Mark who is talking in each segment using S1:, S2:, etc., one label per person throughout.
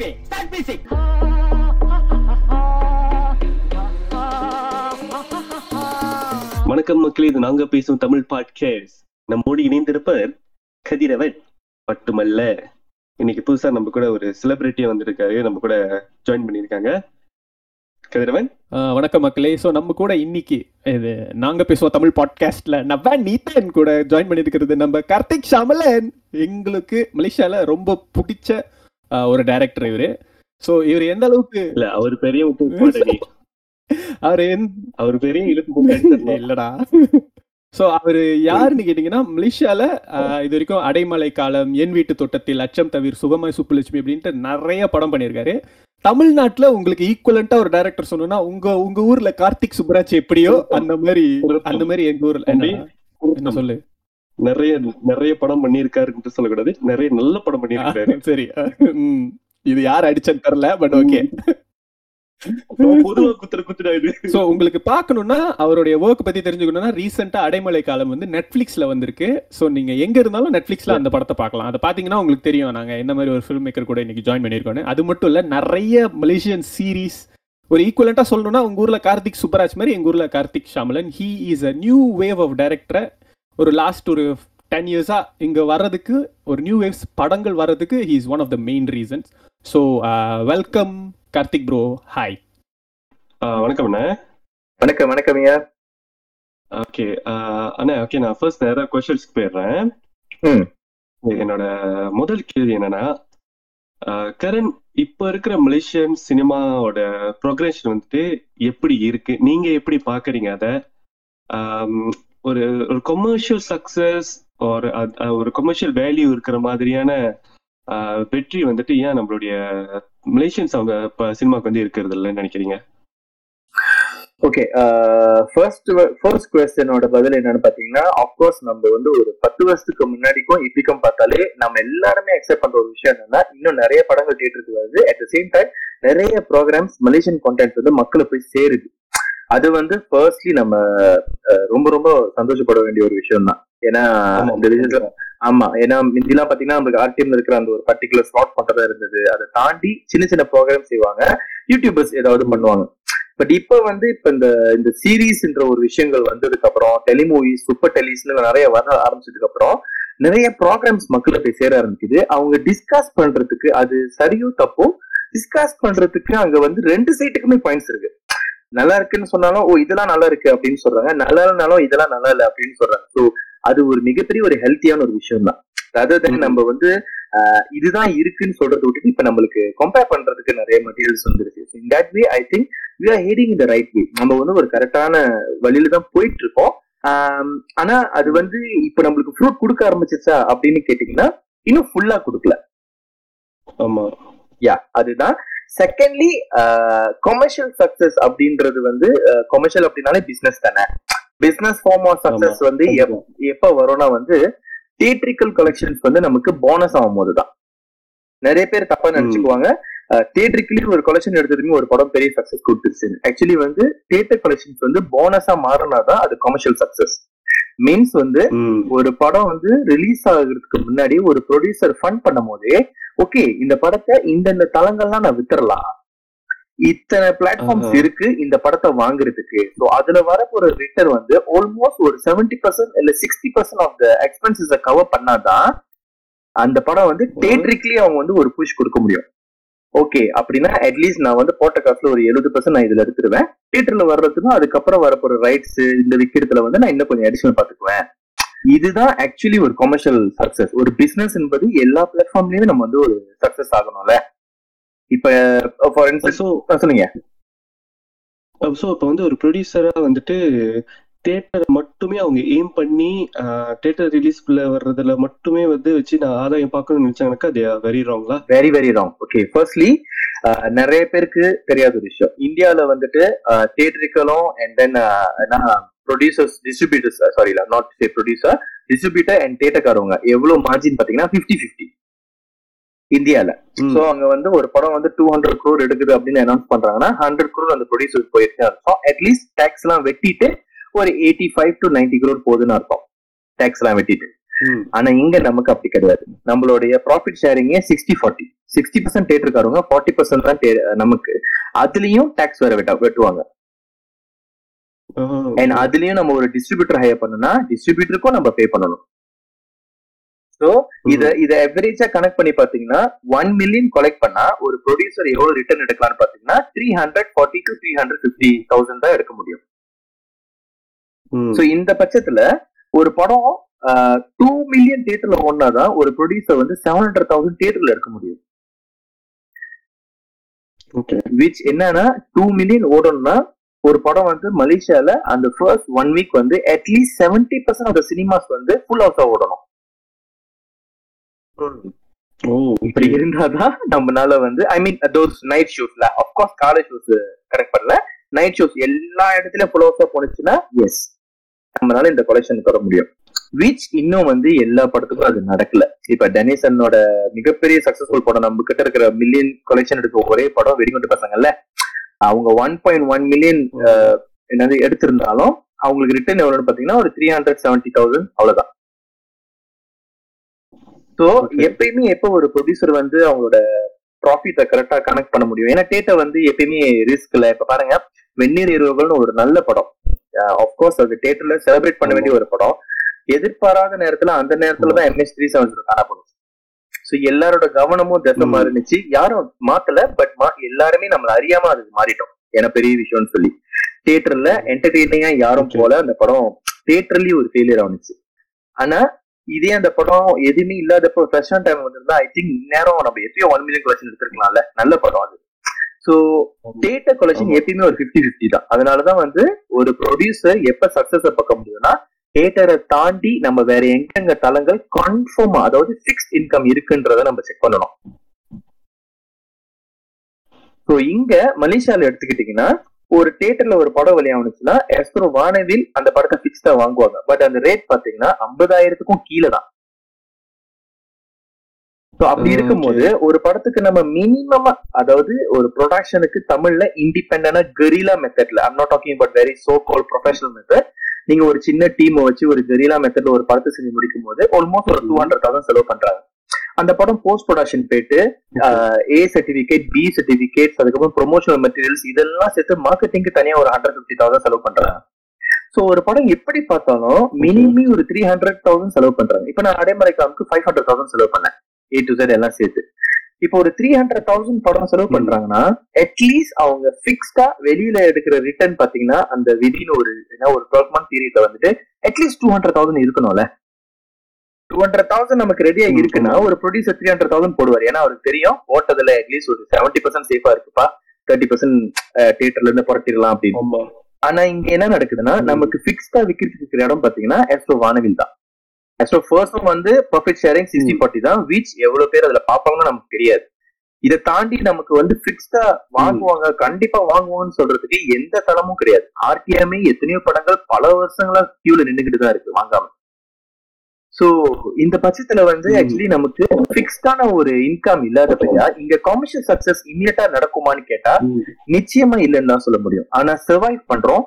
S1: happy. Start music.
S2: வணக்கம் மக்களே இது நாங்க பேசும் தமிழ் பாட்காஸ்ட் நம்மோடு இணைந்திருப்பவர் கதிரவன். மட்டுமல்ல இன்னைக்கு புதுசா நம்ம கூட ஒரு செலிபிரிட்டியா வந்திருக்காரு. நம்ம கூட ஜாயின் பண்ணிருக்காங்க கதிரவன்?
S3: ஆஹ் வணக்கம் மக்களே. ஸோ நம்ம கூட இன்னைக்கு இது நாங்க பேசுவோம் தமிழ் பாட்காஸ்ட்ல நவ்வா நீத்தன் கூட ஜாயின் பண்ணியிருக்கிறது நம்ம கார்த்திக் ஷாமலன். எங்களுக்கு மலேசியால ரொம்ப பிடிச்ச ஒரு டைரக்டர் இவரு. ஸோ இவர் எந்த அளவுக்கு
S2: இல்ல அவர் பெரிய போடாடி
S3: அவர்
S2: அவர் பெரிய அடிச்சிடணும்.
S3: இல்லடா. ஸோ அவர் யாருன்னு கேட்டிங்கன்னா மலேசியால ஆஹ் இது வரைக்கும் அடைமலை காலம் என் வீட்டு தோட்டத்தில் அச்சம் தவிர சுகமாய் சுப்புலட்சுமி அப்படின்ட்டு நிறைய படம் பண்ணியிருக்காரு. தமிழ்நாட்டுல உங்களுக்கு ஈக்குவலண்டா ஒரு டைரக்டர் சொன்னோம்னா உங்க உங்க ஊர்ல கார்த்திக் சுப்ராஜ் எப்படியோ அந்த மாதிரி அந்த மாதிரி எங்க ஊர்ல. என்ன சொல்லு?
S2: நிறைய நிறைய படம் பண்ணியிருக்காருன்னு சொல்லக்கூடாது. நிறைய நல்ல படம் பண்ணியிருக்காரு.
S3: சரி. இது யார் அடிச்சன்னு தெரியல பட் ஓகே. சோ உங்களுக்கு பார்க்கணும்னா அவருடைய ஒர்க் பத்தி தெரிஞ்சுக்கணும்னா ரீசெண்டா அடைமலை காலம் வந்து நெட்ஃபிளிக்ஸ்ல வந்திருக்கு. சோ நீங்க எங்க இருந்தாலும் நெட்ஃபிளிக்ஸ்ல அந்த படத்தை பார்க்கலாம். அதை பாத்தீங்கன்னா உங்களுக்கு தெரியும். நாங்க என்ன மாதிரி ஒரு ஃபில்ம் மேக்கர் கூட இன்னைக்கு ஜாயின் பண்ணிருக்கோம் அது மட்டும் இல்ல நிறைய மலேசியன் சீரிஸ் ஒரு ஈக்குவலண்டா சொல்லணும்னா உங்க ஊர்ல கார்த்திக் சுப்பராஜ் மாதிரி எங்க ஊர்ல Karthik Shyamalan. He is a new wave of director ஒரு லாஸ்ட் ஒரு டென் இயர்ஸா இங்க வர்றதுக்கு ஒரு நியூ வேவ்ஸ் படங்கள் வர்றதுக்கு he is one of the main reasons so welcome Karthik bro hi
S2: வணக்கம் அண்ணா.
S4: வணக்கம் வணக்கம் ஐயா.
S2: ஓகே அண்ணா ஓகே நான் ஃபர்ஸ்ட் நேரா கொஸ்டின்ஸ்க்கு போயிடுறேன்.
S4: ம்.
S2: என்னோட முதல் கேள்வி என்னன்னா கரண் இப்ப இருக்கிற மலேசியன் சினிமாவோட ப்ரோக்ரஷன் வந்துட்டு எப்படி இருக்கு? நீங்க எப்படி பாக்குறீங்க அத? ஒரு ஒரு கொமர்ஷியல் சக்சஸ் ஒரு ஒரு கொமர்ஷியல் வேல்யூ இருக்கிற மாதிரியான ஆஹ், வெற்றி வந்துட்டு ஏன் நம்மளுடைய மலேசியன்ஸ் அவங்க சினிமாக்கு வந்து இருக்கிறது இல்லைன்னு நினைக்கிறீங்க?
S4: ஓகே ஃபர்ஸ்ட் ஃபர்ஸ்ட் கொஸ்டினோட பதில் என்னன்னு பாத்தீங்கன்னா அப்கோர்ஸ் நம்ம வந்து ஒரு பத்து வருஷத்துக்கு முன்னாடிக்கும் இப்படிக்கும் பார்த்தாலே நம்ம எல்லாருமே அக்செப்ட் பண்ற ஒரு விஷயம் என்னன்னா இன்னும் நிறைய படங்கள் தியேட்டருக்கு வருது. அட் த சேம் டைம் நிறைய ப்ரோக்ராம்ஸ் மலேசியன் கான்டென்ட் வந்து மக்களை போய் சேருது. அது வந்து ஃபர்ஸ்ட்லி நம்ம ரொம்ப ரொம்ப சந்தோஷப்பட வேண்டிய ஒரு விஷயம் தான் ஏன்னா. இந்த விஷயத்துல ஆமா. ஏன்னா முந்திலாம் பாத்தீங்கன்னா நம்மளுக்கு ஆர்டிஎம்ல இருக்கிற அந்த ஒரு பர்டிகுலர் ஸ்லாட் பண்றதா இருந்தது. அதை தாண்டி சின்ன சின்ன ப்ரோக்ராம் செய்வாங்க. யூடியூபர்ஸ் ஏதாவது பண்ணுவாங்க. பட் இப்ப வந்து இப்ப இந்த இந்த சீரீஸ்ன்ற ஒரு விஷயங்கள் வந்ததுக்கு அப்புறம் டெலிமூவிஸ் சூப்பர் டெலிஸ்னு நிறைய வர ஆரம்பிச்சதுக்கு அப்புறம் நிறைய ப்ரோக்ராம்ஸ் மக்களை போய் சேர ஆரம்பிக்குது. அவங்க டிஸ்கஸ் பண்றதுக்கு அது சரியோ தப்போ டிஸ்கஸ் பண்றதுக்கு அங்க வந்து ரெண்டு சைட்டுக்குமே பாயிண்ட்ஸ் இருக்கு. நல்லா இருக்குன்னு சொன்னாலும் ஓ இதெல்லாம் நல்லா இருக்கு அப்படின்னு சொல்றாங்க. நல்லா இல்லைனாலும் இதெல்லாம் நல்லா இல்லை அப்படின்னு சொல்றாங்க. ஸோ அது ஒரு மிகப்பெரிய ஒரு ஹெல்த்தியான ஒரு விஷயம் தான்.
S2: ம்.
S4: நம்ம வந்து இதுதான் இருக்குன்னு சொல்றதை விட்டுட்டு இப்ப நம்மளுக்கு கம்பேர் பண்றதுக்கு நிறைய மெட்டீரியல்ஸ் வந்துருக்கு in that way I think we are heading இந்த ரைட் வே நம்ம வந்து ஒரு கரெக்டான வழியில தான் போயிட்டு இருக்கோம் ஆனா அது வந்து இப்ப நம்மளுக்கு ஃப்ரூட் கொடுக்க ஆரம்பிச்சிச்சா அப்படின்னு கேட்டீங்கன்னா இன்னும் ஃபுல்லா கொடுக்கல.
S2: ஆமா.
S4: யா அதுதான் செகண்ட்லி கொமர்ஷியல் சக்சஸ் அப்படின்றது வந்து கொமர்ஷியல் அப்படின்னாலே பிசினஸ் தானே. பிசினஸ் ஃபார்ம் ஆஃப் சக்சஸ் வந்து எப்- எப்ப வரும்னா வந்து தியேட்ரிக்கல் கலெக்ஷன்ஸ் வந்து நமக்கு போனஸ் ஆகும் போதுதான். நிறைய பேர் தப்பா நினைச்சுக்குவாங்க. தியேட்ரிக்கலி ஒரு கலெக்ஷன் எடுத்ததுமே ஒரு படம் பெரிய சக்சஸ் கொடுத்துருச்சு ஆக்சுவலி வந்து தியேட்டர் கலெக்ஷன்ஸ் வந்து போனஸா மாறினாதான் அது கமர்ஷியல் சக்சஸ் மீன்ஸ் வந்து ஒரு படம் வந்து ரிலீஸ் ஆகுறதுக்கு முன்னாடி ஒரு ப்ரொடியூசர் ஃபண்ட் பண்ணும் போதே ஓகே இந்த படத்தை இந்தந்த தளங்கள்லாம் நான் வித்துறலாம் இத்தனை பிளாட்ஃபார்ம்ஸ். இருக்கு இந்த படத்தை வாங்குறதுக்கு. ஸோ அதுல வரப்போற ரிட்டர்ன் வந்து ஆல்மோஸ்ட் ஒரு செவன்டி பர்சன்ட் இல்ல sixty percent of the expenses cover பண்ணாதான் அந்த படம் வந்து தேட்டரிக்லி அவங்க வந்து ஒரு புஷ் கொடுக்க முடியும். ஓகே அப்படின்னா அட்லீஸ்ட் நான் வந்து போட்ட காசுல ஒரு எழுபது பர்சன்ட் நான் இதுல எடுத்துருவேன். தியேட்டர்ல வர்றதுக்கும் அதுக்கப்புறம் வரப்போற ரைட்ஸ் இந்த விக்கிறதுல வந்து நான் இன்னும் கொஞ்சம் அடிஷனல் பாத்துக்குவேன். இதுதான் ஆக்சுவலி ஒரு கமர்ஷியல் சக்சஸ் ஒரு பிசினஸ் என்பது எல்லா பிளாட்ஃபார்ம்லயுமே நம்ம வந்து ஒரு சக்சஸ் ஆகணும்ல. இப்ப ஃபார் இன்ஸ்டன்ஸ் சொல்லுங்க.
S2: ஸோ இப்போ வந்து ஒரு ப்ரொடியூசரா வந்துட்டு தேட்டரை மட்டுமே அவங்க எய்ம் பண்ணி தேட்டர் ரிலீஸ்க்குள்ள வர்றதுல மட்டுமே வந்து வச்சு நான் ஆதாயம் பார்க்கணும்னு நினைச்சாங்கனாக்கா அது very ராங்லா
S4: very very wrong okay firstly நிறைய பேருக்கு தெரியாத ஒரு விஷயம். இந்தியால வந்துட்டு தியேட்டரிக்கலும் and then producers distributors sorry not say producer distributor and தேட்டர்காரவங்க எவ்வளவு மார்ஜின் பாத்தீங்கன்னா ஃபிஃப்டி ஃபிஃப்டி இந்தியால சோ அங்க வந்து ஒரு படம் வந்து டூ ஹண்ட்ரட் க்ரோர் எடுக்குது அப்படின்னு அனௌன்ஸ் பண்றாங்கன்னா ஹண்ட்ரட் க்ரோர் அந்த ப்ரொடியூசர் போயிருக்கு அர்த்தம். அட்லீஸ்ட் டேக்ஸ் எல்லாம் வெட்டிட்டு ஒரு eighty five to ninety crore போகுதுன்னு அர்த்தம். டேக்ஸ் எல்லாம் வெட்டிட்டு. ஆனா இங்க நமக்கு அப்படி கிடையாது. நம்மளுடைய ப்ராஃபிட் ஷேரிங்கே சிக்ஸ்டி ஃபார்ட்டி சிக்ஸ்டி பர்சன்ட் தேட்டருக்காரவங்க ஃபார்ட்டி பர்சன்ட் தான் நமக்கு. அதுலயும் டாக்ஸ் வேற வெட்ட வெட்டுவாங்க. அண்ட் அதுலயும் நம்ம ஒரு டிஸ்ட்ரிபியூட்டர் ஹையர் பண்ணணும்னா டிஸ்ட்ரிபியூட்டருக்கும் நம்ம பே பண்ணணும். சோ இத இத எவரேஜா கனெக்ட் பண்ணி பாத்தீங்கன்னா ஒன் மில்லியன் கலெக்ட் பண்ணா ஒரு ப்ரொடியூசர் எவ்வளவு ரிட்டர்ன் எடுக்கலாம்னு பாத்தீங்கன்னா three hundred forty to three hundred fifty thousand தான் எடுக்க முடியும். சோ இந்த பட்சத்துல ஒரு படம் டூ மில்லியன் தியேட்டர்ல ஓடினாதான் ஒரு ப்ரொடியூசர் வந்து செவன் ஹண்ட்ரட் தௌசண்ட் தியேட்டர்ல எடுக்க முடியும். விச் என்னன்னா டூ மில்லியன் ஓடணும்னா ஒரு படம் வந்து மலேசியால அந்த ஃபர்ஸ்ட் ஒன் வீக் வந்து at least seventy percent of cinemas வந்து ஃபுல் ஹவுஸா ஓடணும். இப்படி இருந்தாதான் நம்மனால வந்து I mean those night ஷோஸ்ல of course college shows correct பண்ணல. நைட் ஷோஸ் எல்லா இடத்துலயும் ஃபுல் ஹவுஸா போனுச்சுன்னா எஸ் நம்மளால இந்த கொலெக்ஷன் தர முடியும். விச் இன்னும் வந்து எல்லா படத்துக்கும் அது நடக்கல. இப்ப டெனிசனோட மிகப்பெரிய சக்சஸ்ஃபுல் படம் நம்ம கிட்ட இருக்கிற மில்லியன் கொலெக்ஷன் எடுத்த ஒரே படம் வெடிகுண்டு பசங்கல்ல அவங்க ஒன் பாயிண்ட் ஒன் மில்லியன் என்னது எடுத்திருந்தாலும் அவங்களுக்கு ரிட்டர்ன் எவ்வளவுன்னு பாத்தீங்கன்னா ஒரு த்ரீ ஹண்ட்ரட் செவன்டி தௌசண்ட் அவ்வளவுதான்.
S2: Okay.
S4: எப்பயுமே எப்ப ஒரு ப்ரொடியூசர் வந்து அவங்களோட ப்ராஃபிட்ட கரெக்டா கனெக்ட் பண்ண முடியும்? ஏன்னா டேட்டா வந்து எப்பயுமே ரிஸ்க்ல இப்ப பாருங்க வெந்நீர் இரவுகள்னு ஒரு நல்ல படம். ஆஃப்கோர்ஸ் அது தேட்டர்ல செலிப்ரேட் பண்ண வேண்டிய ஒரு படம். எதிர்பாராத நேரத்துல அந்த நேரத்துல தான் எம்எஸ் த்ரீ செவன் காணப்படும். சோ எல்லாரோட கவனமும் திசமா. இருந்துச்சு யாரும் மாத்தல பட் எல்லாருமே நம்மள அறியாம அதுக்கு மாறிட்டோம். ஏன்னா பெரிய விஷயம்னு சொல்லி. தியேட்டர்ல என்டர்டெய்னிங்கா யாரும். போல அந்த படம் தியேட்டர்லயும் ஒரு ஃபெயிலியர் ஆனிச்சு. ஆனா இதே அந்த படம் எதுவுமே இல்லாதப்போ ஃப்ரெஷ்ஷான டைம் வந்திருந்தா ஐ திங்க் இந்நேரம் நம்ம எப்பயோ ஒன் மில்லியன் கலெக்ஷன் எடுத்திருக்கலாம்ல. நல்ல படம் அது. So data collection. எப்பயுமே ஒரு 50 50 தான். அதனாலதான் வந்து ஒரு ப்ரொடியூசர் எப்ப சக்சஸ் பார்க்க முடியும்னா தேட்டரை தாண்டி நம்ம வேற எங்கெங்க தளங்கள் கன்ஃபார்மா அதாவது ஃபிக்ஸ்ட் இன்கம் இருக்குன்றத நம்ம செக் பண்ணணும். சோ இங்க மலேசியால எடுத்துக்கிட்டீங்கன்னா ஒரு தியேட்டர்ல ஒரு படம் வெளியானுச்சுன்னா எஸ்ப்ரோ வானவில் அந்த படத்தை பிக்ஸ்டா வாங்குவாங்க. பட் அந்த ரேட் பாத்தீங்கன்னா ஐம்பதாயிரத்துக்கும் கீழே தான் So அப்படி இருக்கும்போது ஒரு படத்துக்கு நம்ம மினிமமா அதாவது ஒரு ப்ரொடக்ஷனுக்கு தமிழ்ல இண்டிபெண்டா கெரிலா மெத்தட்ல I'm not talking but very so call professional method நீங்க ஒரு சின்ன டீம் வச்சு ஒரு கெரிலா மெத்தட்ல ஒரு படத்தை செஞ்சு முடிக்கும் போது ஆல்மோஸ்ட் ஒரு டூ ஹண்ட்ரட் தௌசண்ட் செலவு பண்றாங்க. அந்த படம் போஸ்ட் ப்ரொடக்ஷன் போயிட்டு ஏ சர்டிபிகேட் பி சர்டிபிகேட் அதுக்கப்புறம் ப்ரொமோஷனல் மெட்டீரியல்ஸ் இதெல்லாம் சேர்த்து மார்க்கெட்டிங்க்கு தனியா ஒரு ஹண்ட்ரட் பிப்டி தௌசண்ட் செலவு பண்றாங்க. சோ ஒரு படம் எப்படி பார்த்தாலும் மினிமி ஒரு த்ரீ ஹண்ட்ரட் தௌசண்ட் செலவு பண்றாங்க. இப்ப நான் அடைமலை காமுக்கு ஃபைவ் ஹண்ட்ரட் தௌசண்ட் செலவு பண்ணேன். ஏ டு Z எல்லாம் சேர்த்து. இப்போ ஒரு த்ரீ ஹண்ட்ரட் தௌசண்ட் படம் செலவு. பண்றாங்கன்னா அட்லீஸ்ட் அவங்க பிக்ஸ்டா வெளியில எடுக்கிற ரிட்டர்ன் பாத்தீங்கன்னா அந்த விதின்னு ஒரு ஒரு டுவெல் மந்த் பீரியட்ல வந்துட்டு at least two hundred thousand இருக்கணும்ல. டூ ஹண்ட்ரட் தௌசண்ட் நமக்கு ரெடியா இருக்குன்னா ஒரு ப்ரொடியூசர் த்ரீ ஹண்ட்ரட் தௌசண்ட் போடுவார். ஏன்னா அவருக்கு தெரியும் போட்டதுல அட்லீஸ்ட் ஒரு செவன்டி பர்சன்ட் சேஃபா இருக்குப்பா. தேர்ட்டி பர்சன்ட் தியேட்டர்ல இருந்து புரட்டிடலாம் அப்படின்னு. ஆனா இங்க என்ன நடக்குதுன்னா. நமக்கு பிக்ஸ்டா விக்கிறதுக்கு இடம் பாத்தீங்கன்னா எஸ்டோ வானவில் தான் எஸ்டோ ஃபர்ஸ்டும் வந்து ப்ராஃபிட் ஷேரிங் சிக்ஸ்டி. ஃபார்ட்டி தான். வீச் எவ்வளவு பேர் அதுல பாப்பாங்கன்னு நமக்கு தெரியாது. இதை தாண்டி நமக்கு வந்து பிக்ஸ்டா வாங்குவாங்க. கண்டிப்பா வாங்குவாங்கன்னு சொல்றதுக்கு எந்த தளமும் கிடையாது. ஆர்டிஎம்ஏ எத்தனையோ படங்கள் பல வருஷங்களா கியூல நின்னுகிட்டு தான் இருக்கு வாங்காம. சோ இந்த பட்சத்துல வந்து. ஆக்சுவலி நமக்கு பிக்ஸ்டான ஒரு இன்கம் இல்லாதபடியா இங்க கமர்ஷியல் சக்சஸ் இம்மிடியா நடக்குமான்னு கேட்டா
S2: ம்.
S4: நிச்சயமா இல்லைன்னு தான் சொல்ல முடியும். ஆனா சர்வைவ் பண்றோம்.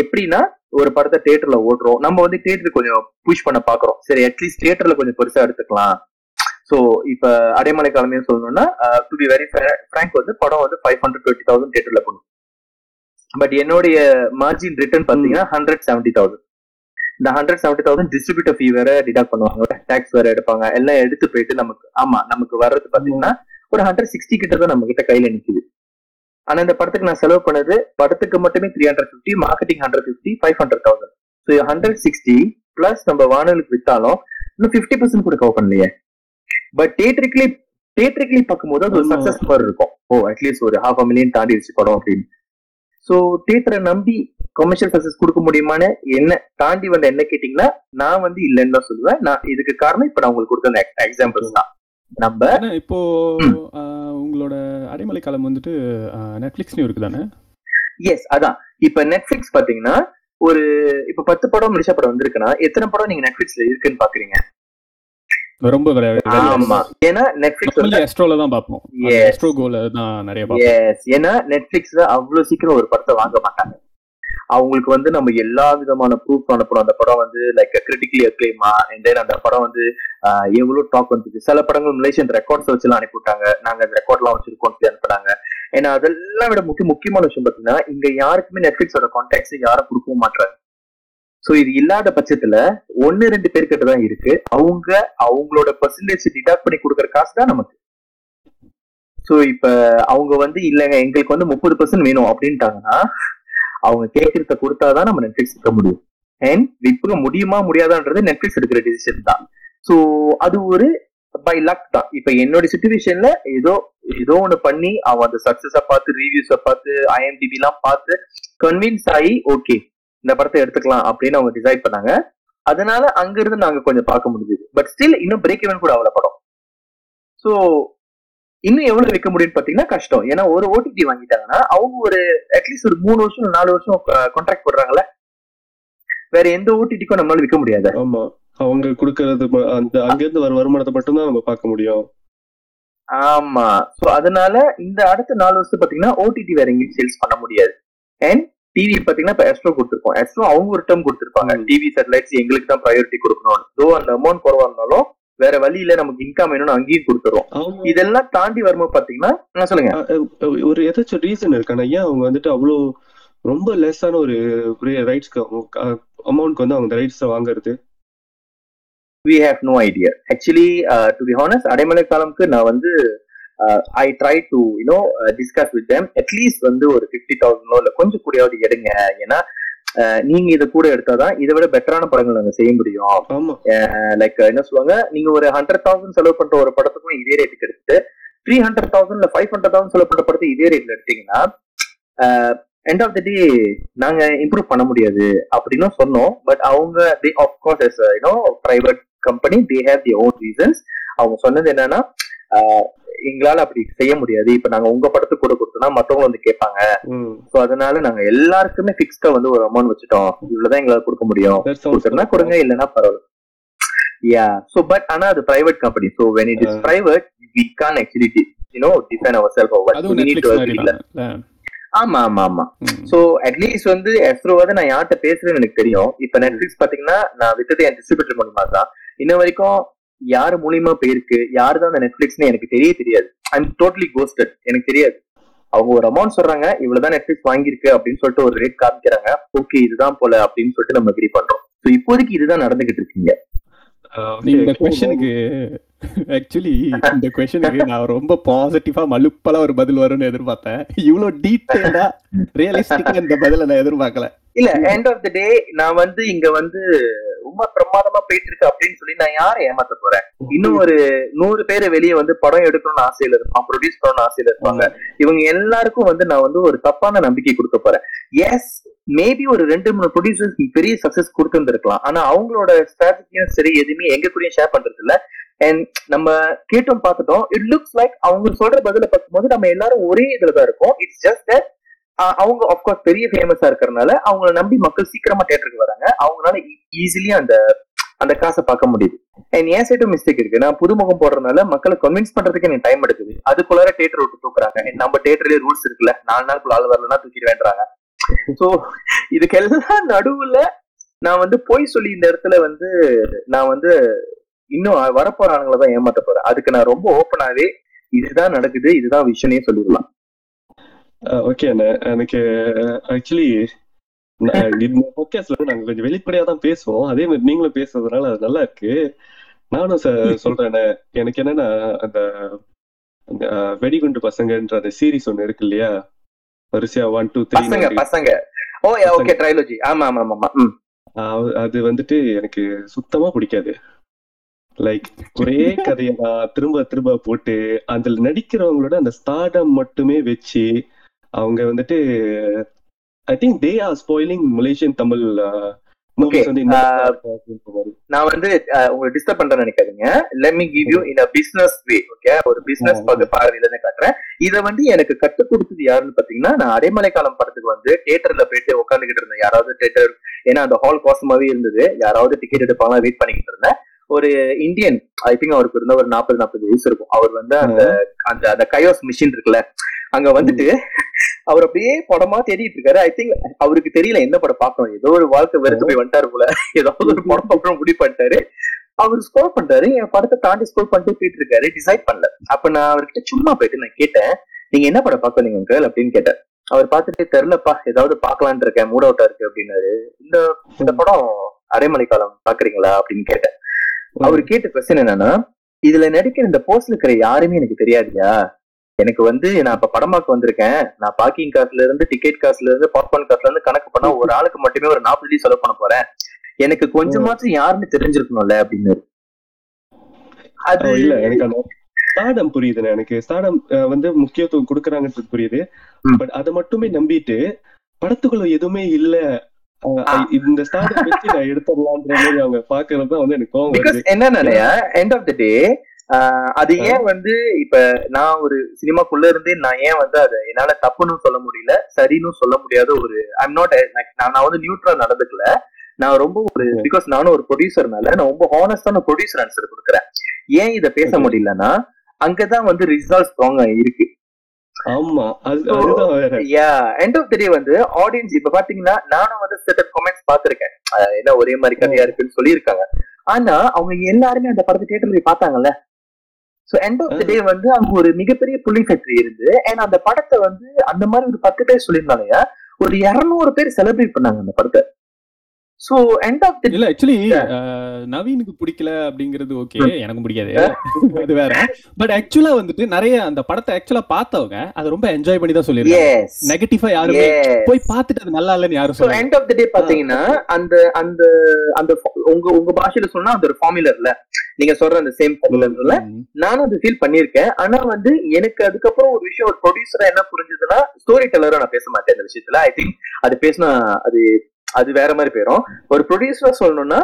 S4: எப்படின்னா ஒரு படத்தை தியேட்டர்ல ஓட்டுறோம் நம்ம வந்து தியேட்டர் கொஞ்சம் புஷ் பண்ண பாக்குறோம் சரி அட்லீஸ்ட் தியேட்டர்ல கொஞ்சம் பெருசா எடுத்துக்கலாம். ஸோ இப்ப அடைமலை காலமே சொல்லணும்னா டு பி வெரி ஃப்ரேங்க் வந்து படம் வந்து ஃபைவ் ஹண்ட்ரட் டுவெண்ட்டி தௌசண்ட் தியேட்டர்ல பண்ணும் பட் என்னுடைய மார்ஜின் ரிட்டர்ன் பாத்தீங்கன்னா ஹண்ட்ரட் செவன்டி தௌசண்ட் இந்த hundred seventy thousand distributor fee வேற டிடாக்ட் பண்ணுவாங்க. டேக்ஸ் வேற எடுப்பாங்க. எல்லாம் எடுத்து போயிட்டு நமக்கு ஆமா நமக்கு வர்றது பாத்தீங்கன்னா ஒரு ஹண்ட்ரட் சிக்ஸ்டி கிட்ட தான் நம்ம கிட்ட கையில நிக்குது. ஆனா இந்த படத்துக்கு நான் செலவு பண்ணது படத்துக்கு மட்டுமே three hundred fifty marketing hundred fifty five hundred thousand so hundred sixty plus நம்ம வானொலிக்கு வித்தாலும் இன்னும் ஃபிஃப்டி பர்சன்ட் கூட கவர் பண்ணலையே. பட் தியேட்டரிக்கலி தியேட்டரிக்கலி பார்க்கும்போது அது ஒரு. சக்சஸ் மாதிரி இருக்கும். ஓ அட்லீஸ்ட் ஒரு ஹாஃப் அ மில்லியன் தாண்டிடுச்சு படம் அப்படின்னு. ஸோ தியேட்டரை நம்பி கமர்ஷியல் சக்சஸ் கொடுக்க முடியுமான்னு என்ன தாண்டி வந்து என்ன கேட்டீங்கன்னா நான் வந்து இல்லைன்னு தான் சொல்லுவேன். நான் இதுக்கு காரணம் இப்ப நான் உங்களுக்கு கொடுத்த எக்ஸாம்பிள்ஸ் தான். நம்ம
S3: இப்போ உங்களோட அடைமலை காலம் வந்துட்டு நெட்ஃபிளிக்ஸ்லயும் இருக்கு தானே
S4: எஸ் அதான். இப்ப நெட்ஃபிளிக்ஸ் பாத்தீங்கன்னா ஒரு இப்ப பத்து படம் மலேசியா படம் வந்திருக்குன்னா எத்தனை படம் நீங்க நெட்ஃபிளிக்ஸ்ல இருக்குன்னு பாக்குறீங்க?
S3: ரொம்ப
S4: ஆமா. ஏன்னா நெட்ஃபிளிக்ஸ்
S3: எஸ்ட்ரோல தான் பார்ப்போம்.
S4: Yes.
S3: எஸ்ட்ரோ கோல தான் நிறைய
S4: எஸ் ஏன்னா நெட்ஃபிளிக்ஸ்ல அவ்வளவு சீக்கிரம் ஒரு படத்தை வாங்க மாட்டாங்க. அவங்களுக்கு வந்து நம்ம எல்லா விதமான ப்ரூஃப் அனுப்பணும் அந்த படம் வந்து like critically acclaimed and then அந்த படம் வந்து எவ்வளவு டாக் வந்துச்சு? சில படங்கள் மலேசியன் ரெக்கார்ட்ஸ் வச்சுலாம் அனுப்பிவிட்டாங்க. நாங்க அந்த ரெக்கார்ட்லாம் வச்சிருக்கோம் சொல்லி அனுப்புனாங்க. ஏன்னா அதெல்லாம் விட முக்கிய முக்கியமான விஷயம் பாத்தீங்கன்னா இங்க யாருக்குமே நெட்ஃபிளிக்ஸோட கான்டாக்ட்ஸ் யாரும் கொடுக்கவும் மாட்டாங்க சோ இது இல்லாத பட்சத்துல ஒன்னு ரெண்டு பேர்கிட்ட தான் இருக்கு. அவங்க அவங்களோட பர்சன்டேஜ் டிடாக்ட் பண்ணி கொடுக்குற காசு தான் நமக்கு. சோ இப்ப அவங்க வந்து இல்லைங்க எங்களுக்கு வந்து முப்பது பர்சன்ட் வேணும் அப்படின்ட்டாங்கன்னா அவங்க கேட்கறத கொடுத்தாதான் நம்ம நெட்ஃபிளிக்ஸ் எடுக்க முடியும். அண்ட் விற்க முடியுமா முடியாதான்றது நெட்ஃபிளிக்ஸ் எடுக்கிற டிசிஷன் தான். சோ அது ஒரு பை லக் தான். இப்ப என்னோட சுச்சுவேஷன்ல ஏதோ ஏதோ ஒண்ணு பண்ணி அவன் அந்த சக்சஸ பார்த்து ரிவ்யூஸ பார்த்து ஐஎம்டிபி எல்லாம் பார்த்து கன்வின்ஸ் ஆகி ஓகே இந்த படத்தை எடுத்துக்கலாம் அப்படின்னு அவங்க டிசைட் பண்ணாங்க. அதனால அங்க இருந்து நாங்க கொஞ்சம் பார்க்க முடிஞ்சது. பட் ஸ்டில் இன்னும் பிரேக் இவன் கூட அவ்வளவு படம். சோ இன்னும் எவ்வளவு வைக்க முடியும்னு பாத்தீங்கன்னா கஷ்டம். ஏன்னா ஒரு ஓடிடி வாங்கிட்டாங்கன்னா அவங்க ஒரு அட்லீஸ்ட் ஒரு மூணு வருஷம் நாலு வருஷம் கான்ட்ராக்ட் போடுறாங்கல்ல? வேற எந்த ஓடிடிக்கும் நம்மளால விற்க முடியாது.
S2: ஆமா. அவங்க கொடுக்கறது அந்த அங்கிருந்து வர வருமானத்தை மட்டும்தான் நம்ம பார்க்க முடியும்.
S4: ஆமா. சோ அதனால இந்த அடுத்த நாலு வருஷம் பாத்தீங்கன்னா ஓடிடி வேற எங்கேயும் சேல்ஸ் பண்ண முடியாது. அண்ட் டிவி பாத்தீங்கன்னா இப்ப எஸ்ட்ரோ கொடுத்துருக்கோம். எஸ்ட்ரோ அவங்க ஒரு டேர்ம் கொடுத்துருப்பாங்க. டிவி சேட்டலைட்ஸ் எங்களுக்கு தான் ப்ரையாரிட்டி கொடுக்கணும் தோ அந்த அமௌண்ட் குறவா இருந்தாலும் வேற வழியில நமக்கு இன்கம் வேணும்னு அங்கேயும்
S2: அவங்க
S4: இதெல்லாம் தாண்டி வரும்போது பாத்தீங்கன்னா சொல்லுங்க.
S2: ஒரு ஏதாச்சும் ரீசன் இருக்கானா ஏன் அவங்க வந்துட்டு அவ்வளோ ரொம்ப லெஸ்ஸான ஒரு ரைட்ஸ்க்கு அமௌண்ட்க்கு வந்து அவங்க ரைட்ஸ் வாங்குறது?
S4: We have no idea actually to be honest அடைமலை காலம்க்கு நான் வந்து I try to you know discuss with them at least வந்து ஒரு ஃபிஃப்டி தௌசண்டோ இல்ல கொஞ்சம் கூடயாவது எடுங்க. ஏன்னா நீங்க இதை கூட எடுத்தாதான் இதை விட பெட்டரான படங்கள் நாங்க செய்ய முடியும். லைக் என்ன சொல்லுவாங்க? நீங்க ஒரு ஹண்ட்ரட் தௌசண்ட் செலவு பண்ற ஒரு படத்துக்கும் இதே ரேட்டுக்கு எடுத்துட்டு த்ரீ ஹண்ட்ரட் தௌசண்ட் இல்ல ஃபைவ் ஹண்ட்ரட் தௌசண்ட் செலவு பண்ற படத்தை இதே ரேட்ல எடுத்தீங்கன்னா எண்ட் ஆஃப் த டே நாங்க இம்ப்ரூவ் பண்ண முடியாது அப்படின்னு சொன்னோம். பட் அவங்க they of course yes you know private company they have the own reasons அவங்க சொன்னது என்னன்னா எங்களால அப்படி செய்ய முடியாது. இப்ப நாங்க உங்க படத்துக்கு கூட கொடுத்தோம்னா மத்தவங்க வந்து கேட்பாங்க. சோ அதனால நாங்க எல்லாருக்குமே பிக்ஸ்டா வந்து ஒரு அமௌண்ட் வச்சுட்டோம். இவ்வளவுதான் எங்களால கொடுக்க முடியும். கொடுக்கறதுனா கொடுங்க இல்லைன்னா பரவாயில்ல. யா சோ பட் ஆனா அது private company so when it is. Private we can actually you know define our self
S3: தான்.
S4: ஆமா ஆமா ஆமா. சோ அட்லீஸ்ட் வந்து எஸ்ரோ வந்து நான் யார்கிட்ட பேசுறேன்னு எனக்கு தெரியும். இப்ப நெட்ஃபிளிக்ஸ் பாத்தீங்கன்னா நான் வித்தது என் டிஸ்ட்ரிபியூட்டர் மூலியமா தான் இன்ன வரைக்கும் யாரு மூலியமா போயிருக்கு யாரு தான் அந்த நெட்ஃபிளிக்ஸ்னு எனக்கு தெரிய தெரியாது. ஐம் டோட்டலி கோஸ்டட் எனக்கு தெரியாது. அவங்க ஒரு அமௌண்ட் சொல்றாங்க இவ்வளவுதான் நெட்ஃபிளிக்ஸ் வாங்கியிருக்கு அப்படின்னு சொல்லிட்டு ஒரு ரேட் காமிக்கிறாங்க. ஓகே இதுதான் போல அப்படின்னு சொல்லிட்டு நம்ம அக்ரி பண்றோம். சோ இப்போதைக்கு இதுதான் நடந்துகிட்டு இருக்கீங்க.
S3: இந்த
S2: actually,
S3: கொஸ்டினுக்கு ஆக்சுவலி இந்த கொஸ்டினுக்கு நான் ரொம்ப பாசிட்டிவா மலுப்பலா ஒரு பதில் வரும்னு எதிர்பார்த்தேன். இவ்வளவு டீட்டெயிலா ரியலிஸ்டிக்கா இந்த பதில நான் எதிர்பார்க்கல.
S4: இல்ல எண்ட் ஆஃப் த டே நான் வந்து இங்க வந்து ரொம்ப பிரமாதமா போயிட்டு இருக்கு அப்படின்னு சொல்லி நான் யாரை ஏமாத்த போறேன்? இன்னும் ஒரு நூறு பேரை வெளியே வந்து படம் எடுக்கணும்னு ஆசையில இருப்பான் ப்ரொடியூஸ் பண்ணணும்னு ஆசையில இருப்பாங்க. இவங்க எல்லாருக்கும் வந்து நான் வந்து ஒரு தப்பான நம்பிக்கை கொடுக்க போறேன். எஸ் மேபி ஒரு ரெண்டு மூணு ப்ரொடியூசர்ஸ் பெரிய சக்சஸ் கொடுத்துருந்துருக்கலாம். ஆனா அவங்களோட ஸ்ட்ராட்டஜியும் சரி எதுவுமே எங்க கூடயும் ஷேர் பண்றது இல்ல அண்ட் நம்ம கேட்டோம் பார்த்துட்டோம். இட் லுக்ஸ் லைக் அவங்க சொல்ற பதில பார்க்கும்போது நம்ம எல்லாரும் ஒரே இதுல தான் இருக்கும் இட்ஸ் ஜஸ்ட் அவங்க அப்கோர்ஸ் பெரிய ஃபேமஸா இருக்கிறதுனால அவங்கள நம்பி மக்கள் சீக்கிரமா தேட்டருக்கு வராங்க. அவங்களால e-, ஈஸிலி அந்த அந்த காசை பார்க்க முடியுது. என் ஏன் சைட்டும் மிஸ்டேக் இருக்கு? நான் புதுமுகம் போடுறதுனால மக்களை கன்வின்ஸ் பண்றதுக்கு எனக்கு டைம் எடுக்குது. அதுக்குள்ளார தேட்டர் விட்டு தூக்குறாங்க. நம்ம தேட்டர்லயே ரூல்ஸ் இருக்குல்ல. நாலு நாளுக்குள்ள ஆள் வரலன்னா தூக்கிட்டு வேண்டாங்க சோ இதுக்கெல்லாம் நடுவுல நான் வந்து போய் சொல்லி இந்த இடத்துல வந்து நான் வந்து இன்னும் வரப்போற ஆளுங்களை தான் ஏமாத்த போறேன். அதுக்கு நான் ரொம்ப ஓப்பனாவே இதுதான் நடக்குது இதுதான் விஷயமே சொல்லிடலாம்.
S2: ஓகே எனக்கு ஆக்சுவலி இந்த பாட்காஸ்ட்ல நாங்க கொஞ்சம் வெளிப்படையா தான் பேசுவோம். அதே மாதிரி நீங்களும் பேசுறதுனால அது நல்லா இருக்கு. நானும் சொல்றேன் எனக்கு என்னன்னா அந்த வெடிகுண்டு பசங்கன்ற அந்த சீரிஸ் ஒண்ணு இருக்கு இல்லையா? வரிசையா ஒன் டூ த்ரீ
S4: பசங்க ஓ ஓகே ட்ரைலோஜி ஆமா ஆமா ஆமா
S2: அது வந்துட்டு எனக்கு சுத்தமா பிடிக்காது. லைக் ஒரே கதையை நான் திரும்ப திரும்ப போட்டு அதுல நடிக்கிறவங்களோட அந்த ஸ்டார்டம் மட்டுமே வச்சு அவங்க வந்துட்டு I think they are spoiling Malaysian Tamil
S4: uh. நான் வந்து அஹ், உங்களை டிஸ்டர்ப் பண்றேன்னு நினைக்காதீங்க. Let me give you in business way okay ஒரு பிசினஸ் பார்வையில இருந்து காட்டுறேன். இதை வந்து எனக்கு கற்றுக் கொடுத்தது யாருன்னு பாத்தீங்கன்னா நான் அடைமலை காலம் படத்துக்கு வந்து தியேட்டர்ல போயிட்டு உட்காந்துக்கிட்டு இருந்தேன். யாராவது தியேட்டர் ஏன்னா அந்த ஹால் கோசமாவே இருந்தது. யாராவது டிக்கெட் எடுப்பாங்க வெயிட் பண்ணிக்கிட்டு இருந்தேன். ஒரு இந்தியன் ஐ திங்க் அவருக்கு இருந்த ஒரு நாற்பது நாற்பது வயசு இருக்கும். அவர் வந்து அந்த அந்த அந்த கயோஸ் மிஷின் இருக்குல்ல அங்க வந்துட்டு அவர் அப்படியே படமா தேடிட்டு இருக்காரு. ஐ திங்க் அவருக்கு தெரியல என்ன படம் பார்க்கணும். ஏதோ ஒரு வாழ்க்கை வெறுத்து போய் வந்துட்டாரு போல. ஏதாவது ஒரு படம் பார்க்கணும் முடிவு பண்ணிட்டாரு. அவர் ஸ்கோர் பண்றாரு. என் படத்தை தாண்டி ஸ்கோர் பண்ணிட்டு போயிட்டு இருக்காரு. டிசைட் பண்ணல. அப்ப நான் அவர்கிட்ட சும்மா போயிட்டு நான் கேட்டேன் நீங்க என்ன படம் பார்க்கறீங்க அங்கிள் அப்படின்னு கேட்டேன். அவர் பார்த்துட்டு தெரிலப்பா ஏதாவது பார்க்கலான்னு இருக்கேன். மூட் அவுட்டா இருக்கு அப்படின்னாரு. இந்த இந்த படம் அரைமலை காலம் பாக்குறீங்களா அப்படின்னு கேட்டேன். அவர் கேட்ட கொஸ்டின் என்னன்னா இதுல நடிக்கிற இந்த போஸ்ட்ல இருக்கிற யாருமே எனக்கு தெரியாதுயா? எனக்கு வந்து நான் இப்ப படம் பார்க்க வந்திருக்கேன். நான் பார்க்கிங் காசுல இருந்து டிக்கெட் காசுல இருந்து பாப்கார்ன் காசுல இருந்து கணக்கு பண்ணா ஒரு ஆளுக்கு மட்டுமே ஒரு நாற்பது செலவு பண்ண போறேன். எனக்கு கொஞ்சமாச்சும் யாருன்னு தெரிஞ்சிருக்கணும்ல அப்படின்னு. அது
S2: இல்ல எனக்கு ஸ்டாடம் புரியுதுண்ணே. எனக்கு ஸ்டாடம் வந்து முக்கியத்துவம் கொடுக்கறாங்கன்றது புரியுது. பட் அதை மட்டுமே நம்பிட்டு படத்துக்குள்ள எதுவுமே இல்ல. இந்த ஸ்டாடம் வச்சு நான் எடுத்துடலான்ற மாதிரி அவங்க பாக்குறது வந்து எனக்கு கோவம்
S4: என்னன்னா எண்ட் ஆஃப் த டே அது ஏன் வந்து இப்ப நான் ஒரு சினிமாக்குள்ள இருந்தே நான் ஏன் வந்து அதை என்னால தப்புன்னு சொல்ல முடியல சரின்னு சொல்ல முடியாத ஒரு ஐம் நாட் நான் வந்து நியூட்ரா நடந்துக்கல. நான் ரொம்ப ஒரு. பிகாஸ் நானும் ஒரு ப்ரொடியூசர்னால நான் ரொம்ப ஹானஸ்டான ப்ரொடியூசர் ஆன்சர் கொடுக்குறேன். ஏன் இதை பேச. முடியலன்னா அங்கதான் வந்து ரிசல்ட் ஸ்ட்ராங்கா இருக்கு.
S2: ஆமா
S4: எண்ட் ஆஃப் த டே வந்து ஆடியன்ஸ் இப்ப பாத்தீங்கன்னா நானும் வந்து certain கமெண்ட்ஸ் பாத்திருக்கேன் என்ன ஒரே மாதிரி கதையா இருக்குன்னு சொல்லியிருக்காங்க. ஆனா அவங்க எல்லாருமே அந்த படத்தை தியேட்டர்ல போய் பார்த்தாங்கல்ல? So end of the day வந்து அங்க ஒரு மிகப்பெரிய புள்ளி ஃபேக்டரி இருந்து ஏன்னா அந்த படத்தை வந்து அந்த மாதிரி ஒரு பத்து பேர் சொல்லியிருந்தாங்க ஒரு இருநூறு பேர் செலிப்ரேட் பண்ணாங்க அந்த படத்தை. சோ எண்ட் ஆஃப் த
S3: இல்ல ஆக்சுவலி நவீனுக்கு பிடிக்கல அப்படிங்கிறது ஓகே எனக்கும் பிடிக்காது. அது வேற. பட் ஆக்சுவலா வந்துட்டு நிறைய அந்த படத்தை ஆக்சுவலா பார்த்தவங்க அதை ரொம்ப என்ஜாய் பண்ணி தான் சொல்லிருக்காங்க நெகட்டிவா யாருமே போய் பார்த்துட்டு அது நல்லா இல்லைன்னு யாரும் சொல்ல
S4: எண்ட் ஆஃப் த டே பாத்தீங்கன்னா அந்த அந்த அந்த உங்க உங்க பாஷையில சொன்னா அந்த ஒரு ஃபார்முலர்ல நீங்க சொல்ற அந்த சேம் ஃபார்முலர்ல நானும் அது ஃபீல் பண்ணிருக்கேன் ஆனா வந்து எனக்கு அதுக்கப்புறம் ஒரு விஷயம் ஒரு ப்ரொடியூசரா என்ன புரிஞ்சதுன்னா ஸ்டோரி டெல்லரா நான் பேச மாட்டேன் இந்த விஷயத்துல. ஐ திங்க் அது பேசினா அது அது வேற மாதிரி போயிடும் ஒரு ப்ரொடியூசரா சொல்லணும்னா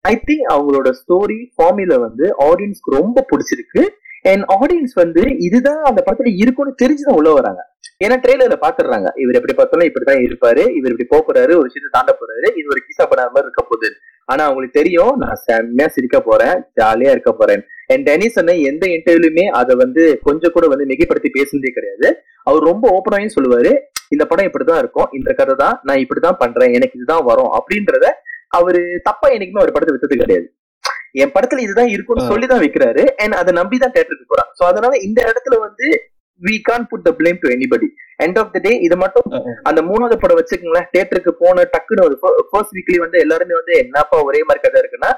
S4: ஐ திங்க் அவங்களோட ஸ்டோரி ஃபார்முலா வந்து ஆடியன்ஸ்க்கு ரொம்ப பிடிச்சிருக்கு. அண்ட் ஆடியன்ஸ் வந்து இதுதான் அந்த படத்துல இருக்கும்னு தெரிஞ்சுதான் உள்ள வராங்க. ஏன்னா ட்ரெய்லர்ல பாத்துடுறாங்க. இவர் எப்படி பார்த்தாலும் இப்படிதான் இருப்பாரு. இவர் இப்படி போக போறாரு. ஒரு விஷயத்தை தாண்ட போறாரு. இது ஒரு கிசா படம் மாதிரி இருக்க போகுது. ஆனா அவங்களுக்கு தெரியும் நான் செம்மையா சிரிக்க போறேன். ஜாலியா இருக்க போறேன். அண்ட் டெனிஸ் அண்ணன் எந்த இன்டர்வியூலுமே அதை வந்து கொஞ்சம் கூட வந்து மிகைப்படுத்தி பேசுனதே கிடையாது. அவர் ரொம்ப ஓப்பனாயும் சொல்லுவாரு. இந்த படம் இப்படிதான் இருக்கும். இந்த கதை தான் நான் இப்படிதான் பண்றேன். எனக்கு இதுதான் வரும் அப்படின்றத அவரு தப்பா என்னைக்குமே ஒரு படத்தை வித்தது கிடையாது. என் படத்துல இதுதான் இருக்கும்னு. சொல்லிதான் வைக்கிறாரு. அண்ட் அதை நம்பிதான் தேட்டருக்கு போறான் சோ அதனால இந்த இடத்துல வந்து we can put the blame to anybody end of the day இது மட்டும் அந்த மூணாவது படம் வச்சுக்கோங்களேன். தேட்டருக்கு போன டக்குன்னு ஒரு ஃபர்ஸ்ட் வீக்லி வந்து எல்லாருமே வந்து என்னப்பா ஒரே மாதிரி கதை இருக்குன்னா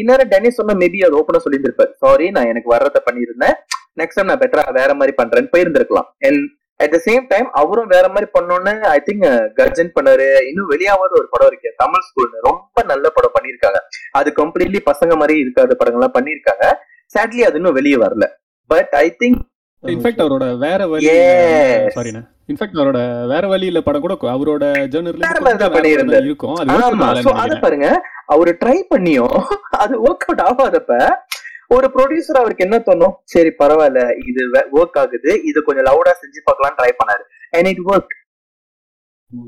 S4: இன்னொரு டென்னிஸ் சொன்னா மேபி அது ஓப்பனா சொல்லியிருந்திருப்பாரு. சாரி நான் எனக்கு வர்றதை பண்ணியிருந்தேன். நெக்ஸ்ட் டைம் நான் பெட்டரா வேற மாதிரி பண்றேன்னு போயிருந்திருக்கலாம். And at the same time அவரும் வேற மாதிரி பண்ணோன்னு ஐ திங்க் கர்ஜன் பண்ணாரு. இன்னும் வெளியாவது ஒரு படம் இருக்கு. தமிழ் ஸ்கூல்னு ரொம்ப நல்ல படம் பண்ணியிருக்காங்க. அது கம்ப்ளீட்லி பசங்க மாதிரி இருக்காத படங்கள்லாம் பண்ணியிருக்காங்க. சேட்லி அது இன்னும் வெளியே வரல. பட் ஐ திங்க்
S3: இன்ஃபேக்ட் அவரோட வேற வழி. சாரிண்ணா இன்ஃபேக்ட் அவரோட வேற வழியில படம் கூட அவரோட ஜேர்னல். இருக்கும். அது.
S4: பாருங்க. அவரு ட்ரை பண்ணியும் அது ஒர்க் அவுட் ஆகாதப்ப ஒரு ப்ரொடியூசர் அவருக்கு என்ன தோணும்? சரி பரவாயில்ல இது ஒர்க் ஆகுது இது கொஞ்சம் லவுடா செஞ்சு பார்க்கலாம் ட்ரை பண்ணாரு. அண்ட் இட் ஒர்க்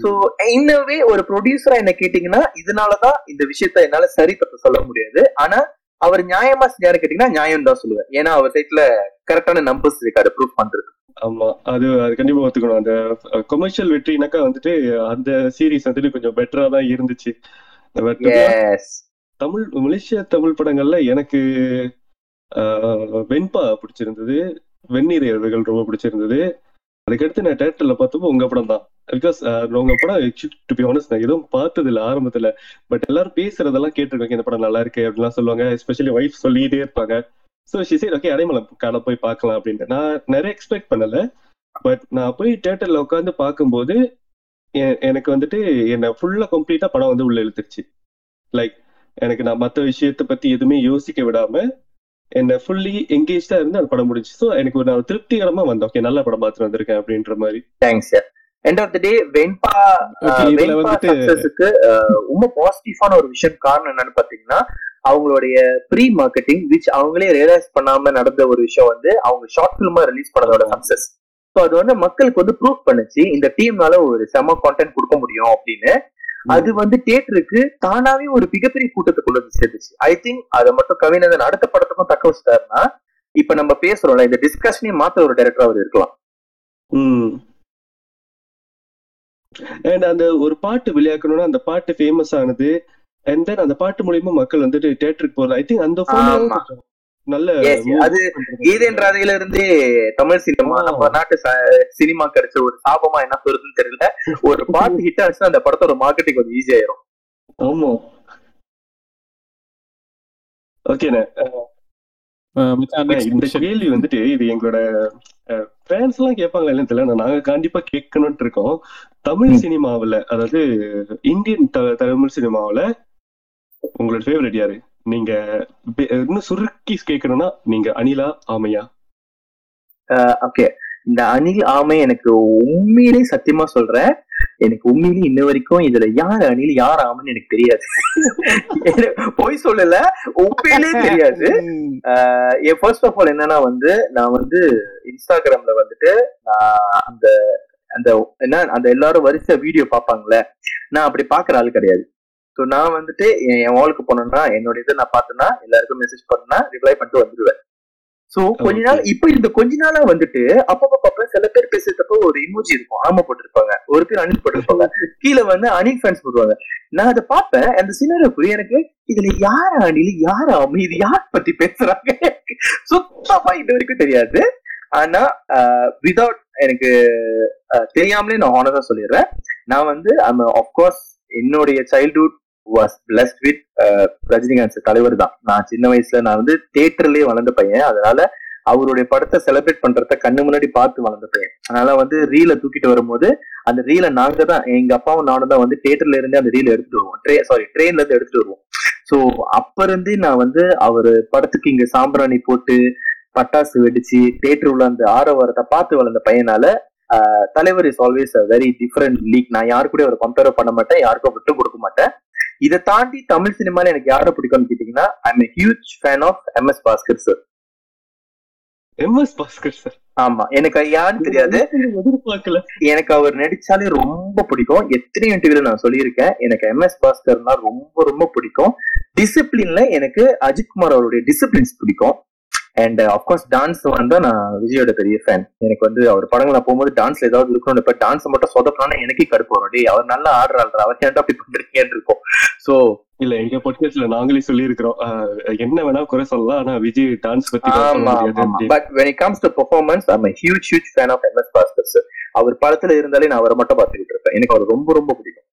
S4: சோ இன்னவே ஒரு ப்ரொடியூசரா என்ன கேட்டீங்கன்னா இதனாலதான் இந்த விஷயத்த என்னால சரி தப்பு சொல்ல முடியாது. ஆனா அவர் நியாயமா செஞ்சாரு கேட்டீங்கன்னா நியாயம் தான் சொல்லுவேன். ஏன்னா அவர் சைட்ல கரெக்டான நம்பர்ஸ் இருக்கு அதை ப்ரூவ் பண்றது
S2: ஆமா அது அது கண்டிப்பா ஒத்துக்கணும். அந்த கொமர்ஷியல் வெற்றினாக்கா வந்துட்டு அந்த சீரிஸ் வந்துட்டு கொஞ்சம் பெட்டரா தான் இருந்துச்சு. தமிழ் மலேசிய தமிழ் படங்கள்ல எனக்கு வெண்பா பிடிச்சிருந்தது. வெந்நீர் இரவுகள் ரொம்ப பிடிச்சிருந்தது. அதுக்கடுத்து நான் தேட்டர்ல பார்த்தப்போ உங்க படம் தான். பிகாஸ் உங்க படம் டு பி ஆனஸ்ட் நான் எதுவும் பார்த்தது இல்லை ஆரம்பத்துல. பட் எல்லாரும் பேசுறதெல்லாம் கேட்டிருக்காங்க இந்த படம் நல்லா இருக்கு அப்படிலாம் சொல்லுவாங்க. எஸ்பெஷலி ஒய்ஃப் சொல்லிட்டே இருப்பாங்க. ஸோ ஷி சைட் ஓகே அடைமலம் காலை போய் பார்க்கலாம் அப்படின்ட்டு. நான் நிறைய எக்ஸ்பெக்ட் பண்ணல. பட் நான் போய் தேட்டர்ல உட்காந்து பார்க்கும்போது எனக்கு வந்துட்டு என்னை ஃபுல்லா கம்ப்ளீட்டா படம் வந்து உள்ள இழுத்துருச்சு. லைக் எனக்கு நான் மற்ற விஷயத்தை பத்தி எதுவுமே யோசிக்க விடாம என்ன ஃபுல்லி எங்கேஜ்டா இருந்து அந்த படம் முடிஞ்சு ஸோ எனக்கு ஒரு நான் திருப்திகரமா வந்தேன். ஓகே நல்ல படம் பார்த்துட்டு வந்திருக்கேன் அப்படின்ற மாதிரி.
S4: Thanks end of the day Venba
S3: இதுல
S4: வெண்பா
S3: வந்துட்டு
S4: சக்சஸுக்கு ரொம்ப பாசிட்டிவான ஒரு விஷயம் காரணம் என்னன்னு பாத்தீங்கன்னா அவங்களுடைய ப்ரீ மார்க்கெட்டிங் விச் அவங்களே ரியலைஸ் பண்ணாம நடந்த ஒரு விஷயம் வந்து அவங்க ஷார்ட் ஃபிலிமா ரிலீஸ் பண்ணதோட சக்சஸ் ஸோ அது வந்து மக்களுக்கு வந்து ப்ரூவ் பண்ணுச்சு. இந்த டீம்னால ஒரு செம கான்டென்ட் கொடுக்க முடியும் அப்படின்னு. அது வந்து தியேட்டருக்கு தானாவே ஒரு மிகப்பெரிய கூட்டத்துக்குள்ள சேர்ந்துச்சு. ஐ திங்க் அதை மட்டும் கவிநந்தன் அடுத்த படத்துக்கும் தக்க வச்சுட்டாருன்னா இப்ப நம்ம பேசுறோம்ல இந்த டிஸ்கஷனே மாத்த ஒரு டைரக்டர் அவர் இருக்கலாம்.
S2: அண்ட் அந்த ஒரு பாட்டு வெளியாக்கணும்னா அந்த பாட்டு ஃபேமஸ் ஆனது அண்ட் தென் அந்த பாட்டு மூலியமா மக்கள் வந்துட்டு தியேட்டருக்கு போறது ஐ திங்க் அந்த நல்ல
S4: அது
S2: பண்றது.
S4: கீதேன்றாதையில இருந்தே தமிழ் சினிமா. நம்ம நாட்டு சினிமா கிடைச்ச ஒரு சாபமா என்ன சொல்றதுன்னு தெரியல. ஒரு பாட்டு ஹிட் ஆச்சுன்னா அந்த படத்தோட மார்க்கெட்டிங் கொஞ்சம் ஈஸி ஆயிரும்.
S2: ஆமா. ஓகேண்ணே இந்த. கேள்வி வந்துட்டு இது எங்களோட ஃபேன்ஸ் எல்லாம் கேட்பாங்களா இல்லைன்னு தெரியல. நாங்க கண்டிப்பா கேட்கணும்னு இருக்கோம். தமிழ். சினிமாவுல அதாவது இந்தியன் த- தமிழ் சினிமாவுல உங்களோட ஃபேவரட் யாரு? நீங்க இன்னும் சுருக்கி கேட்கணும்னா நீங்க அனிலா ஆமையா?
S4: ஓகே இந்த அணில் ஆமை எனக்கு உண்மையிலே சத்தியமா சொல்றேன். எனக்கு உண்மையிலே இன்ன வரைக்கும் இதுல யார் அணில் யார் ஆமைன்னு எனக்கு தெரியாது. பொய் சொல்லல. உண்மையிலே தெரியாது. ஃபர்ஸ்ட் ஆஃப் ஆல் என்னன்னா வந்து நான் வந்து இன்ஸ்டாகிராம்ல வந்துட்டு அந்த அந்த என்ன அந்த எல்லாரும் வரிசை வீடியோ பார்ப்பாங்கல்ல நான் அப்படி பாக்குற ஆள் கிடையாது. ஸோ நான் வந்துட்டு என் வாலுக்கு போனேன்னா என்னோட இதை நான் பார்த்தேன்னா எல்லாருக்கும் மெசேஜ் பண்ணா ரிப்ளை பண்ணிட்டு வந்துடுவேன் சோ கொஞ்ச நாள் இப்ப இந்த கொஞ்ச நாளா வந்துட்டு அப்பப்ப பாப்பேன் சில பேர் பேசுறப்ப ஒரு இமோஜி இருக்கும் ஆமா போட்டிருப்பாங்க. ஒரு பேர் அணில் போட்டிருப்பாங்க. கீழே வந்து அணில் ஃபேன்ஸ் போடுவாங்க. நான் அதை பார்ப்பேன் அந்த சினிமா புரிய எனக்கு இதுல யார் அணில் யார் ஆமை இது யார் பத்தி பேசுறாங்க? சுத்தமா இது வரைக்கும் தெரியாது. ஆனா விதவுட் எனக்கு தெரியாமலே நான் ஹானரா சொல்லிடுறேன். நான் வந்து ஆஃப்கோர்ஸ் என்னுடைய childhood was blessed with Rajinikanth தலைவர் தான். நான் சின்ன வயசுல நான் வந்து தேட்டர்லயே வளர்ந்த பையன். அதனால அவருடைய படத்தை செலிப்ரேட் பண்றத கண்ணு முன்னாடி பார்த்து வளர்ந்த பையன். அதனால வந்து ரீலை தூக்கிட்டு வரும்போது அந்த ரீலை நாங்க தான் எங்க அப்பாவும் நானும் தான் வந்து தேட்டர்ல இருந்து அந்த ரீலை எடுத்துட்டு வருவோம். ட்ரே சாரி ட்ரெயின்ல இருந்து எடுத்துட்டு வருவோம். ஸோ அப்ப இருந்தே நான் வந்து அவர் படத்துக்கு இங்க சாம்பிராணி போட்டு பட்டாசு வெடிச்சு தேட்டர் உள்ள அந்த ஆரவாரத்தை பார்த்து வளர்ந்த பையனால uh, தலைவர் is always a very different league நான் யாரு கூட அவரை கம்பேர் பண்ண மாட்டேன் யாருக்கும் விட்டு கொடுக்க மாட்டேன். இதை தாண்டி தமிழ் சினிமால எனக்கு யாரை பிடிக்கும்னு கேட்டீங்கன்னா I'm huge fan of M S Bhaskar sir
S2: M S Bhaskar sir
S4: ஆமா. எனக்கு யாருன்னு தெரியாது.
S2: எதிர்பார்க்கல?
S4: எனக்கு அவர் நடிச்சாலே ரொம்ப பிடிக்கும். எத்தனை இன்டர்வியூல நான் சொல்லியிருக்கேன். எனக்கு எம் எஸ் பாஸ்கர்னா ரொம்ப ரொம்ப பிடிக்கும். டிசிப்ளின்ல எனக்கு அஜித்குமார் அவருடைய டிசிப்ளின்ஸ் பிடிக்கும். அண்ட் அப்கோர்ஸ் டான்ஸ் வந்து நான் விஜயோட பெரிய ஃபேன் எனக்கு வந்து அவர் படங்கள் நான் போகும்போது டான்ஸ்ல ஏதாவது இருக்கணும் இப்ப டான்ஸ் மட்டும் சொதப்பினா எனக்கே கடுப்பு வரும். டேய் அவர் நல்லா ஆடுறாள் அவர் ஏன்டா அப்படி பண்றீங்கன்னு இருக்கும். சோ
S2: இல்ல எங்க பாட்காஸ்ட்ல நாங்களே சொல்லி இருக்கிறோம் என்ன வேணா குறை சொல்லலாம். ஆனா விஜய் டான்ஸ் பத்தி.
S4: But when it comes to performance I'm a huge huge fan of MS Bhaskar sir அவர் படத்துல இருந்தாலே நான் அவரை மட்டும் பார்த்துக்கிட்டு இருப்பேன். எனக்கு அவர் ரொம்ப ரொம்ப பிடிக்கும்.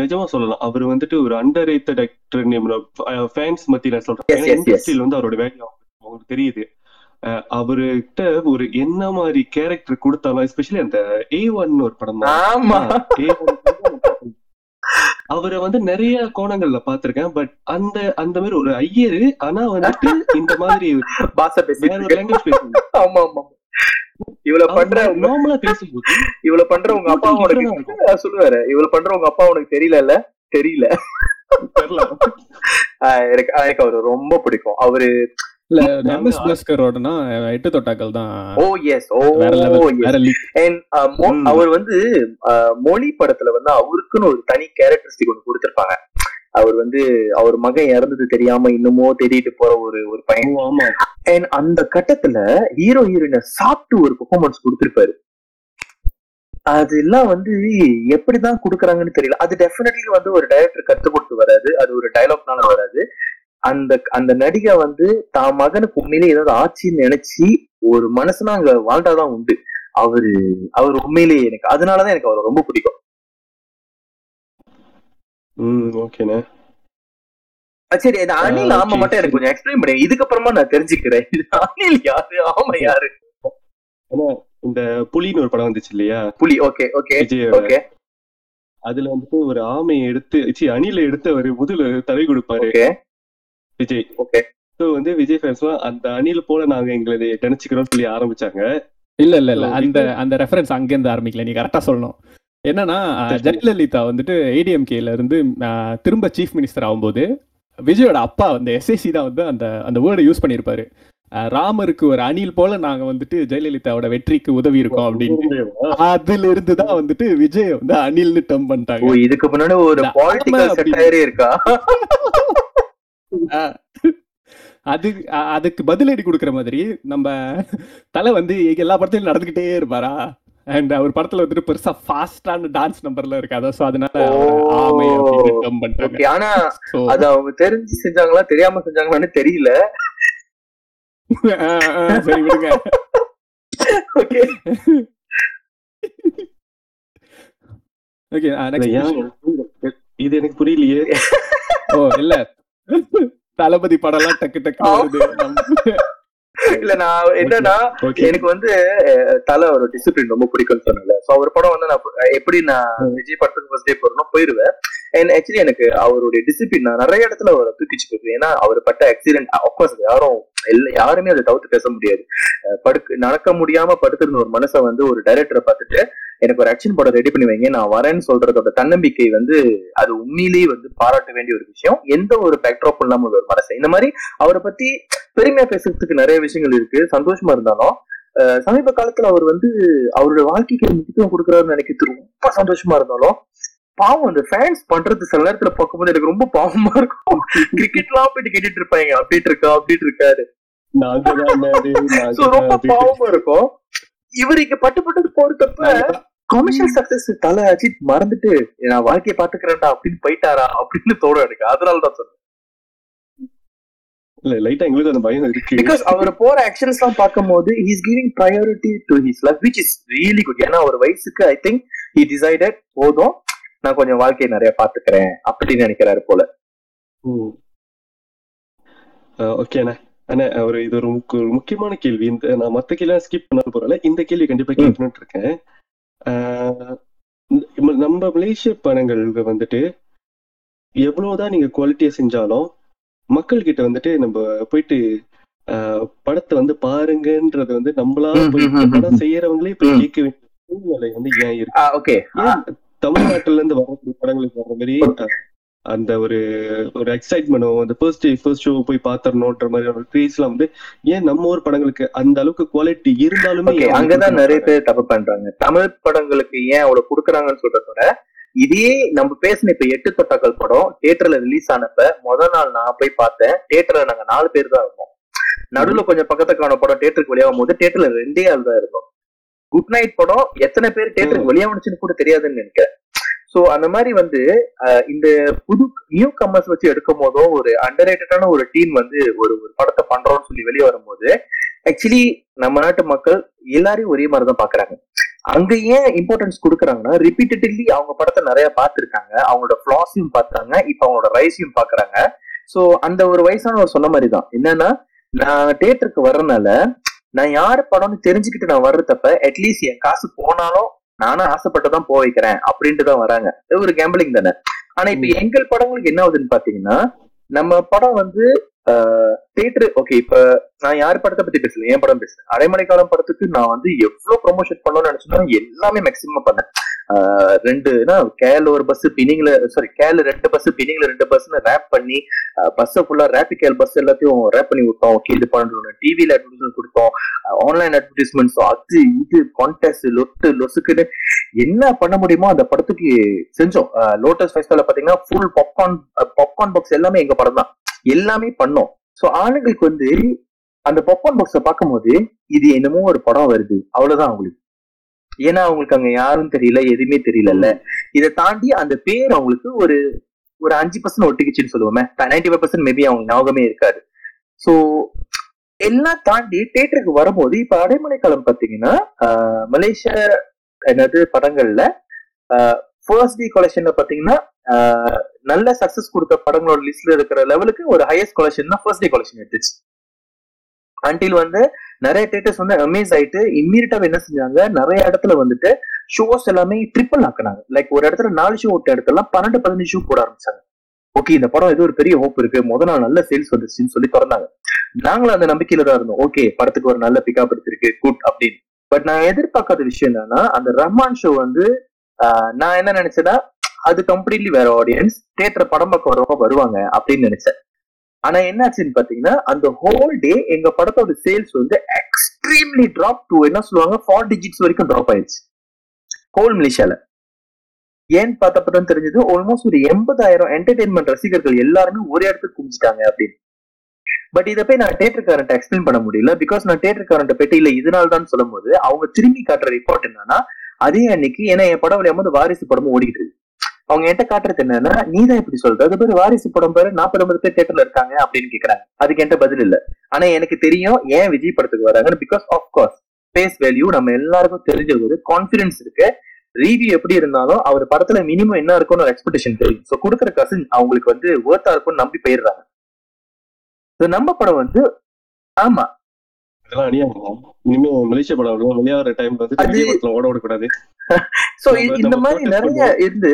S2: நிஜமா சொல்லலாம். அவர் வந்துட்டு ஒரு அண்டர் ரேட்டட் ஆக்டர் ஃபேன்ஸ் சொல்றேன். ஏன்னா
S4: yes, yes.
S2: இண்டஸ்ட்ரியில் வந்து அவரோட வேல்யூ அவங்களுக்கு தெரியுது. அவர்கிட்ட ஒரு என்ன மாதிரி கேரக்டர் கொடுத்தாலும் எஸ்பெஷலி அந்த ஏ ஒன் ஒரு படம் தான்
S4: ஆமா
S2: அவரை வந்து நிறைய கோணங்கள்ல பாத்திருக்கேன் பட் அந்த அந்த மாதிரி ஒரு ஐயரு ஆனா வந்துட்டு இந்த மாதிரி
S4: பாச
S2: வேற ஒரு
S4: பேசி
S2: லாங்குவேஜ் பேசுவாங்க
S4: ஆமா ஆமா. இவ்வளவு பண்ற
S2: நார்மலா பேசும்போது
S4: இவ்வளவு பண்ற உங்க அப்பா உனக்கு சொல்லுவாரு. இவ்வளவு பண்ற உங்க அப்பா உனக்கு தெரியல. தெரியல. எனக்கு எனக்கு அவரு ரொம்ப பிடிக்கும். அவரு
S3: இல்ல எம் எஸ் பாஸ்கரோடனா எட்டு தொட்டாக்கள் தான்.
S4: ஓ எஸ் ஓ. அவர் வந்து மொழி படத்துல வந்து அவருக்குன்னு ஒரு தனி கேரக்டரிஸ்டிக் ஒன்று கொடுத்திருப்பாங்க. அவர் வந்து அவர் மகன் இறந்தது தெரியாம இன்னுமோ தேடிட்டு போற ஒரு ஒரு பையன். அந்த கட்டத்துல ஹீரோ ஹீரோயினை சாப்பிட்டு ஒரு பெர்ஃபார்மன்ஸ் கொடுத்திருப்பாரு. அதெல்லாம் வந்து எப்படிதான் கொடுக்குறாங்கன்னு தெரியல. அது டெஃபினெட்லி வந்து ஒரு டைரக்டர் கத்து கொடுத்து வராது. அது ஒரு டைலாக்னால வராது. அந்த அந்த நடிகை வந்து தான் மகனுக்கு உண்மையிலே ஏதாவது ஆட்சின்னு நினைச்சு ஒரு மனசுனா அங்க வாழ்ந்தாதான் உண்டு. அவரு அவர் உண்மையிலேயே எனக்கு. அதனாலதான் எனக்கு அவரை ரொம்ப பிடிக்கும்.
S2: ம் ஓகேண்ணே
S4: சரி இந்த அணில்
S2: ஆ,
S4: ஆமா
S2: okay,
S4: மட்டும் எனக்கு கொஞ்சம் எக்ஸ்பிளைன் பண்ணுங்க இதுக்கப்புறமா நான் தெரிஞ்சுக்கிறேன். இது அணில் யாரு ஆமா யாரு?
S2: இந்த புலின்னு ஒரு படம் வந்துச்சு இல்லையா?
S4: புலி ஓகே ஓகே ஓகே
S2: அதுல வந்துட்டு ஒரு ஆமையை எடுத்து சி அணில எடுத்து அவரு முதுல தலை கொடுப்பாரு.
S4: ஓகே
S2: விஜய்.
S4: ஓகே
S2: ஸோ வந்து விஜய் ஃபேன்ஸ் அந்த அணில் போல நாங்க எங்களை நினைச்சுக்கிறோம்னு சொல்லி ஆரம்பிச்சாங்க.
S3: இல்ல இல்ல இல்ல.
S2: So,
S3: அந்த அந்த ரெஃபரன்ஸ் அங்க இருந்து ஆரம்பிக்கல. நீ கரெக்டா சொல்லணும். என்னன்னா ஜெயலலிதா வந்துட்டு ஏடிஎம்கேல இருந்து திரும்ப சீஃப் மினிஸ்டர் ஆகும்போது விஜயோட அப்பா வந்து எஸ்ஏசி தான் வந்து அந்த அந்த வேர்டை யூஸ் பண்ணியிருப்பாரு ராமருக்கு ஒரு அணில் போல நாங்க வந்துட்டு ஜெயலலிதாவோட வெற்றிக்கு உதவி இருக்கோம் அப்படின்னு அதுல இருந்து தான் வந்துட்டு விஜய் வந்து அணில்னு டம் பண்ணிட்டாங்க.
S4: இதுக்கு முன்னாடி ஒரு இருக்கா?
S3: அது அதுக்கு பதிலடி கொடுக்குற மாதிரி நம்ம தலை வந்து எல்லா படத்திலும் நடந்துகிட்டே இருப்பாரா? அண்ட் அவர் படத்துல வந்துட்டு பெருசா ஃபாஸ்டான டான்ஸ் நம்பர்ல இருக்காது? ஸோ அதனால ஆமை அப்படின்னு பண்றாங்க
S4: ஆனா அது அவங்க தெரிஞ்சு செஞ்சாங்களா தெரியாம செஞ்சாங்களான்னு தெரியல.
S3: சரி விடுங்க.
S4: ஓகே
S2: புரியல. இது எனக்கு புரியலையே.
S3: ஓ இல்ல. தளபதி படம்லாம் டக்கு டக்கு வருது. நம்ம-
S4: இல்ல நான் என்னன்னா எனக்கு வந்து தலை ஒரு டிசிப்ளின் ரொம்ப பிடிக்கும்னு சொன்னல சோ அவர் படம் வந்து நான் எப்படி நான் விஜய் படத்துக்கு ஃபர்ஸ்ட் டே போறேனோ போயிருவேன். அண்ட் ஆக்சுவலி எனக்கு அவருடைய டிசிப்ளின் நான் நிறைய இடத்துல அவரை தூக்கிச்சு ஏன்னா அவர் பட்ட ஆக்சிடென்ட் அப்கோர்ஸ் யாரும் யாருமே அதை தவிர்த்து பேச முடியாது. படுக்க நடக்க முடியாம படுத்திருந்த ஒரு மனுஷன் வந்து ஒரு டைரக்டரை பார்த்துட்டு எனக்கு ஒரு ஆக்ஷன் படம் ரெடி பண்ணி வைங்க நான் வரேன்னு சொல்றதோட தன்னம்பிக்கை வந்து அது உண்மையிலேயே வந்து பாராட்ட வேண்டிய ஒரு விஷயம். எந்த ஒரு பேக்ட்ராப் இல்லாம ஒரு மனசை. இந்த மாதிரி அவரை பத்தி பெருமையா பேசுறதுக்கு நிறைய விஷயங்கள் இருக்கு. சந்தோஷமா இருந்தாலும் சமீப காலத்துல அவர் வந்து அவருடைய வாழ்க்கைக்கு முக்கியத்துவம் கொடுக்குறாருன்னு நினைக்கிறது ரொம்ப சந்தோஷமா இருந்தாலும் பாவம் அந்த ஃபேன்ஸ் பண்றது சில நேரத்துல பார்க்கும்போது எனக்கு ரொம்ப பாவமா இருக்கும். கிரிக்கெட்லாம் போயிட்டு கேட்டுட்டு இருப்பாங்க. அப்படிட்டு இருக்கா அப்படிட்டு இருக்காரு. ரொம்ப. பாவமா இருக்கும். இவர் இங்க பட்டு பட்டு போறதப்ப கமர்ஷியல் சக்சஸ் தலை அஜித் மறந்துட்டு நான் வாழ்க்கையை பாத்துக்கிறேன்டா அப்படின்னு போயிட்டாரா அப்படின்னு தோணும் எனக்கு. அதனால தான் சொல்றேன்
S2: இல்ல லைட்டா எங்களுக்கு அந்த பயம் இருக்கு.
S4: பிகாஸ் அவர் போற ஆக்ஷன்ஸ் எல்லாம் பார்க்கும்போது is giving priority to his life which is really good ஏன்னா அவர் வயசுக்கு ஐ திங்க் ஹி டிசைடட் போதும் நான் கொஞ்சம் வாழ்க்கையை நிறைய பாத்துக்கிறேன் அப்படின்னு நினைக்கிறாரு போல.
S2: ஓகேண்ணா அண்ணா ஒரு இது ஒரு முக்கு- ஒரு முக்கியமான கேள்வி. இந்த நான் மத்த கேள்வி ஸ்கிப் பண்ண போறல இந்த கேள்வி கண்டிப்பா கேட்கணும்னு இருக்கேன். நம்ம மலேசிய படங்கள் வந்துட்டு எவ்வளவுதான் நீங்க குவாலிட்டியா செஞ்சாலும் மக்கள் கிட்ட வந்துட்டு நம்ம போயிட்டு ஆஹ் படத்தை வந்து பாருங்கன்றது வந்து நம்மளா படம். செய்யறவங்களே
S4: ம்.
S2: கேட்க வேண்டிய சூழ்நிலை வந்து ஏன் இருக்கு? தமிழ்நாட்டுல இருந்து வரக்கூடிய படங்களுக்கு வர மாதிரி அந்த ஒரு ஒரு எக்ஸைட்மெண்ட்டும் அந்த ஃபர்ஸ்ட் டே ஃபர்ஸ்ட் ஷோ போய் பாத்திரணும்ன்ற மாதிரி ஒரு கிரேஸ்லாம் வந்து ஏன் நம்ம ஊர் படங்களுக்கு அந்த அளவுக்கு குவாலிட்டி இருந்தாலுமே
S4: அங்கதான் நிறைய? பேர் தப்பு பண்றாங்க. தமிழ் படங்களுக்கு ஏன் அவ்வளவு கொடுக்குறாங்கன்னு சொல்றத இதே நம்ம பேசின இப்ப எட்டு தொட்டாக்கள் படம் தியேட்டர்ல ரிலீஸ் ஆனப்ப முத நாள் நான் போய் பார்த்தேன் தியேட்டர்ல நாங்க நாலு பேர் தான் இருந்தோம். நடுவுல கொஞ்சம் பக்கத்துக்கான படம் தியேட்டருக்கு வெளியாகும் போது தியேட்டர்ல ரெண்டே ஆள் தான் இருந்தோம். குட் நைட் படம் எத்தனை பேர் தியேட்டருக்கு வெளியாகணுச்சுன்னு கூட தெரியாதுன்னு நினைக்கிறேன். சோ அந்த மாதிரி வந்து இந்த புது நியூ கமர்ஸ் வச்சு எடுக்கும் போதும் ஒரு அண்டரேட்டடான ஒரு டீம் வந்து ஒரு ஒரு படத்தை பண்றோம்னு சொல்லி வெளியே வரும்போது ஆக்சுவலி நம்ம நாட்டு மக்கள் எல்லாரையும் ஒரே மாதிரி தான் பாக்குறாங்க. அங்க ஏன் இம்பார்ட்டன்ஸ் கொடுக்குறாங்கன்னா ரிப்பீட்டட்லி அவங்க படத்தை நிறைய பார்த்துருக்காங்க. அவங்களோட ஃபிளாஸையும் பார்த்தாங்க இப்ப அவங்களோட ரைஸையும் பாக்குறாங்க சோ அந்த ஒரு வயசானவர் சொன்ன மாதிரி தான். என்னன்னா நான் தேட்டருக்கு வர்றதுனால நான் யார் படம்னு தெரிஞ்சுக்கிட்டு நான் வர்றதப்ப அட்லீஸ்ட் என் காசு போனாலும் நானும் ஆசைப்பட்டு தான் போக வைக்கிறேன் அப்படின்ட்டு தான் வராங்க. இது ஒரு கேம்பிளிங் தானே? ஆனா இப்ப எங்கள் படங்களுக்கு என்ன ஆகுதுன்னு பாத்தீங்கன்னா நம்ம படம் வந்து தியேட்டர் ஓகே இப்ப நான் யார் படத்தை பத்தி பேசல? என் படம் பேசுறேன் அரைமணி காலம் படத்துக்கு நான் வந்து எவ்வளவு ப்ரொமோஷன் பண்ணணும்னு நினைச்சேன்னா எல்லாமே மேக்சிமம் பண்ணேன். ரெண்டு கேல ஒரு பஸ் பினிங்ல சாரி கேல ரெண்டு பஸ் பினிங்ல ரெண்டு பஸ்னு ரேப் பண்ணி பஸ் ஃபுல்லா ரேப்பி கேல் பஸ் எல்லாத்தையும் ரேப் பண்ணி விட்டோம். ஓகே இது பண்ணணும் டிவில அட்வர்டைஸ்மெண்ட் கொடுத்தோம். ஆன்லைன் அட்வர்டைஸ்மெண்ட்ஸ் அது இது கான்டெஸ்ட் லொட்டு லொசுக்குன்னு என்ன பண்ண முடியுமோ அந்த படத்துக்கு செஞ்சோம். லோட்டஸ் ஃபெஸ்டிவல பாத்தீங்கன்னா ஃபுல் பாப்கார்ன் பாப்கார்ன் பாக்ஸ் எல்லாமே எங்க படம் தான். எல்லாமே பண்ணோம். ஸோ ஆளுங்களுக்கு வந்து அந்த பாப்கார்ன் பாக்ஸை பார்க்கும்போது இது என்னமோ ஒரு படம் வருது. அவ்வளவுதான் அவங்களுக்கு. ஏன்னா அவங்களுக்கு அங்க யாரும் தெரியல எதுவுமே தெரியல இதை தாண்டி அந்த பேர் அவங்களுக்கு ஒரு ஒரு அஞ்சு பர்சன்ட் ஒட்டிக்கிச்சுன்னு சொல்லுவோமே. நைன்டி ஃபைவ் பர்சன்ட் மேபி அவங்க ஞாபகமே இருக்காது. சோ எல்லாம் தாண்டி தேட்டருக்கு வரும்போது இப்ப அடைமலை காலம் பாத்தீங்கன்னா மலேசியா என்னது படங்கள்ல ஃபர்ஸ்ட் டே கொலெக்ஷன்ல பாத்தீங்கன்னா நல்ல சக்சஸ் கொடுத்த படங்களோட லிஸ்ட்ல இருக்கிற லெவலுக்கு ஒரு ஹையஸ்ட் கொலெக்ஷன் தான் ஃபர்ஸ்ட் டே கொலெக்ஷன் எடுத்துச்சு. அன்டில் வந்து நிறைய தேட்டர்ஸ் வந்து அமேஸ் ஆயிட்டு இம்மீடியட்டா என்ன செஞ்சாங்க? நிறைய இடத்துல வந்துட்டு ஷோஸ் எல்லாமே ட்ரிப்பிள் ஆக்குனாங்க. லைக் ஒரு இடத்துல நாலு ஷோ விட்ட இடத்துல பன்னெண்டு பதினஞ்சு ஷோ போட ஆரம்பிச்சாங்க. ஓகே இந்த படம் ஏதோ ஒரு பெரிய ஹோப் இருக்கு. முத நாள் நல்ல சேல்ஸ் வந்துச்சுன்னு சொல்லி திறந்தாங்க. நாங்களும் அந்த நம்பிக்கையில தான் இருந்தோம். ஓகே படத்துக்கு ஒரு நல்ல பிக்கப் எடுத்திருக்கு குட் அப்படின்னு. பட் நான் எதிர்பார்க்காத விஷயம் என்னன்னா அந்த ரஹ்மான் ஷோ வந்து நான் என்ன நினைச்சேன்னா அது கம்ப்ளீட்லி வேற ஆடியன்ஸ் தேட்டர் படம் பார்க்க வரவங்க வருவாங்க அப்படின்னு நினைச்சேன். ஆனா என்னாச்சுன்னு பாத்தீங்கன்னா அந்த ஹோல் டே எங்க படத்தோட சேல்ஸ் வந்து எக்ஸ்ட்ரீம்லி டிராப் டு என்ன சொல்லுவாங்க? ஃபோர் டிஜிட்ஸ் வரைக்கும் டிராப் ஆயிடுச்சு ஹோல் மலேசியால. ஏன்னு பார்த்தப்பதான் தெரிஞ்சது ஆல்மோஸ்ட் ஒரு எண்பதாயிரம் என்டர்டைன்மெண்ட் ரசிகர்கள் எல்லாருமே ஒரே இடத்துக்கு குமிச்சிட்டாங்க அப்படின்னு. பட் இதை போய் நான் தேட்டருக்காரன்ட்ட எக்ஸ்பிளைன் பண்ண முடியல பிகாஸ் நான் தேட்டருக்காரன்ட்ட போயிட்டு இல்ல இதனால தான் சொல்லும் போது அவங்க திரும்பி காட்டுற ரிப்போர்ட் என்னன்னா அதே அன்னைக்கு ஏன்னா என் படம் விளையாடும் வாரிசு படமும் ஓடிக்கிட்டு இருக்கு. அவங்க என்கிட்ட காட்டுறது என்னன்னா நீ தான் இப்படி சொல்ற. அது பேர் வாரிசு படம் பேரு நாற்பது ஐம்பது பேர் தேட்டர்ல இருக்காங்க அப்படின்னு கேக்குறாங்க. அதுக்கு என்கிட்ட பதில் இல்ல. ஆனா எனக்கு தெரியும் ஏன் விஜய் படத்துக்கு வராங்கன்னு because of course face value நம்ம எல்லாருக்கும் தெரிஞ்சது கான்பிடன்ஸ் இருக்கு. ரிவ்யூ எப்படி இருந்தாலும் அவர் படத்துல மினிமம் என்ன இருக்கும்னு ஒரு எக்ஸ்பெக்டேஷன் தெரியும். ஸோ கொடுக்குற கசின் அவங்களுக்கு வந்து ஒர்த்தா இருக்கும்னு நம்பி போயிடுறாங்க. So நம்ம படம் வந்து ஆமா.
S2: இதெல்லாம் அநியாயம் இனிமே மலேசிய படம் விளையாடுற டைம் வந்து ஓட விடக்கூடாது.
S4: சோ இந்த மாதிரி நிறைய இருந்து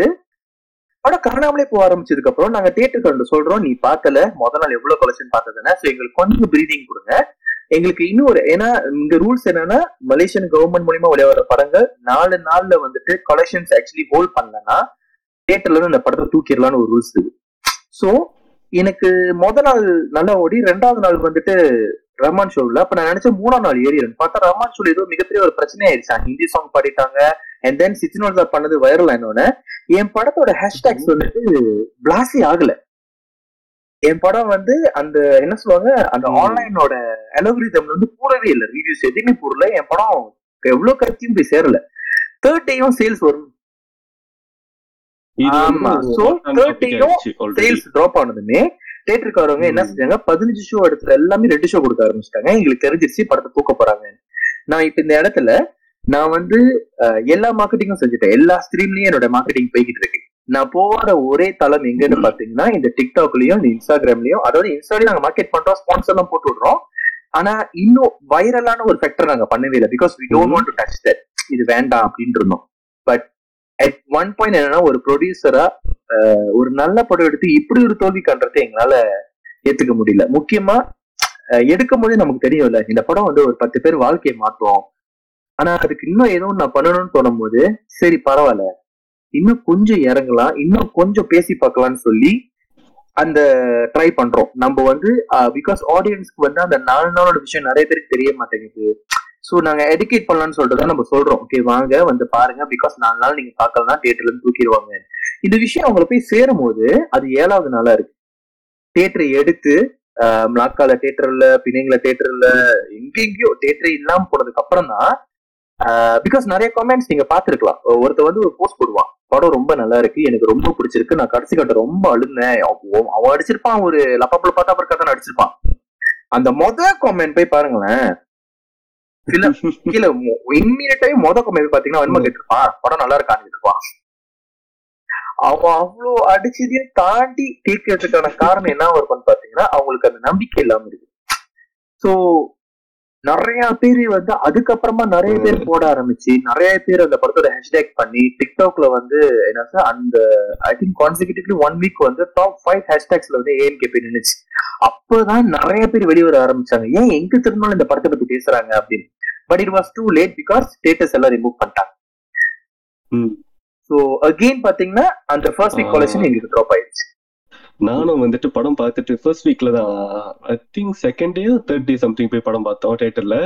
S4: படம் காணாமலே போக ஆரம்பிச்சதுக்கு அப்புறம் நாங்க தியேட்டருக்கு சொல்றோம் நீ பாக்கல முத நாள் எவ்வளவு கலெக்ஷன் பார்த்ததுன்னா. சோ எங்களுக்கு கொஞ்சம் பிரீதிங் கொடுங்க. எங்களுக்கு இன்னும் ஒரு ஏன்னா இங்க ரூல்ஸ் என்னன்னா மலேசியன் கவர்மெண்ட் மூலியமா விளையாடுற படங்கள் நாலு நாள்ல வந்துட்டு கலெக்ஷன்ஸ் ஆக்சுவலி ஹோல்ட் பண்ணலன்னா தியேட்டர்ல இருந்து அந்த படத்தை தூக்கிடலாம்னு ஒரு ரூல்ஸ் இருக்கு சோ எனக்கு முத நாள் நல்லா ஓடி ரெண்டாவது நாள் வந்துட்டு ரஹ்மான் ஷோல அப்ப நான் நினைச்சேன் மூணாம் நாள் ஏறிடும் பார்த்தா ரஹ்மான் ஷோல் ஏதோ மிகப்பெரிய ஒரு பிரச்சனை ஆயிடுச்சு. ஹிந்தி சாங் பாடிட்டாங்க அண்ட் தென் சார் பண்ணது வைரல் ஆனோன்னு என் படத்தோட ஹேஷ்டேக்ஸ் வந்துட்டு பிளாசி ஆகல என் படம் வந்து அந்த என்ன சொல்லுவாங்க அந்த. ஆன்லைனோட அலோகிரிதம் வந்து கூடவே இல்லை ரிவ்யூஸ் எதுவுமே கூடல என் படம் எவ்வளவு கட்சியும் போய் சேரல தேர்ட் டேயும் சேல்ஸ் வரும் ஆமா. 30
S2: ஆயிடுச்சு already.
S4: சேல்ஸ் டிராப் ஆனதுமே தேட்டருக்காரவங்க என்ன. செஞ்சாங்க பதினஞ்சு ஷோ இடத்துல எல்லாமே ரெண்டு ஷோ கொடுக்க ஆரம்பிச்சிட்டாங்க எங்களுக்கு தெரிஞ்சிருச்சு படத்தை தூக்க போறாங்க நான் இப்ப இந்த இடத்துல நான் வந்து எல்லா மார்க்கெட்டிங்கும் செஞ்சுட்டேன். எல்லா ஸ்ட்ரீம்லயும் என்னோட மார்க்கெட்டிங் போய்கிட்டு இருக்கு நான் போற ஒரே தளம் எங்கன்னு பாத்தீங்கன்னா இந்த டிக்டாக்லயும் இந்த இன்ஸ்டாகிராம்லயும் அதாவது இன்ஸ்டாலயும் நாங்க மார்க்கெட் பண்றோம் ஸ்பான்சர் எல்லாம் போட்டு விடுறோம். ஆனா இன்னும் வைரலான ஒரு ஃபேக்டர் நாங்க பண்ணவே இல்லை. Because we don't. Want to touch that இது வேண்டாம் அப்படின்னு இருந்தோம். பட் அட் ஒன் பாயிண்ட் என்னன்னா ஒரு ப்ரொடியூசரா ஒரு நல்ல படம் எடுத்து இப்படி ஒரு தோல்வி காண்றதை எங்களால ஏத்துக்க முடியல. முக்கியமா எடுக்கும் போதே நமக்கு தெரியும்ல இந்த படம் வந்து ஒரு பத்து பேர் வாழ்க்கையை மாத்தும் ஆனா அதுக்கு இன்னும் ஏதோ நான் பண்ணணும்னு தோணும்போது சரி பரவாயில்ல. இன்னும் கொஞ்சம் இறங்கலாம் இன்னும் கொஞ்சம் பேசி பார்க்கலாம்னு சொல்லி அந்த ட்ரை பண்றோம். நம்ம வந்து பிகாஸ் ஆடியன்ஸ்க்கு வந்து அந்த நாலு நாளோட விஷயம் நிறைய பேருக்கு தெரிய மாட்டேங்குது. ஸோ நாங்க எடுக்கேட் பண்ணலாம்னு சொல்லிட்டு தான் நம்ம சொல்றோம். ஓகே வாங்க வந்து பாருங்க பிகாஸ் நாலு நாள் நீங்க பார்க்கலாம் தியேட்டர்ல இருந்து தூக்கிடுவாங்க. இந்த விஷயம் அவங்களை போய் சேரும் போது அது ஏழாவது நாளா இருக்கு. தேட்டரை எடுத்து ஆஹ், மலாக்கால பிணைங்கள தேட்டர்ல எங்கெங்கயோ தியேட்டரே இல்லாம போனதுக்கு அப்புறம் தான் பிகாஸ் நிறைய கமெண்ட்ஸ் நீங்க பாத்துருக்கலாம் ஒருத்தர் வந்து ஒரு போஸ்ட் போடுவான். படம் ரொம்ப நல்லா இருக்கு எனக்கு ரொம்ப பிடிச்சிருக்கு நான் கடைசி கட்ட ரொம்ப அழுந்தேன். அவன் அடிச்சிருப்பான் ஒரு லப்பாப்புல பார்த்தா அப்புறம் கதை அடிச்சிருப்பான். அந்த மொத காமெண்ட் போய் பாருங்களேன். சில கீழே இம்மீடியட்டாவே மொத கமெண்ட் பாத்தீங்கன்னா வன்ம கேட்டிருப்பான். படம் நல்லா இருக்கான்னு கேட்டிருப்பான். அவன் அவ்வளோ அடிச்சதையும் தாண்டி கேட்கறதுக்கான காரணம் என்ன இருக்கும்னு பாத்தீங்கன்னா அவங்களுக்கு அந்த நம்பிக்கை இல்லாம இருக்கு. சோ நிறைய பேர் வந்து அதுக்கப்புறமா நிறைய பேர் போட ஆரம்பிச்சு நிறைய பேர் அந்த படத்தோட ஹேஷ்டேக் பண்ணி டிக்டாக்ல வந்து என்ன சார் அந்த I think consecutively one week வந்து டாப் ஃபைவ் ஹேஷ்டேக்ஸ்ல வந்து ஏஎம்கேபி நின்னுச்சு. அப்பதான் நிறைய பேர் வெளிய வர ஆரம்பிச்சாங்க. ஏன் எங்க திரும்பினாலும் இந்த படத்தை பத்தி பேசுறாங்க அப்படின்னு? But it was too late because status எல்லாம் ரிமூவ் பண்ணிட்டாங்க.
S2: ம்.
S4: சோ அகெயின் பாத்தீங்கன்னா அந்த ஃபர்ஸ்ட் வீக். கலெக்ஷன் எங்களுக்கு ட்ராப் ஆயிடுச்சு.
S2: நானும் வந்துட்டு படம் பார்த்துட்டு ஃபர்ஸ்ட் வீக்ல தான் I think second day third day something போய் படம் பார்த்தோம் தியேட்டர்ல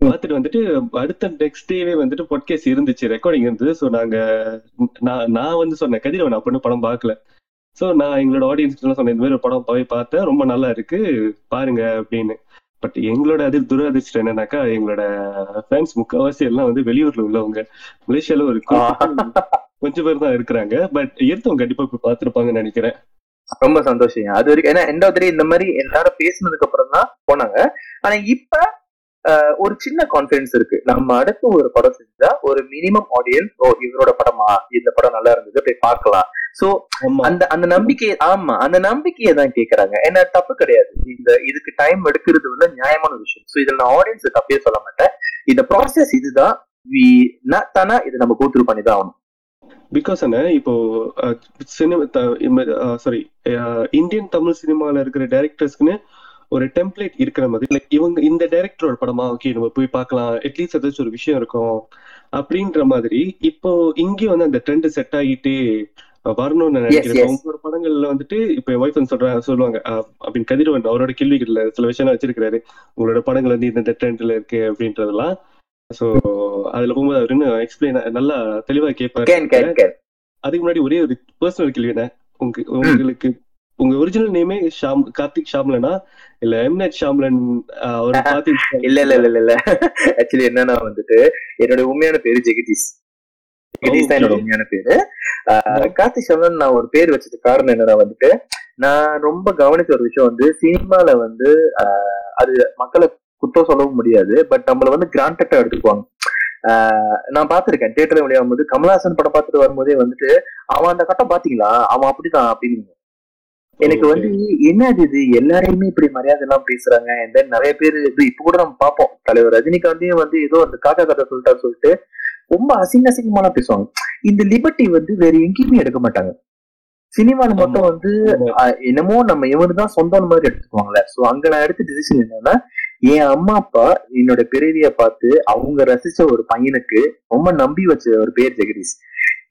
S2: பார்த்துட்டு வந்துட்டு அடுத்த நெக்ஸ்ட் டேவே வந்துட்டு பொட்கேஸ் இருந்துச்சு ரெக்கார்டிங் இருந்தது. ஸோ நாங்க நான் நான் வந்து சொன்னேன் கதிரவன் அப்படின்னு படம் பார்க்கல. ஸோ நான் எங்களோட ஆடியன்ஸ் சொன்னேன் இந்த மாதிரி ஒரு படம் போய் பார்த்தேன் ரொம்ப நல்லா இருக்கு பாருங்க அப்படின்னு. பட் எங்களோட அது துரதிர்ஷ்டம் என்னன்னாக்கா எங்களோட ஃபேன்ஸ் முக்கால்வாசி எல்லாம் வந்து வெளியூர்ல உள்ளவங்க. மலேசியால ஒரு குறிப்பிட்ட கொஞ்சம் பேர் தான் இருக்கிறாங்க. பட் எடுத்தவங்க கண்டிப்பா போய் பார்த்திருப்பாங்கன்னு நினைக்கிறேன்.
S4: ரொம்ப சந்தோஷம் அது வரைக்கும் ஏன்னா எண்ட் ஆஃப் இந்த மாதிரி எல்லாரும் பேசினதுக்கு அப்புறம் தான் போனாங்க. ஆனா இப்ப ஒரு சின்ன கான்பிடன்ஸ் இருக்கு. நம்ம அடுத்து ஒரு படம் செஞ்சா ஒரு மினிமம் ஆடியன்ஸ் ஓ இவரோட படமா? இந்த படம் நல்லா இருந்தது போய் பார்க்கலாம். சோ அந்த அந்த நம்பிக்கை ஆமா அந்த நம்பிக்கையை தான் கேக்குறாங்க. ஏன்னா தப்பு கிடையாது. இந்த இதுக்கு டைம் எடுக்கிறது வந்து நியாயமான விஷயம். சோ இதுல நான் ஆடியன்ஸ் தப்பே சொல்ல மாட்டேன். இந்த ப்ராசஸ் இதுதான். வி தானா இது நம்ம கோத்ரூ பண்ணி தான் ஆகணும்.
S2: பிகாஸ் என்ன இப்போ சினிமா சாரி இந்தியன் தமிழ் சினிமால இருக்கிற டைரக்டர்ஸ்க்குன்னு ஒரு டெம்ப்ளேட் இருக்கிற மாதிரி லைக் இவங்க இந்த டைரக்டரோட படமா ஓகே நம்ம போய் பார்க்கலாம் அட்லீஸ்ட் ஏதாச்சும் ஒரு விஷயம் இருக்கும் அப்படின்ற மாதிரி இப்போ இங்கேயும் வந்து அந்த ட்ரெண்ட் செட் ஆகிட்டே வரணும்னு நினைக்கிறேன். உங்களோட படங்கள்ல வந்துட்டு இப்ப ஒய்ஃப் சொல்றாங்க சொல்லுவாங்க அப்படின்னு கதிரவன் அவரோட கேள்விகள்ல சில விஷயம் வச்சிருக்காரு உங்களோட படங்கள் வந்து இந்த ட்ரெண்ட்ல இருக்கு அப்படின்றதெல்லாம். சோ அதுல போகும்போது அவரு இன்னும் எக்ஸ்பிளைன் நல்லா தெளிவா கேட்பாரு அதுக்கு முன்னாடி ஒரே ஒரு பர்சனல் கேள்வி என்ன? உங்க உங்களுக்கு உங்க ஒரிஜினல் நேமே ஷாம் கார்த்திக் ஷாம்லனா? இல்ல எம்நெட் ஷாம்லன் அவர் பாத்து
S4: இல்ல இல்ல இல்ல இல்ல இல்ல. ஆக்சுவலி என்னன்னா வந்துட்டு என்னோட உண்மையான பேரு ஜெகதீஷ். ஜெகதீஷ் தான் என்னோட. உண்மையான பேரு. கார்த்திக் சவன் நான் ஒரு பேர் வச்சதுக்கு காரணம் என்னன்னா வந்துட்டு நான் ரொம்ப கவனிச்ச ஒரு விஷயம் வந்து சினிமால வந்து அது மக்களை குத்தம் சொல்லவும் முடியாது. பட் நம்மள வந்து கிராண்டட்டா எடுத்துக்குவாங்க. நான் பார்த்திருக்கேன். தியேட்டர்ல வெளியாகும் போது கமலஹாசன் படம் பார்த்துட்டு வரும்போதே வந்துட்டு அவன் அந்த கட்டம் பாத்தீங்களா அவன் அப்படிதான் அப்படின்னு. எனக்கு. வந்து என்னது இது? எல்லாரையுமே இப்படி மரியாதை எல்லாம் பேசுறாங்க then நிறைய பேர் இது இப்ப கூட நம்ம பார்ப்போம். தலைவர் ரஜினிகாந்தையும் வந்து ஏதோ அந்த காக்கா கதை சொல்லிட்டாரு சொல்லிட்டு ரொம்ப அசிங்க அசிங்கமாலாம் பேசுவாங்க. இந்த லிபர்ட்டி வந்து வேற எங்கேயுமே எடுக்க மாட்டாங்க. சினிமால மட்டும் வந்து என்னமோ நம்ம இவனு தான் சொந்தம் மாதிரி எடுத்துக்குவாங்கல்ல. சோ அங்க நான் எடுத்த டிசிஷன் என்னன்னா என் அம்மா அப்பா என்னோட பிறவிய பார்த்து அவங்க ரசிச்ச ஒரு பையனுக்கு ரொம்ப நம்பி வச்ச ஒரு பேர் ஜெகதீஷ்.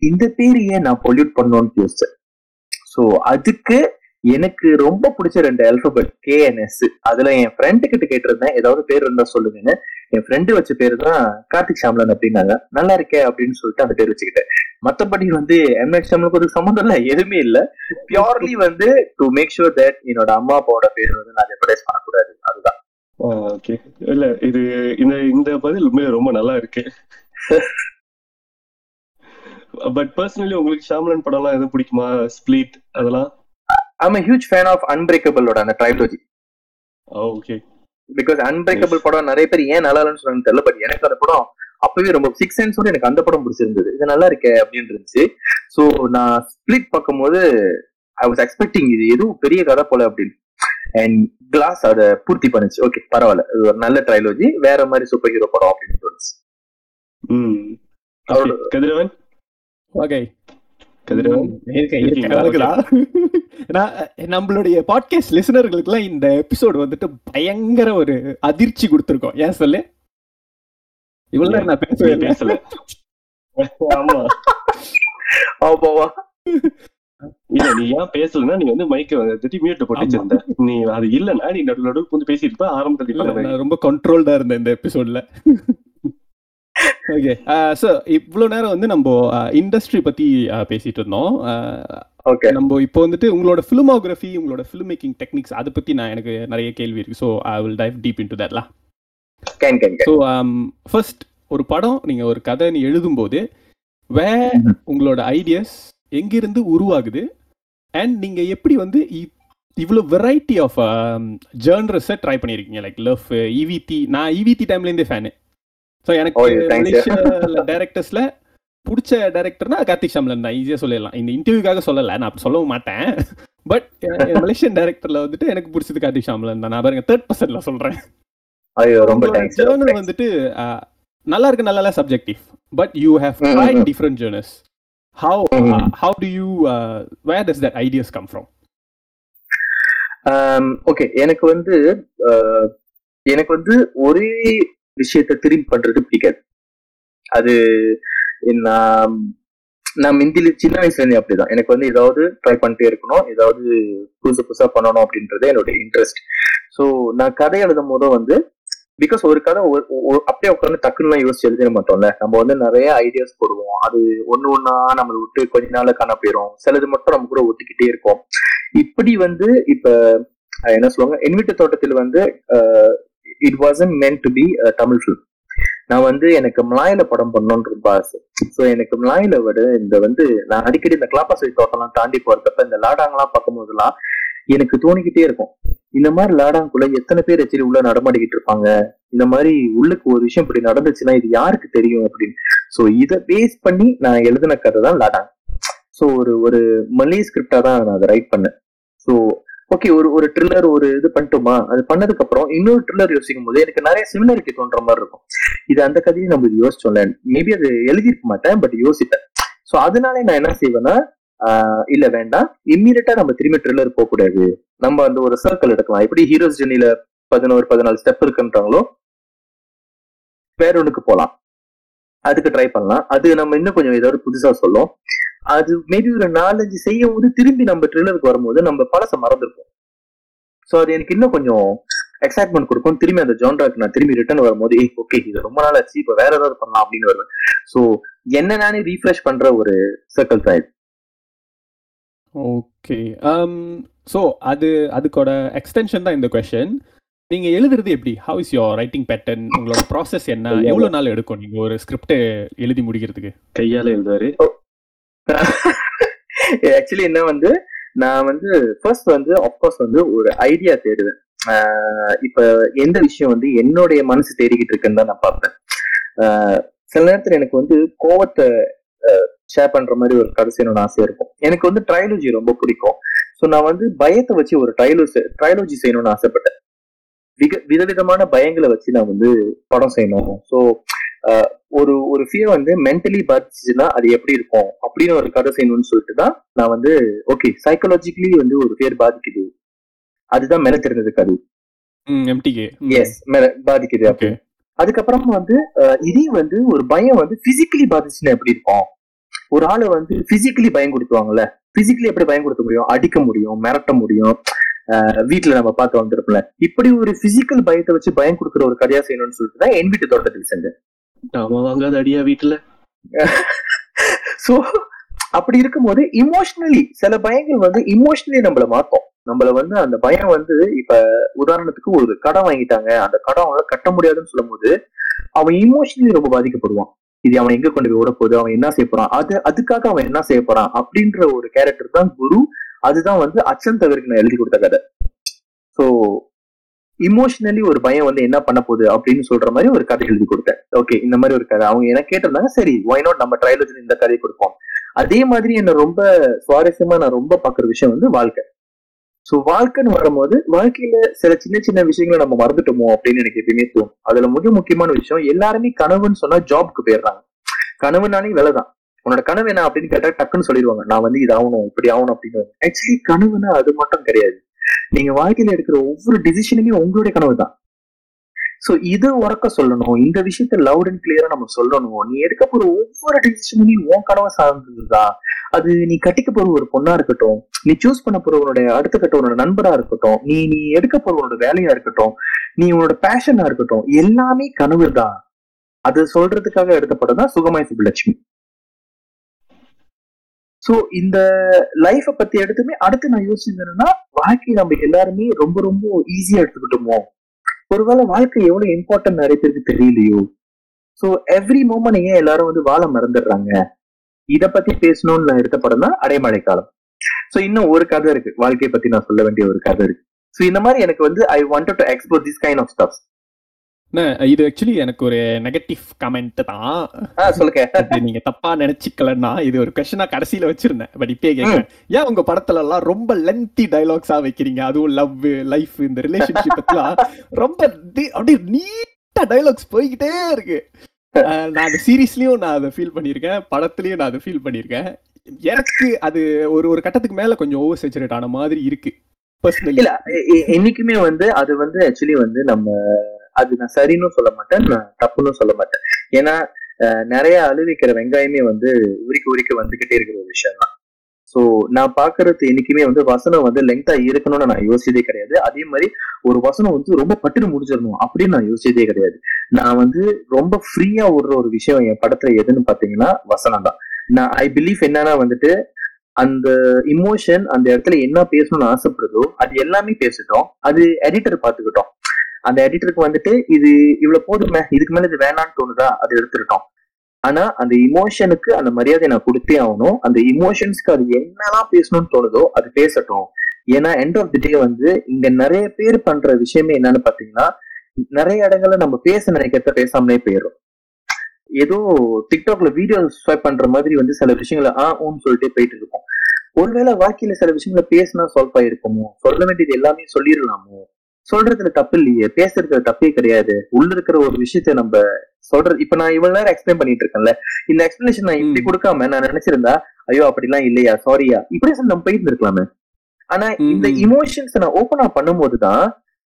S4: இந்த பேர் ஏன் நான் பொல்யூட் பண்ணோன்னு யோசிச்சேன். சோ அதுக்கு எனக்கு ரொம்ப பிடிச்ச ரெண்டு அல்பபெட் கேஎன்எஸ் அதுல என் ஃப்ரெண்டு கிட்ட கேட்டிருந்தேன். ஏதாவது பேர் இருந்தா சொல்லுங்கன்னு. என் ஃப்ரெண்டு வச்ச பேரு தான் கார்த்திக் ஷாம்லன் அப்படின்னாங்க. நல்லா இருக்கே அப்படின்னு சொல்லிட்டு அந்த பேர் வச்சுக்கிட்டேன். மத்தபடி வந்து எம்எஸ் ஷாம்லுக்கு ஒரு சம்மந்தம் இல்லை எதுவுமே இல்ல. பியூர்லி வந்து டு மேக் ஷுர் தட் என்னோட அம்மா அப்பாவோட பேர் வந்து நான் ஜெப்படைஸ் பண்ணக்கூடாது.
S2: ஓகே இல்ல இது இந்த இந்த பதில் உண்மையில ரொம்ப நல்லா இருக்கு. பட் பர்சனலி உங்களுக்கு ஷாம்லன் படம்லாம் எதுவும் பிடிக்குமா? ஸ்பிளிட் அதெல்லாம்?
S4: ஐம் ஹியூஜ் ஃபேன் ஆஃப் அன்பிரேக்கபிளோட அந்த ட்ரைலோஜி
S2: ஓகே
S4: பிகாஸ் அன்பிரேக்கபிள் படம் நிறைய பேர் ஏன் நல்லா இல்லைன்னு சொன்னாங்க தெரியல பட் எனக்கு அந்த படம் அப்பவே ரொம்ப சிக்ஸ் சென்ஸோட எனக்கு அந்த படம் பிடிச்சிருந்தது. இது நல்லா இருக்கே அப்படின்னு இருந்துச்சு. ஸோ நான் ஸ்பிளிட் பார்க்கும்போது ஐ வாஸ் எக்ஸ்பெக்டிங் இது எதுவும் பெரிய கதை போல அப்படின்னு. அண்ட் கிளாஸ் அதை பூர்த்தி பண்ணுச்சு. ஓகே பரவாயில்ல. இது ஒரு நல்ல ட்ரைலோஜி வேற மாதிரி சூப்பர் ஹீரோ படம் அப்படின்னு தோணுச்சு.
S2: கதிரவன்?
S3: ஓகே நம்மளுடைய பாட்காஸ்ட் லிசனர்களுக்குலாம் இந்த எபிசோடு வந்துட்டு பயங்கர ஒரு அதிர்ச்சி கொடுத்துருக்கோம். ஏன் சொல்லு? இவ்வளவு நான் பேசவே
S2: பேசல? ஆமா.
S4: ஆமாவா
S2: இல்ல நீ ஏன் பேசலன்னா நீ வந்து மைக்க திட்டி மியூட்ல போட்டு வச்சிருந்த. நீ அது இல்லன்னா நீ நடு நடுவு வந்து பேசிட்டு இருப்ப ஆரம்பத்துல
S3: ரொம்ப கண்ட்ரோல்டா இருந்தேன் இந்த எபிசோட்ல ஓகே ஸோ இவ்வளவு நேரம் வந்து நம்ம இண்டஸ்ட்ரி பத்தி பேசிட்டு இருந்தோம்.
S4: ஓகே
S3: நம்ம இப்போ வந்துட்டு உங்களோட ஃபிலிமோகிராஃபி உங்களோட ஃபிலிம் மேக்கிங் டெக்னிக்ஸ் அதை பத்தி நான் எனக்கு நிறைய கேள்வி இருக்கு. So I will dive deep into தட்லாம் so first ஒரு படம் நீங்க ஒரு கதை நீ எழுதும்போது வே. உங்களோட ஐடியாஸ் எங்கிருந்து உருவாகுது? அண்ட் நீங்க எப்படி வந்து இ- இவ்வளவு வெரைட்டி ஆஃப் ஜேர்னரஸை ட்ரை பண்ணியிருக்கீங்க லைக் லவ் இவிடி நான் இவிடி டைம்லேருந்தே ஃபேனு ஸோ எனக்கு டேரக்டர்ஸ்ல பிடிச்ச டேரக்டர்னா கார்த்திக் ஷாம்லன் தான். ஈஸியாக சொல்லிடலாம். இந்த இன்டர்வியூக்காக சொல்லலை. நான் அப்படி சொல்லவும் மாட்டேன். பட் மலேசியன் டேரக்டர்ல வந்துட்டு எனக்கு பிடிச்சது கார்த்திக் ஷாம்லன் தான். நான் பாருங்க தேர்ட் பர்சன்ட்ல சொல்றேன்.
S4: ஐயோ ரொம்ப தேங்க்ஸ்
S3: ஜேர்னல் வந்துட்டு நல்லா இருக்கு நல்லா subjective but you have
S4: mm.
S3: Different genres how
S4: Mm.
S3: How do you where does that ideas come from
S4: okay எனக்கு வந்து அஹ், எனக்கு வந்து ஒரே விஷயத்த திரும்பி பண்றது பிடிக்காது. அது நான் நான் மிந்தில சின்ன வயசுல இருந்தே அப்படிதான். எனக்கு வந்து ஏதாவது ட்ரை பண்ணிட்டே இருக்கணும் ஏதாவது புதுசு புதுசா பண்ணணும் அப்படின்றது என்னோட இன்ட்ரெஸ்ட் ஸோ நான் கதை எழுதும் போதும் வந்து பிகாஸ் ஒரு கதை அப்படியே உட்காந்து டக்குன்னு யோசிச்சு எழுதிட மாட்டோம்ல. நம்ம வந்து நிறைய ஐடியாஸ் போடுவோம். அது ஒண்ணு ஒன்னா நம்மளை விட்டு கொஞ்ச நாள்ல காண போயிடும் சிலது மட்டும் நம்ம கூட ஒட்டிக்கிட்டே இருக்கும் இப்படி வந்து இப்ப என்ன சொல்லுவாங்க? என்விட்டு தோட்டத்தில் வந்து it wasn't meant to be Tamil film நான் வந்து எனக்கு மலாயில படம் பண்ணணும்னு ரொம்ப ஆசை ஸோ எனக்கு மலாயில விட இந்த வந்து நான் அடிக்கடி இந்த கிளாப்பாசி தோட்டம்லாம் தாண்டி போறப்ப இந்த லாடாங்கெல்லாம் பார்க்கும் போதெல்லாம் எனக்கு தோணிக்கிட்டே இருக்கும். இந்த மாதிரி லாடாங்குள்ள எத்தனை பேர் எச்சரி உள்ள நடமாடிக்கிட்டு இருப்பாங்க? இந்த மாதிரி உள்ளுக்கு ஒரு விஷயம் இப்படி நடந்துச்சுன்னா இது யாருக்கு தெரியும் அப்படின்னு? ஸோ இதை பேஸ் பண்ணி நான் எழுதின கதை தான் லாடாங். ஸோ ஒரு ஒரு மலே ஸ்கிரிப்டா தான் நான் அதை ரைட் பண்ணேன். ஸோ ஓகே ஒரு ஒரு ட்ரில்லர் ஒரு இது பண்ணிட்டோமா? அது பண்ணதுக்கு அப்புறம் இன்னொரு ட்ரில்லர் யோசிக்கும் போது எனக்கு நிறைய சிமிலாரிட்டி தோன்ற மாதிரி இருக்கும். இது அந்த கதையை நம்ம இது யோசிச்சோம்ல மேபி அது எழுதியிருக்க மாட்டேன் பட் யோசிப்பேன். ஸோ அதனாலே நான் என்ன செய்வேன்னா ஆஹ் இல்ல வேண்டாம். இம்மீடியட்டா நம்ம திரும்பி ட்ரில்லர் போக கூடாது நம்ம அந்த ஒரு சர்க்கிள் எடுக்கலாம். எப்படி ஹீரோஸ் ஜெர்னில பதினோரு பதினாலு ஸ்டெப் இருக்குன்றாங்களோ வேறொன்னுக்கு போகலாம் அதுக்கு ட்ரை பண்ணலாம். அது நம்ம இன்னும் கொஞ்சம் ஏதாவது புதுசா சொல்லும். அது மேபி ஒரு நாலஞ்சு செய்யும் போது திரும்பி நம்ம ட்ரில்லருக்கு வரும்போது நம்ம பழச மறந்துருப்போம். ஸோ அது எனக்கு இன்னும் கொஞ்சம் எக்ஸைட்மெண்ட் கொடுக்கும். திரும்பி அந்த ஜான்ராக்கு நான் திரும்பி ரிட்டர்ன் வரும்போது ஏய் ஓகே இது ரொம்ப நாள் ஆச்சு இப்போ வேற ஏதாவது பண்ணலாம் அப்படின்னு வருவேன். ஸோ என்ன நானே ரீஃப்ரெஷ் பண்ற ஒரு சர்க்கிள் தான் இது.
S3: ஓகே ஸோ அது அதுக்கோட எக்ஸ்டென்ஷன் தான் இந்த கொஷன் நீங்க எழுதுறது எப்படி? How is your writing pattern உங்களோட ப்ராசஸ் என்ன? எவ்வளவு நாள் எடுக்கும்? நீங்க ஒரு ஸ்கிரிப்ட் எழுதி முடிக்கிறதுக்கு.
S2: கையால எழுதுவாரு.
S4: ஆக்சுவலி என்ன வந்து நான் வந்து ஃபர்ஸ்ட் வந்து அப்கோர்ஸ் வந்து ஒரு ஐடியா தேடுவேன். இப்ப எந்த விஷயம் வந்து என்னுடைய மனசு தேடிக்கிட்டு இருக்குன்னு தான் நான் பார்ப்பேன். சில நேரத்துல எனக்கு வந்து கோவத்தை ஷேர் பண்ற மாதிரி ஒரு கதை செய்யணும்னு ஆசையா இருக்கும். எனக்கு வந்து ட்ரையாலஜி ரொம்ப பிடிக்கும். ஸோ நான் வந்து பயத்தை வச்சு ஒரு ட்ரையலோ ட்ரையாலஜி செய்யணும்னு ஆசைப்பட்டேன். விக விதவிதமான பயங்களை வச்சு நான் வந்து படம் செய்யணும். ஸோ ஒரு ஒரு ஃபியர் வந்து மென்டலி பாதிச்சுன்னா அது எப்படி இருக்கும்? அப்படின்னு ஒரு கதை செய்யணும்னு சொல்லிட்டு தான் நான் வந்து ஓகே சைக்காலஜிக்கலி வந்து ஒரு ஃபியர் பாதிக்குது. அதுதான் மேல தெரிஞ்சது கதை. எஸ் மேல பாதிக்குது. அப்படி அதுக்கப்புறம் வந்து இதே வந்து ஒரு பயம் வந்து பிசிக்கலி பாதிச்சுன்னா எப்படி இருக்கும்? ஒரு ஆளை வந்து பிசிக்கலி பயம் கொடுத்துவாங்கல்ல பிசிக்கலி எப்படி பயம் கொடுக்க முடியும்? அடிக்க முடியும் மிரட்ட முடியும். வீட்டுல நம்ம பார்த்து வந்திருப்போம்ல இப்படி ஒரு பிசிக்கல் பயத்தை வச்சு பயம் கொடுக்குற ஒரு கதையா செய்யணும்னு சொல்லிட்டு தான் என் வீட்டு தோட்டத்தில் செஞ்சேன்.
S2: நாம வாங்காத அடியா வீட்டுல.
S4: சோ அப்படி இருக்கும்போது இமோஷனலி சில பயங்கள் வந்து இமோஷனலி நம்மள மாத்தும். நம்மள வந்து அந்த பயம் வந்து இப்ப உதாரணத்துக்கு ஒரு கடன் வாங்கிட்டாங்க. அந்த கடன் அவனால கட்ட முடியாதுன்னு சொல்லும்போது அவன் இமோஷனலி ரொம்ப பாதிக்கப்படுவான். இது அவன் எங்க கொண்டு போய் விட போகுது அவன் என்ன செய்ய போறான்? அது அதுக்காக அவன் என்ன செய்ய போறான்? அப்படின்ற ஒரு கேரக்டர் தான் குரு. அதுதான் வந்து அச்சன் தவிர்க்கு நான் எழுதி கொடுத்த கதை. சோ இமோஷனலி ஒரு பயம் வந்து என்ன பண்ண போகுது அப்படின்னு சொல்ற மாதிரி ஒரு கதை எழுதி கொடுத்தேன். ஓகே இந்த மாதிரி ஒரு கதை. அவங்க என்ன கேட்டிருந்தாங்க? சரி ஒய் நாட் நம்ம ட்ரைலஜி இந்த கதையை கொடுப்போம். அதே மாதிரி என்ன ரொம்ப சுவாரஸ்யமா நான் ரொம்ப பாக்குற விஷயம் வந்து வாழ்க்கை. சோ வாழ்க்கைன்னு வரும்போது வாழ்க்கையில சில சின்ன சின்ன விஷயங்களை நம்ம மறந்துட்டோமோ அப்படின்னு எனக்கு எப்பயுமே தோணும். அதுல மிக முக்கியமான விஷயம் எல்லாருமே கனவுன்னு சொன்னா ஜாப்க்கு போயிடுறாங்க. கனவுனாலே வேலை தான். உன்னோட கனவு என்ன அப்படின்னு கேட்டா டக்குன்னு சொல்லிடுவாங்க. நான் வந்து இது ஆகணும் இப்படி ஆகணும் அப்படின்னு. ஆக்சுவலி கனவுன்னா அது மட்டும் கிடையாது. நீங்க வாழ்க்கையில எடுக்கிற ஒவ்வொரு டிசிஷனுமே உங்களுடைய கனவு தான் சோ இது உறக்க சொல்லணும். இந்த விஷயத்த லவுட் அண்ட் கிளியரா நம்ம சொல்லணும். நீ எடுக்க போற ஒவ்வொரு டிசிஷனையும் உன் கனவை சார்ந்ததுதான் அது நீ கட்டிக்க போற ஒரு பொண்ணா இருக்கட்டும் நீ சூஸ் பண்ண போற உன்னோட அடுத்த கட்ட உன்னோட நண்பரா இருக்கட்டும் நீ நீ எடுக்க போற உன்னோட வேலையா இருக்கட்டும் நீ உன்னோட பேஷனா இருக்கட்டும் எல்லாமே கனவு தான் அது சொல்றதுக்காக எடுத்த படம் தான் சுகமாய் சுப்புலட்சுமி. சோ இந்த லைஃப பத்தி எடுத்துமே அடுத்து நான் யோசிச்சேன்னா வாழ்க்கை நம்ம எல்லாருமே ரொம்ப ரொம்ப ஈஸியா எடுத்துக்கிட்டோமோ? ஒருவேளை வாழ்க்கை எவ்வளவு இம்பார்ட்டன்ட் நிறைய பேருக்கு தெரியலையோ? சோ எவ்ரி மூமெண்ட் ஏன் எல்லாரும் வந்து வாழ மறந்துடுறாங்க? இத பத்தி பேசணும்னு நான் எடுத்த படம் தான் அடைமழை காலம். சோ இன்னும் ஒரு கதை இருக்கு. வாழ்க்கையை பத்தி நான் சொல்ல வேண்டிய ஒரு கதை இருக்கு. சோ இந்த மாதிரி எனக்கு வந்து I wanted to explore this kind of stuffs
S3: இது ஆக்சுவலி எனக்கு ஒரு நெகட்டிவ் கமெண்ட் தான்.
S4: சொல்லுங்க.
S3: அது நீங்க தப்பா நினைச்சுக்கலன்னா இது ஒரு கொஸ்டினா கடைசியில வச்சிருந்தேன். பட் இப்பயே கேட்கிறேன் ஏன் உங்க படத்துல எல்லாம் ரொம்ப லென்த்தி டயலாக்ஸா வைக்கிறீங்க? அதுவும் லவ் லைஃப் இந்த ரிலேஷன்ஷிப் எல்லாம் ரொம்ப அப்படியே நீட்டா டயலாக்ஸ் போய்கிட்டே இருக்கு. நான் அந்த சீரீஸ்லயும் நான் அதை ஃபீல் பண்ணியிருக்கேன். படத்துலயும் நான் அதை ஃபீல் பண்ணியிருக்கேன். எனக்கு அது ஒரு ஒரு கட்டத்துக்கு மேல கொஞ்சம் ஓவர் சேச்சுரேட் ஆன மாதிரி இருக்கு. பர்சனலி
S4: இல்ல என்னைக்குமே வந்து அது வந்து ஆக்சுவலி வந்து நம்ம அது நான் சரின்னு சொல்ல மாட்டேன் நான் தப்புன்னு சொல்ல மாட்டேன். ஏன்னா நிறைய அழுவிக்கிற வெங்காயமே வந்து உரிக்க உரிக்க வந்துகிட்டே இருக்கிற ஒரு விஷயம் தான். சோ நான் பாக்குறது என்னைக்குமே வந்து வசனம் வந்து லெங்தா இருக்கணும்னு நான் யோசிச்சதே கிடையாது. அதே மாதிரி ஒரு வசனம் வந்து ரொம்ப பட்டுன்னு முடிச்சிடணும் அப்படின்னு நான் யோசிச்சதே கிடையாது. நான் வந்து ரொம்ப ஃப்ரீயா விடுற ஒரு விஷயம் என் படத்துல எதுன்னு பாத்தீங்கன்னா வசனம் தான். நான் ஐ பிலீவ் என்னன்னா வந்துட்டு அந்த இமோஷன் அந்த இடத்துல என்ன பேசணும்னு ஆசைப்படுதோ அது எல்லாமே பேசிட்டோம். அது எடிட்டர் பாத்துக்கிட்டோம் அந்த எடிட்டருக்கு வந்துட்டு இது இவ்வளவு போதுமே இதுக்கு மேல இது வேணாம்னு தோணுதா? அது எடுத்துருக்கோம் ஆனா அந்த இமோஷனுக்கு அந்த மரியாதை நான் கொடுத்தே ஆகணும். அந்த இமோஷன்ஸ்க்கு அது என்னெல்லாம் பேசணும்னு தோணுதோ அது பேசட்டும். ஏன்னா எண்ட் ஆஃப் தி டே வந்து இங்க நிறைய பேர் பண்ற விஷயமே என்னன்னு பாத்தீங்கன்னா நிறைய இடங்கள்ல நம்ம பேச நினைக்கிறத பேசாமலே போயிடும் ஏதோ டிக்டாக்ல வீடியோ ஸ்வைப் பண்ற மாதிரி வந்து சில விஷயங்களை ஆ ஊன்னு சொல்லிட்டு போயிட்டு இருக்கோம். ஒருவேளை வாழ்க்கையில சில விஷயங்களை பேசினா சால்வ் ஆயிருக்குமோ? சொல்ல வேண்டியது எல்லாமே சொல்லிடலாமோ? சொல்றதுல தப்பு இல்லையே பேசுறதுல தப்பே கிடையாது. உள்ள இருக்கிற ஒரு விஷயத்த நம்ம சொல்றது இப்ப நான் இவ்வளவு நேரம் எக்ஸ்பிளைன் பண்ணிட்டு இருக்கேன்ல. இந்த எக்ஸ்பிளேஷன் நான் இப்படி
S3: ம்.
S4: கொடுக்காம நான் நினைச்சிருந்தா ஐயோ அப்படிலாம் இல்லையா சாரியா இப்படி சொல்லி நம்ம போயிட்டு இருக்கலாமே ஆனா இந்த
S3: ம்.
S4: இமோஷன்ஸ் நான் ஓபனா பண்ணும்போது தான்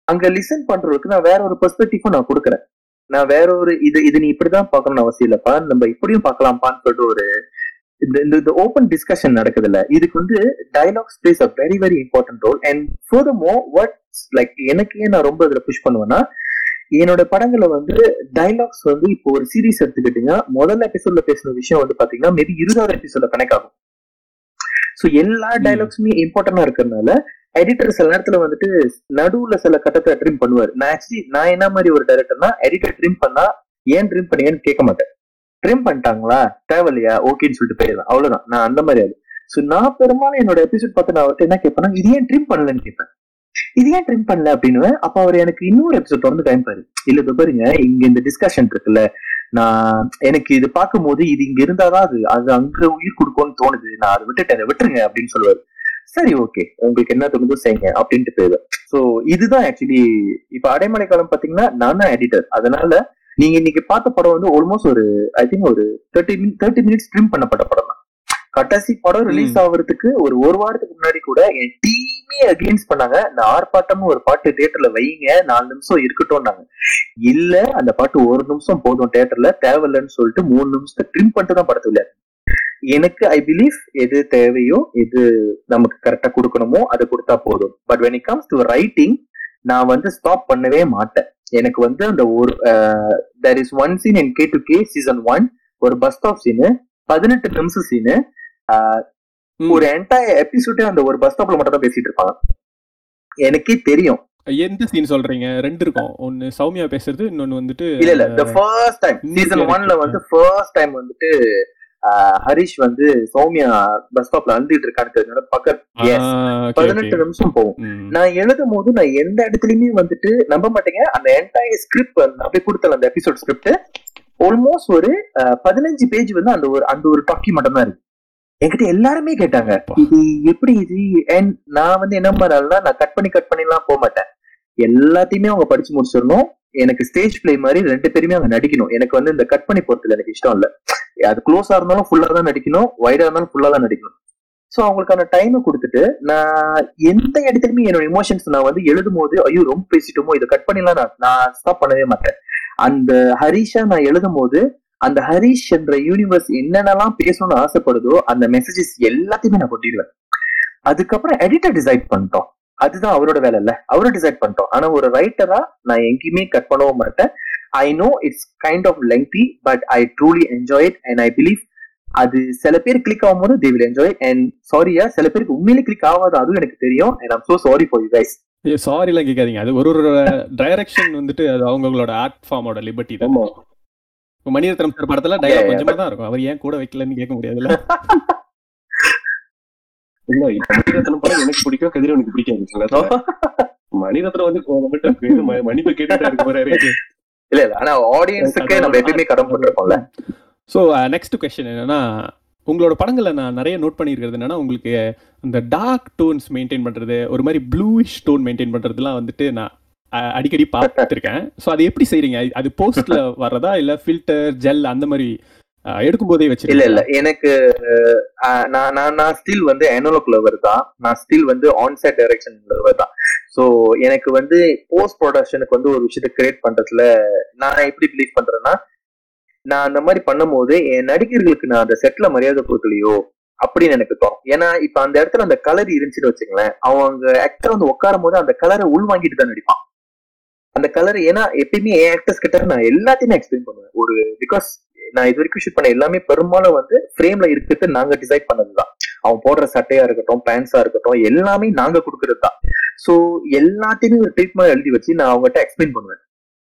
S4: அங்க லிசன் பண்றதுக்கு நான் வேற ஒரு பெர்ஸ்பெக்டிவும் நான் கொடுக்குறேன். நான் வேற ஒரு இது இது நீ இப்படிதான் பார்க்கணும்னு அவசியம் இல்லப்பா நம்ம இப்படியும் பார்க்கலாம்ப்பான்னு சொல்லிட்டு ஒரு இந்த இந்த ஓப்பன் டிஸ்கஷன் நடக்குதுல்ல இதுக்கு வந்து dialogues plays a very very important role and furthermore what like எனக்கு ஏன் நான் ரொம்ப இதுல புஷ் பண்ணுவேன்னா என்னோட படங்களை வந்து டயலாக்ஸ் வந்து இப்போ ஒரு சீரிஸ் எடுத்துக்கிட்டீங்கன்னா முதல்ல எபிசோட்ல பேசுற விஷயம் வந்து பாத்தீங்கன்னா மேபி இருபதாவது எபிசோட்ல கனெக்ட் ஆகும். சோ எல்லா டைலாக்ஸுமே இம்பார்ட்டன்டா இருக்கிறதுனால எடிட்டர் சில நேரத்துல வந்துட்டு நடுவுல சில கட்டத்தை ட்ரிம் பண்ணுவாரு. நான் ஆக்சுவலி நான் என்ன மாதிரி ஒரு டைரக்டர்னா எடிட்டர் ட்ரிம் பண்ணா ஏன் ட்ரிம் பண்ணீங்கன்னு கேட்க மாட்டேன். ட்ரிம் பண்ணிட்டாங்களா? தேவையில்லையா? ஓகேன்னு சொல்லிட்டு போயிடலாம் அவ்வளவுதான். நான் அந்த மாதிரி ஆளு. சோ நான் பெரும்பாலும் என்னோட எபிசோட் பார்த்து நான் அவர்கிட்ட என்ன கேட்பேன்னா இது ஏன் ட்ரிம் பண்ணலன்னு கேட்பேன். இது ஏன் ட்ரிம் பண்ணல அப்படின்னு? அப்ப அவர் எனக்கு இன்னொரு எபிசோட் தொடர்ந்து காமிப்பாரு. இல்ல இப்ப பாருங்க இங்க இந்த டிஸ்கஷன் இருக்குல்ல நான் எனக்கு இது பார்க்கும்போது இது இங்க இருந்தாதான் அது அது அங்க உயிர் கொடுக்கும்னு தோணுது. நான் அதை விட்டுட்டேன் விட்டுருங்க அப்படின்னு சொல்லுவாரு. சரி ஓகே உங்களுக்கு என்ன தோணுதோ செய்யுங்க அப்படின்ட்டு போயிடுவேன் சோ இதுதான் ஆக்சுவலி இப்ப அடைமலை காலம் பாத்தீங்கன்னா நான் தான் எடிட்டர் அதனால நீங்க இன்னைக்கு பார்த்த படம் வந்து ஆல்மோஸ்ட் ஒரு ஐ திங்க் ஒரு thirty minute thirty minutes trim பண்ணப்பட்ட படம் தான். கடைசி படம் ரிலீஸ் ஆகுறதுக்கு ஒரு ஒரு வாரத்துக்கு முன்னாடி கூட என் டீமே அகெயின்ஸ்ட் பண்ணாங்க. இந்த ஆர்ப்பாட்டமும் ஒரு பாட்டு தியேட்டர்ல வைங்க நாலு நிமிஷம் இருக்கட்டும்னாங்க. இல்ல அந்த பாட்டு ஒரு நிமிஷம் போதும் தியேட்டர்ல தேவையில்லைன்னு சொல்லிட்டு மூணு நிமிஷத்தை ட்ரிம் பண்ணிட்டு தான் படத்தை விளையாடு எனக்கு ஐ பிலீவ் எது தேவையோ எது நமக்கு கரெக்டா கொடுக்கணுமோ அதை கொடுத்தா போதும். But when it comes to writing நான் வந்து ஸ்டாப் பண்ணவே மாட்டேன். எனக்கு வந்து அந்த ஒரு there is one scene in K two K season one ஒரு பஸ் ஸ்டாப் சீனு பதினெட்டு நிமிஷம் சீனு. ஒரு என்டையர் எபிசோடே அந்த ஒரு பஸ் ஸ்டாப்ல மட்டும் தான் பேசிட்டு இருப்பாங்க. எனக்கே தெரியும்.
S3: எந்த சீன் சொல்றீங்க? ரெண்டு இருக்கும். ஒன்னு சௌமியா பேசுறது இன்னொன்னு வந்துட்டு
S4: இல்ல இல்ல. த ஃபர்ஸ்ட் டைம் சீசன்
S3: எனக்கு-
S4: ஒன்ல வந்து ஃபர்ஸ்ட் டைம் வந்துட்டு ஹரிஷ் வந்து சௌமியா பஸ் ஸ்டாப்ல அழுதுட்டு இருக்கான்னு தெரிஞ்ச பக்கத்து
S3: ஆ,
S4: yes,
S3: okay,
S4: பதினெட்டு. நிமிஷம் போகும். நான் எழுதும் போது நான் எந்த இடத்துலயுமே வந்துட்டு நம்ப மாட்டேங்க. அந்த என்டையர் ஸ்கிரிப்ட் அப்படியே கொடுத்தல அந்த எபிசோட் ஸ்கிரிப்ட் ஆல்மோஸ்ட் ஒரு பதினஞ்சு பேஜ் வந்து அந்த ஒரு அந்த ஒரு டாக்குமெண்ட் தான் இருக்கு. என்கிட்ட எல்லாருமே கேட்டாங்க. இது எப்படி இது? நான் வந்து என்ன பண்ணாலும் நான் கட் பண்ணி கட் பண்ணிலாம் போக மாட்டேன். எல்லாத்தையுமே அவங்க படிச்சு முடிச்சிடணும். எனக்கு ஸ்டேஜ் பிளே மாதிரி ரெண்டு பேருமே அவங்க நடிக்கணும். எனக்கு வந்து இந்த கட் பண்ணி போறதுல எனக்கு இஷ்டம் இல்ல. அது க்ளோஸா இருந்தாலும் ஃபுல்லா தான் நடிக்கணும். வைடா இருந்தாலும் ஃபுல்லா தான் நடிக்கணும். ஸோ அவங்களுக்கான டைமை கொடுத்துட்டு நான் எந்த இடத்துலயுமே என்னோட இமோஷன்ஸ் நான் வந்து எழுதும் போது ஐயோ ரொம்ப பேசிட்டோமோ இதை கட் பண்ணிலாம் நான் நான் ஸ்டாப் பண்ணவே மாட்டேன். அந்த ஹரிஷா நான் எழுதும் போது அந்த ஹரிஷ் என்ற யூனிவர்ஸ் என்னென்னலாம் பேசணும்னு ஆசைப்படுதோ அந்த மெசேஜஸ் எல்லாத்தையுமே நான் கொட்டிடுவேன். அதுக்கப்புறம் எடிட்டர் டிசைட் பண்ணிட்டோம். அதுதான் அவரோட வேலை இல்ல. அவரை டிசைட் பண்ணிட்டோம். ஆனா ஒரு ரைட்டரா நான் எங்கேயுமே கட் பண்ணவும் மாட்டேன். I know it's kind of lengthy but I truly enjoy it and I believe அது சில பேர் கிளிக் ஆகும்போது தே வில் என்ஜாய் அண்ட் சாரியா சில பேருக்கு உண்மையிலே கிளிக் ஆகாது அதுவும் எனக்கு தெரியும். And I'm so sorry for you guys
S3: sorry எல்லாம் கேட்காதீங்க. அது ஒரு ஒரு டைரக்ஷன் வந்துட்டு அது அவங்களோட ஆர்ட் ஃபார்மோட லிபர்ட்டி தான். மணிரத்னம் சார் படத்துல டைலாக் கொஞ்சமா தான் இருக்கும். அவர் ஏன் கூட வைக்கலன்னு கேட்க முடியாதுல்ல
S2: இல்ல? மணிரத்னம் படம் எனக்கு பிடிக்கும் கதிரவனுக்கு பிடிக்காது. நேரத்துல. மணிரத்னம் வந்து மன்னிப்பு கேட்டுட்டா இருக்க போறாரு.
S4: இல்ல இல்ல. ஆனா ஆடியன்ஸுக்கு நம்ம எப்பயுமே கடன் போட்டிருக்கோம்ல
S3: ஸோ நெக்ஸ்ட் கொஸ்டின் என்னன்னா உங்களோட படங்களை நான் நிறைய நோட் பண்ணியிருக்கிறது என்னன்னா உங்களுக்கு அந்த டார்க் டோன்ஸ் மெயின்டைன் பண்றது ஒரு மாதிரி ப்ளூயிஷ் டோன் மெயின்டைன் பண்றதுலாம் வந்துட்டு நான் அடிக்கடி பார்த்துருக்கேன். ஸோ அது எப்படி செய்றீங்க? அது- போஸ்ட்ல வர்றதா? இல்ல ஃபில்டர் ஜெல் அந்த மாதிரி எடுக்கும் போதே வச்சு
S4: இல்ல இல்ல. எனக்கு நான் நான் நான் ஸ்டில் வந்து எனோலோக் லவர் தான். நான் ஸ்டில் வந்து ஆன்சைட் டைரக்ஷன் லவர் தான். ஸோ எனக்கு வந்து போஸ்ட் ப்ரொடக்ஷனுக்கு வந்து ஒரு விஷயத்தை கிரியேட் பண்றதுல நான் எப்படி பிலீவ் பண்றேன்னா நான் அந்த மாதிரி பண்ணும்போது என் நடிகர்களுக்கு நான் அந்த செட்ல மரியாதை கொடுக்கலையோ அப்படின்னு எனக்கு தோணும். ஏன்னா இப்ப அந்த இடத்துல அந்த கலர் இருந்துச்சுன்னு வச்சுங்களேன் அவங்க ஆக்டர் வந்து உட்காரும் போது அந்த கலரை உள் வாங்கிட்டு தான் நடிப்பான். அந்த கலர் ஏன்னா எப்பயுமே ஏன் ஆக்டர்ஸ் கிட்ட நான் எல்லாத்தையுமே எக்ஸ்பிளைன் பண்ணுவேன். ஒரு பிகாஸ் நான் இது வரைக்கும் ஷூட் பண்ண எல்லாமே பெரும்பாலும் வந்து ஃப்ரேம்ல இருக்கிறது நாங்க டிசைட் பண்ணதுதான். அவன் போடுற சட்டையா இருக்கட்டும் பேண்ட்ஸா இருக்கட்டும் எல்லாமே நாங்க கொடுக்கறது தான் ஸோ எல்லாத்தையுமே ஒரு ட்ரீட்மெண்ட் எழுதி வச்சு நான் அவங்ககிட்ட எக்ஸ்பிளைன் பண்ணுவேன்.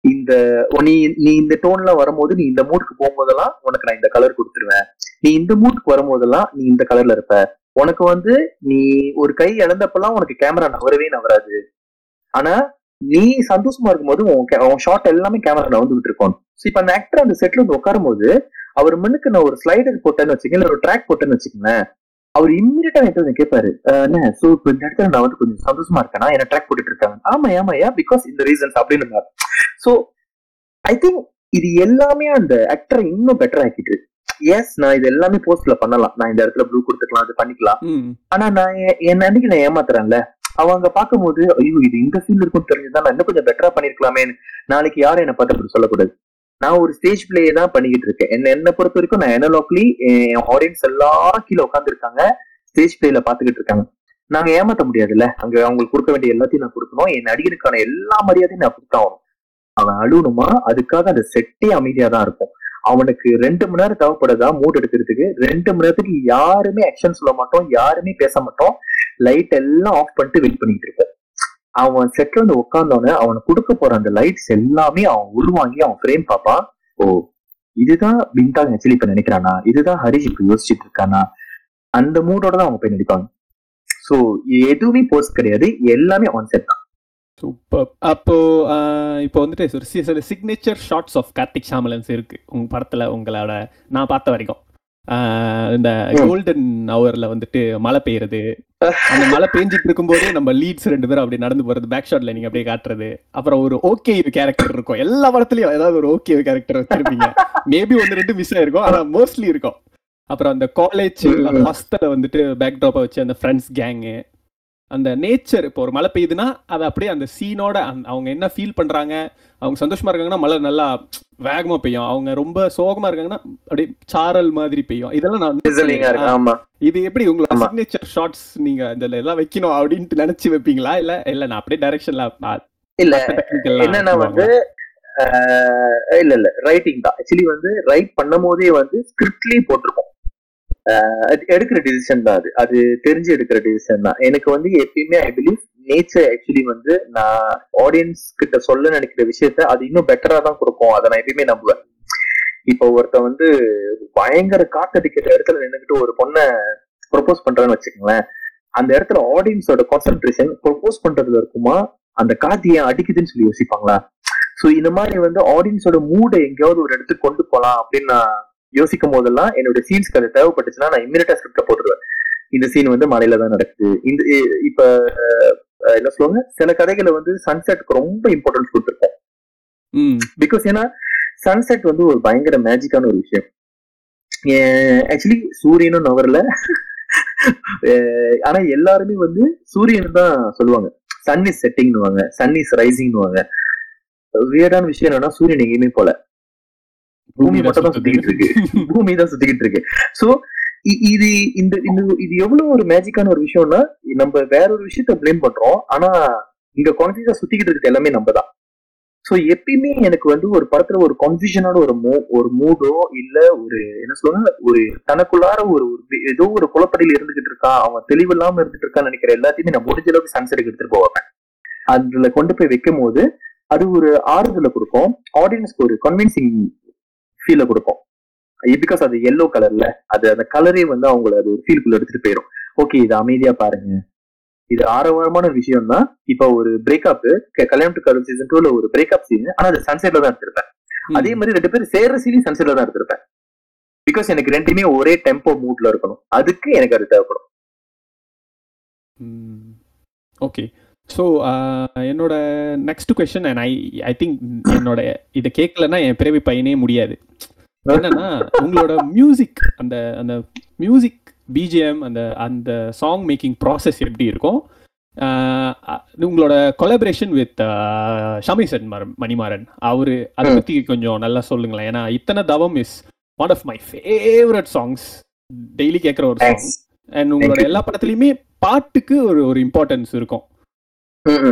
S4: இந்த உ- நீ நீ இந்த டோன்ல வரும்போது நீ இந்த மூடுக்கு போகும்போதெல்லாம் உனக்கு நான் இந்த கலர் கொடுத்துருவேன். நீ இந்த மூடுக்கு வரும்போதெல்லாம் நீ இந்த கலர்ல இருப்ப. உனக்கு வந்து நீ ஒரு கை இழந்தப்பெல்லாம் உனக்கு கேமரா நவரவே நவராது ஆனா நீ சந்தோஷமா இருக்கும்போது உன் ஷாட் எல்லாமே கேமரா நவந்துகிட்டு இருக்கும் இப்ப அந்த ஆக்டர் அந்த செட்ல வந்து உட்காரும் போது அவர் முன்னுக்கு நான் ஒரு ஸ்லைடர் போட்டேன்னு வச்சுக்கேன் இல்ல ஒரு ட்ராக் போட்டேன்னு வச்சுக்கோங்களேன் அவர் இம்மிடியா என்கிட்ட கேட்பாரு சோ இப்போ இந்த இடத்துல நான் வந்து கொஞ்சம் சந்தோஷமா இருக்கேனா? என்ன ட்ராக் போட்டுட்டு இருக்காங்க? ஆமா ஆமா ஏன்? பிகாஸ் இந்த ரீசன்ஸ் அப்படின்னு சோ ஐ திங்க் இது எல்லாமே அந்த ஆக்டரை இன்னும் பெட்டர் ஆக்கிட்டு எஸ் நான் இது எல்லாமே போஸ்ட்ல பண்ணலாம். நான் இந்த இடத்துல ப்ளூ கொடுத்துக்கலாம் அது பண்ணிக்கலாம். ஆனா நான் எ- என் அன்னைக்கு நான் ஏமாத்துறேன்ல. அவங்க பார்க்கும்போது ஐயோ இது இந்த சீன் இருக்கும் தெரிஞ்சுதான் நான் இன்னும் கொஞ்சம் பெட்டரா பண்ணிருக்கலாமே நாளைக்கு யாரும் என்ன பார்த்து அப்படி சொல்லக்கூடாது. நான் ஒரு ஸ்டேஜ் பிளே தான் பண்ணிக்கிட்டு இருக்கேன். என்ன என்ன பொறுத்த வரைக்கும் நான் எனலோக்லி என் ஆடியன்ஸ் எல்லாரும் கீழே உட்காந்துருக்காங்க ஸ்டேஜ் பிளேல பாத்துக்கிட்டு இருக்காங்க. நாங்க ஏமாத்த முடியாதுல்ல. அங்க அவங்களுக்கு கொடுக்க வேண்டிய எல்லாத்தையும் நான் கொடுக்கணும். என் நடிகருக்கான எல்லா மரியாதையும் நான் கொடுத்தாவும் அவன் அழுகணுமா அதுக்காக அந்த செட்டே அமைதியா தான் இருக்கும். அவனுக்கு ரெண்டு மணி நேரம் தேவைப்படுதா? மூட் எடுக்கிறதுக்கு. ரெண்டு மணி நேரத்துக்கு யாருமே ஆக்ஷன் சொல்ல மாட்டோம் யாருமே பேச மாட்டோம். லைட் எல்லாம் ஆஃப் பண்ணிட்டு வெயிட் பண்ணிட்டு இருப்போம். அவன் செட்ல வந்து உட்கார்ந்தவன அவனுக்கு கொடுக்க போற அந்த லைட்ஸ் எல்லாமே அவன் உள்வாங்கி அவன் ஃப்ரேம் பார்ப்பான். ஓ இதுதான் பின்தாங் ஆக்சுவலி இப்ப நினைக்கிறானா? இதுதான் ஹரிஷ் இப்ப யோசிச்சுட்டு இருக்கானா? அந்த மூடோட தான் அவங்க போய் நடிப்பாங்க. சோ எதுவுமே போஸ்ட் கிடையாது. எல்லாமே ஆன் செட் தான்.
S3: சூப்பர் அப்போ இப்போ வந்துட்டு ஒரு signature shots of Karthik Chamlan's இருக்கு. உங்க படத்துல உங்களோட நான் பார்த்த வரைக்கும். இந்த. கோல்டன் ஹவர்ல வந்துட்டு மழை பெய்யுறது. அந்த மழை பெஞ்சிட்டு இருக்கும்போதே நம்ம லீட்ஸ் ரெண்டு பேரும் அப்படி நடந்து போறது பேக் ஷாட்ல நீங்க அப்படியே காட்டுறது. அப்புறம் ஒரு ஓகே கேரக்டர் இருக்கும். எல்லா படத்துலயும் ஏதாவது ஒரு ஓகே கேரக்டர் வச்சிருப்பீங்க. மேபி ஒன்னு ரெண்டு மிஸ் ஆயிருக்கும். ஆனா மோஸ்ட்லி இருக்கும். அப்புறம் அந்த காலேஜ்
S4: ம்.
S3: ஹாஸ்டல வந்துட்டு பேக் ட்ராப்பை வச்சு அந்த ஃப்ரெண்ட்ஸ் கேங்கு அந்த நேச்சர் இப்போ ஒரு மழை பெய்யுதுன்னா அது அப்படியே அந்த சீனோட அவங்க என்ன ஃபீல் பண்றாங்க அவங்க சந்தோஷமா இருக்காங்கன்னா மழை நல்லா வேகமா பெய்யும். அவங்க ரொம்ப சோகமா இருக்காங்கன்னா அப்படியே சாரல் மாதிரி பெய்யும். இதெல்லாம் நான் இது எப்படி உங்களோட. சிக்னேச்சர் ஷார்ட்ஸ் நீங்க இதுல எல்லாம் வைக்கணும் அப்படின்ட்டு நினைச்சு வைப்பீங்களா? இல்ல இல்ல நான் அப்படியே டைரக்ஷன்ல
S4: இல்ல. என்னன்னா வந்து இல்ல இல்ல ரைட்டிங் தான். ஆக்சுவலி வந்து ரைட் பண்ணும் போதே வந்து ஸ்கிரிப்ட்லயே போட்டிருக்கோம். எடுக்கிற டிசிஷன் தான் அது. அது தெரிஞ்சு எடுக்கிற டிசிஷன் தான். எனக்கு வந்து எப்பயுமே ஐ பிலீவ் நேச்சர் ஆக்சுவலி வந்து நான் ஆடியன்ஸ் கிட்ட சொல்ல நினைக்கிற விஷயத்த அது இன்னும் பெட்டரா தான் கொடுக்கும். அதை நான் எப்பயுமே நம்புவேன். இப்போ ஒருத்தன் வந்து பயங்கர காத்தடிக்கிற இடத்துல நின்றுக்கிட்டு ஒரு பொண்ணை ப்ரொபோஸ் பண்றான்னு வச்சுக்கோங்களேன். அந்த இடத்துல ஆடியன்ஸோட கான்சென்ட்ரேஷன் ப்ரொபோஸ் பண்றதுல இருக்குமா? அந்த காத்து ஏன் அடிக்குதுன்னு சொல்லி யோசிப்பாங்களா? ஸோ இந்த மாதிரி வந்து ஆடியன்ஸோட மூடை எங்கேயாவது ஒரு இடத்துக்கு கொண்டு போகலாம் அப்படின்னு நான் யோசிக்கும் போதெல்லாம் என்னோட சீன்ஸ்க்கு அது தேவைப்பட்டுச்சுன்னா நான் இம்மிடியா ஸ்கிரிப்ட போட்டுருவேன். இந்த சீன் வந்து மலையில தான் நடக்குது. இந்த இப்ப என்ன சொல்லுவாங்க? சில கதைகளை வந்து சன்செட்க்கு ரொம்ப இம்பார்ட்டன்ஸ் கொடுத்துருக்கோம்
S3: ம்.
S4: பிகாஸ் ஏன்னா சன்செட் வந்து ஒரு பயங்கர மேஜிக்கான ஒரு விஷயம். ஆக்சுவலி சூரியனும் நவரல. ஆனா எல்லாருமே வந்து சூரியன் தான் சொல்லுவாங்க. சன் இஸ் செட்டிங்னுவாங்க சன் இஸ் ரைசிங்னுவாங்க வியர்டான விஷயம் என்னன்னா சூரியன் எங்கேயுமே போல. பூமி மட்டும் தான் சுத்திக்கிட்டு இருக்கு. பூமி தான் சுத்திக்கிட்டு இருக்கு. சோ இது இந்த இது எவ்வளவு ஒரு மேஜிக்கான ஒரு விஷயம்னா நம்ம வேற ஒரு விஷயத்த பிளேம் பண்றோம். ஆனா இங்க கான்சியஸா சுத்திக்கிட்டு இருக்கிறது எல்லாமே நம்ம தான் சோ எப்பயுமே எனக்கு வந்து ஒரு படத்துல ஒரு கன்ஃபியூஷனோட ஒரு மூ ஒரு மூடோ இல்ல ஒரு என்ன சொல்லுவாங்க ஒரு தனக்குள்ளார ஒரு ஏதோ ஒரு குழப்படியில் இருந்துகிட்டு இருக்கான் அவன் தெளிவு இல்லாம இருந்துட்டு இருக்கான்னு நினைக்கிற எல்லாத்தையுமே நான் முடிஞ்ச அளவுக்கு சன்செட் எடுத்துட்டு போவேன். அதுல கொண்டு போய் வைக்கும் போது அது ஒரு ஆறுதலை கொடுக்கும். ஆடியன்ஸ்க்கு ஒரு கன்வின்சிங் ஃபீலை கொடுக்கும். பிகாஸ் அது எல்லோ கலர்ல அது அந்த கலரே வந்து அவங்கள அது ஒரு ஃபீல்குள்ள எடுத்துட்டு போயிடும் ஓகே இது அமைதியா பாருங்க. இது ஆரவாரமான விஷயம் தான் இப்ப ஒரு பிரேக்கப் கல்யாணம் டு கரு சீசன் டூல ஒரு பிரேக்கப் சீன் ஆனா அது சன்செட்ல தான் எடுத்திருப்பேன். அதே மாதிரி ரெண்டு பேரும் சேர்ற சீனி சன்செட்ல தான் எடுத்திருப்பேன். பிகாஸ் எனக்கு ரெண்டுமே ஒரே டெம்போ மூட்ல இருக்கணும். அதுக்கு எனக்கு அது தேவைப்படும்.
S3: ஓகே ஸோ என்னோட next question and I I think என்னோட இதை கேட்கலன்னா என் பிறவி பையனே முடியாது. என்னன்னா உங்களோட மியூசிக் அந்த அந்த மியூசிக் பிஜிஎம் அந்த அந்த சாங் மேக்கிங் ப்ராசஸ் எப்படி இருக்கும்? அ- உங்களோட கொலாபரேஷன் வித் ஷமிசன் மணிமாறன் அவரு அதை. பத்தி கொஞ்சம் நல்லா சொல்லுங்களேன். ஏன்னா இத்தனை தவம் is one of my favourite songs daily கேட்குற ஒரு சாங் அண்ட் உங்களோட. எல்லா படத்துலயுமே பாட்டுக்கு ஒரு ஒரு இம்பார்ட்டன்ஸ் இருக்கும்.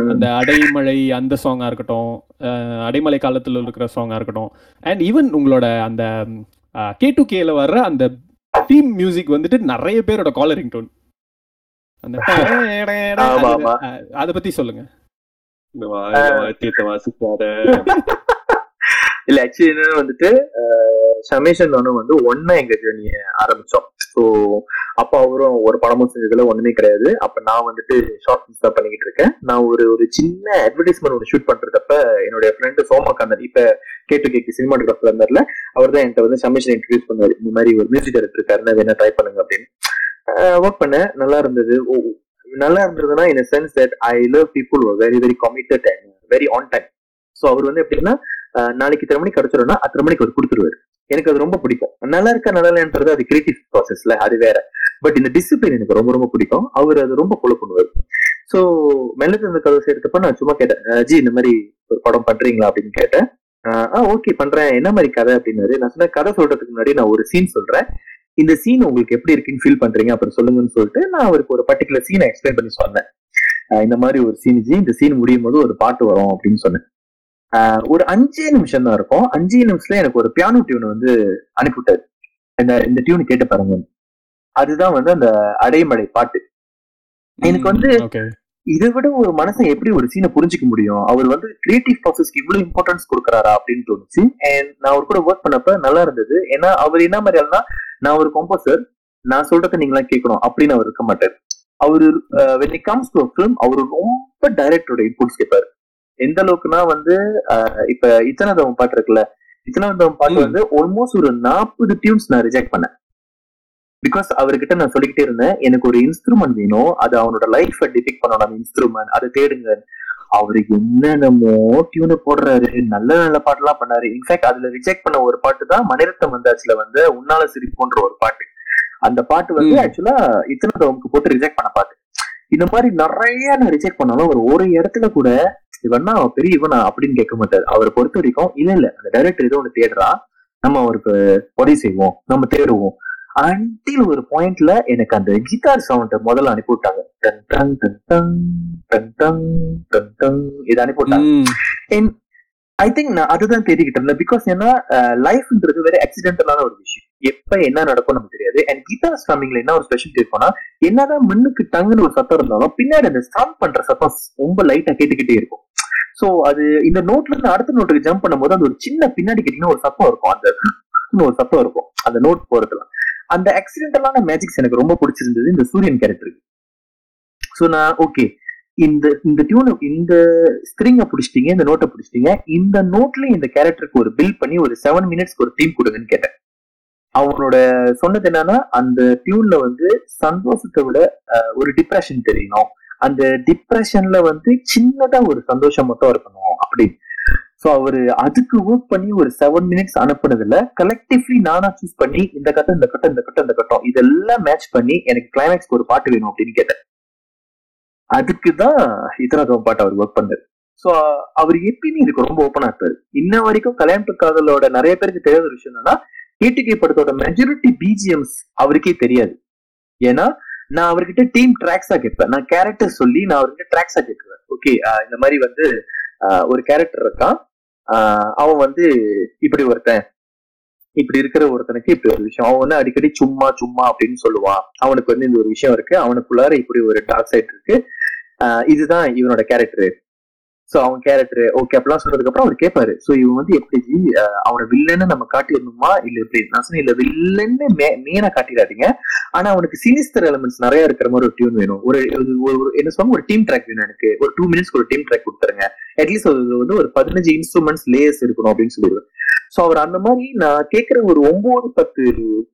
S3: அந்த அடைமழை அந்த சாங்கா இருக்கட்டும் அஹ் அடைமழை காலத்துல இருக்கிற சாங்கா இருக்கட்டும். அண்ட் ஈவன் உங்களோட அந்த கே டு கேல வர்ற அந்த தீம் மியூசிக் வந்துட்டு நிறைய பேரோட காலரிங் டோன் அந்த அத பத்தி சொல்லுங்க.
S4: இல்ல ஆக்சுவலி என்ன வந்துட்டு சமேஷன் வந்து ஒன்னா எங்க ஜேர்னிய ஆரம்பிச்சோம். ஸோ அப்பா அவரும் ஒரு படமும் செஞ்சதுல ஒண்ணுமே கிடையாது. அப்ப நான் வந்துட்டு ஷார்ட் ஃபிலிம்ஸ் தான் பண்ணிக்கிட்டு இருக்கேன். நான் ஒரு ஒரு சின்ன அட்வர்டைஸ்மெண்ட் ஒன்று ஷூட் பண்றதப்ப என்னுடைய ஃப்ரெண்டு சோமகாந்தன் இப்ப கேட்டு கேக்கு சினிமாட்டோகிராஃபர் இருந்தார்ல அவர் தான் என்கிட்ட வந்து சமிஷன் இன்ட்ரடியூஸ் பண்ணாரு இந்த மாதிரி ஒரு மியூசிக் டைரக்டர் இருக்காருன்னா வேணா ட்ரை பண்ணுங்க அப்படின்னு. ஒர்க் பண்ணேன். நல்லா இருந்தது. ஓ, நல்லா இருந்ததுன்னா in sense that I love people very very committed and very on time so அவர் வந்து எப்படின்னா நாளைக்கு இத்தனை மணிக்கு கிடைச்சிடும்னா அத்தனை மணிக்கு அவர் கொடுத்துருவாரு. எனக்கு அது ரொம்ப பிடிக்கும். நல்லா இருக்கா நல்லா இல்லைன்றது அது கிரியேட்டிவ் ப்ராசஸ்ல அது வேற. பட் இந்த டிசிப்ளின் எனக்கு ரொம்ப ரொம்ப பிடிக்கும். அவர் அது ரொம்ப ஃபாலோ பண்ணுவார். ஸோ மெல்லத்து அந்த கதை செய்யறதுப்ப நான் சும்மா கேட்டேன். ஜி இந்த மாதிரி ஒரு படம் பண்றீங்களா? அப்படின்னு கேட்டேன். ஆ ஓகே பண்றேன். என்ன மாதிரி கதை? அப்படின்னாரு. நான் சொன்ன கதை சொல்றதுக்கு முன்னாடி நான் ஒரு சீன் சொல்றேன். இந்த சீன் உங்களுக்கு எப்படி இருக்குன்னு ஃபீல் பண்றீங்க? அப்புறம் சொல்லுங்கன்னு சொல்லிட்டு நான் அவருக்கு ஒரு பர்டிகுலர் சீனை எக்ஸ்பிளைன் பண்ணி சொன்னேன். இந்த மாதிரி ஒரு சீன் ஜி இந்த சீன் முடியும் போது ஒரு பாட்டு வரும் அப்படின்னு சொன்னேன். ஒரு அஞ்சே நிமிஷம் தான் இருக்கும். அஞ்சே நிமிஷத்துல எனக்கு ஒரு பியானோ டியூன் வந்து அனுப்பிவிட்டாரு. இந்த இந்த டியூன் கேட்டு பாருங்க. அதுதான் வந்து அந்த அடைமடை பாட்டு. எனக்கு வந்து இதை விட ஒரு மனுஷன் எப்படி ஒரு சீனை புரிஞ்சுக்க முடியும்? அவர் வந்து கிரியேட்டிவ் ப்ராசஸ்க்கு இவ்வளவு இம்பார்ட்டன்ஸ் கொடுக்குறாரா அப்படின்னு தோணுச்சு. அண்ட் நான் அவர் கூட ஒர்க் பண்ணப்ப நல்லா இருந்தது. ஏன்னா அவர் என்ன மாதிரி ஆளுனா நான் ஒரு கம்போசர் நான் சொல்றதை நீங்களாம் கேட்கணும் அப்படின்னு அவர் இருக்க மாட்டார். அவரு when it comes to film அவர் ரொம்ப டைரக்டரோட இன்புட்ஸ் கேட்பாரு எந்த அளவுக்குன்னா வந்து இப்ப இத்தனதவன் பாட்டு இருக்குல்ல இத்தனதவன் பாட்டு
S3: ம்.
S4: வந்து ஆல்மோஸ்ட் ஒரு நாற்பது டியூன்ஸ் நான் ரிஜெக்ட் பண்ணேன். பிகாஸ் அவர்கிட்ட நான் சொல்லிக்கிட்டே இருந்தேன் எனக்கு ஒரு இன்ஸ்ட்ருமெண்ட் வேணும் அது அவனோட லைஃபை டிபிக் பண்ணணும் அந்த இன்ஸ்ட்ருமெண்ட் அதை தேடுங்க. அவரு என்னென்னமோ டியூனை போடுறாரு நல்ல நல்ல பாட்டுலாம் பண்ணாரு. இன்ஃபேக்ட் அதுல ரிஜெக்ட் பண்ண ஒரு பாட்டு தான் மணிரத்னம் வந்தாச்சுல வந்து உன்னால சிரிப்போன்ற ஒரு பாட்டு. அந்த பாட்டு வந்து. ஆக்சுவலா இத்தனை தவமுக்கு போட்டு ரிஜெக்ட் பண்ண பாட்டு. இந்த மாதிரி நிறைய நான் ரிஜெக்ட் பண்ணாலும் ஒரு ஒரு இடத்துல கூட இவன்னா அவன் பெரிய இவனா அப்படின்னு கேட்க மாட்டாரு. அவரை பொறுத்த வரைக்கும் இல்ல இல்ல. அந்த டைரக்டர் ஏதோ ஒண்ணு தேடுறான் நம்ம அவருக்கு உதவி செய்வோம். நம்ம தேடுவோம். அன்டில் ஒரு பாயிண்ட்ல எனக்கு அந்த கிட்டார் சவுண்ட் முதல்ல அனுப்பி விட்டாங்க டன் டன் டன் டன் டன் டன் டன் டன். இது அனுப்பி விட்டாங்க ஐ திங்க் நான் அதுதான் தேடிக்கிட்டு இருந்தேன். பிகாஸ் ஏன்னா லைஃப்ன்றது வேற ஆக்சிடென்டலான ஒரு விஷயம். எப்ப என்ன நடக்கும் நமக்கு தெரியாது. அண்ட் கீதா ஸ்ட்ரமிங்ல என்ன ஒரு ஸ்பெஷல் இருக்கும்னா என்னதான் மண்ணுக்கு டங்குன்னு ஒரு சத்தம் இருந்தாலும் பின்னாடி அந்த ஸ்ட்ரம் பண்ற சத்தம் ரொம்ப லைட்டா கேட்டுக்கிட்டே இருக்கும். சோ அது இந்த நோட்ல இருந்து அடுத்த நோட்டுக்கு ஜம்ப் பண்ணும்போது அந்த ஒரு சின்ன பின்னாடி கேட்டீங்கன்னா ஒரு சத்தம் இருக்கும். அந்த ஒரு சத்தம் இருக்கும். அந்த நோட் போறதுல. அந்த ஆக்சிடென்டலான மேஜிக்ஸ் எனக்கு ரொம்ப பிடிச்சிருந்தது இந்த சூரியன் கேரக்டருக்கு சோ நான் ஓகே இந்த இந்த டியூனை இந்த ஸ்ட்ரிங்கை பிடிச்சிட்டீங்க இந்த நோட்டை பிடிச்சிட்டீங்க இந்த நோட்ல இந்த கேரக்டருக்கு ஒரு பில் பண்ணி ஒரு செவன் மினிட்ஸ்க்கு ஒரு தீம் கொடுங்கன்னு கேட்டேன். அவனோட சொன்னது என்னன்னா அந்த டியூன்ல வந்து சந்தோஷத்தை விட ஒரு டிப்ரெஷன் தெரியணும். அந்த டிப்ரெஷன்ல வந்து சின்னதா ஒரு சந்தோஷம் மட்டும் இருக்கணும் அப்படின்னு. சோ அவரு அதுக்கு ஒர்க் பண்ணி ஒரு செவன் மினிட்ஸ் அனுப்புனதுல கலெக்டிவ்லி நானா சூஸ் பண்ணி இந்த கட்டம் இந்த கட்டம் இந்த கட்டம் இந்த கட்டம் இதெல்லாம் மேட்ச் பண்ணி எனக்கு கிளைமேக்ஸ்க்கு ஒரு பாட்டு வேணும் அப்படின்னு கேட்டேன். அதுக்கு தான் இத்தனை சோம்பாட் அவர் ஒர்க் பண்ணாரு. ஸோ அவர் எப்பயுமே இதுக்கு ரொம்ப ஓப்பனா இருப்பாரு. இன்ன வரைக்கும் கல்யாணத்து காதலோட நிறைய பேருக்கு தெரியாத ஒரு விஷயம் என்னன்னா கேட்டுக்கே படத்தோட மெஜாரிட்டி பிஜிஎம்ஸ் அவருக்கே தெரியாது. ஏன்னா நான் அவர்கிட்ட டீம் ட்ராக்ஸா கேட்பேன். நான் கேரக்டர் சொல்லி நான் அவர்கிட்ட ட்ராக்ஸா கேட்குவேன் ஓகே இந்த மாதிரி வந்து ஒரு கேரக்டர் இருக்கான். அவன் வந்து இப்படி ஒருத்தன் இப்படி இருக்கிற ஒருத்தனுக்கு இப்படி ஒரு விஷயம். அவன் வந்து அடிக்கடி சும்மா சும்மா அப்படின்னு சொல்லுவான். அவனுக்கு வந்து இந்த ஒரு விஷயம் இருக்கு. அவனுக்குள்ளார இப்படி ஒரு டார்க் சைட் இருக்கு. ஆஹ், இதுதான் இவனோட கேரக்டர் சோ அவன் கேரக்டர் ஓகே அப்படிலாம் சொன்னதுக்கு அப்புறம் அவர் கேட்பாரு சோ இவன் வந்து எப்படி ஜி, அவனை வில்லன்னு நம்ம காட்டிடணுமா? இல்ல எப்படி? நான் சொன்னேன் இல்ல வில்லன்னு மெயினா காட்டிடாதீங்க. ஆனா அவனுக்கு சினிஸ்டர் எலமெண்ட்ஸ் நிறைய இருக்கிற மாதிரி ஒரு டியூன் வேணும். ஒரு ஒரு- ஒரு என்ன சொல்லுவாங்க? ஒரு டீம் ட்ராக் வேணும் எனக்கு. ஒரு டூ மினிட்ஸ்க்கு ஒரு டீம் ட்ராக் கொடுத்துருங்க. அட்லீஸ்ட் அது வந்து ஒரு பதினஞ்சு இன்ஸ்ட்ருமெண்ட்ஸ் லேயர்ஸ் இருக்கணும் அப்படின்னு சொல்லிடுவேன். சோ அவர் அந்த மாதிரி நான் கேட்கிற ஒரு ஒன்பது பத்து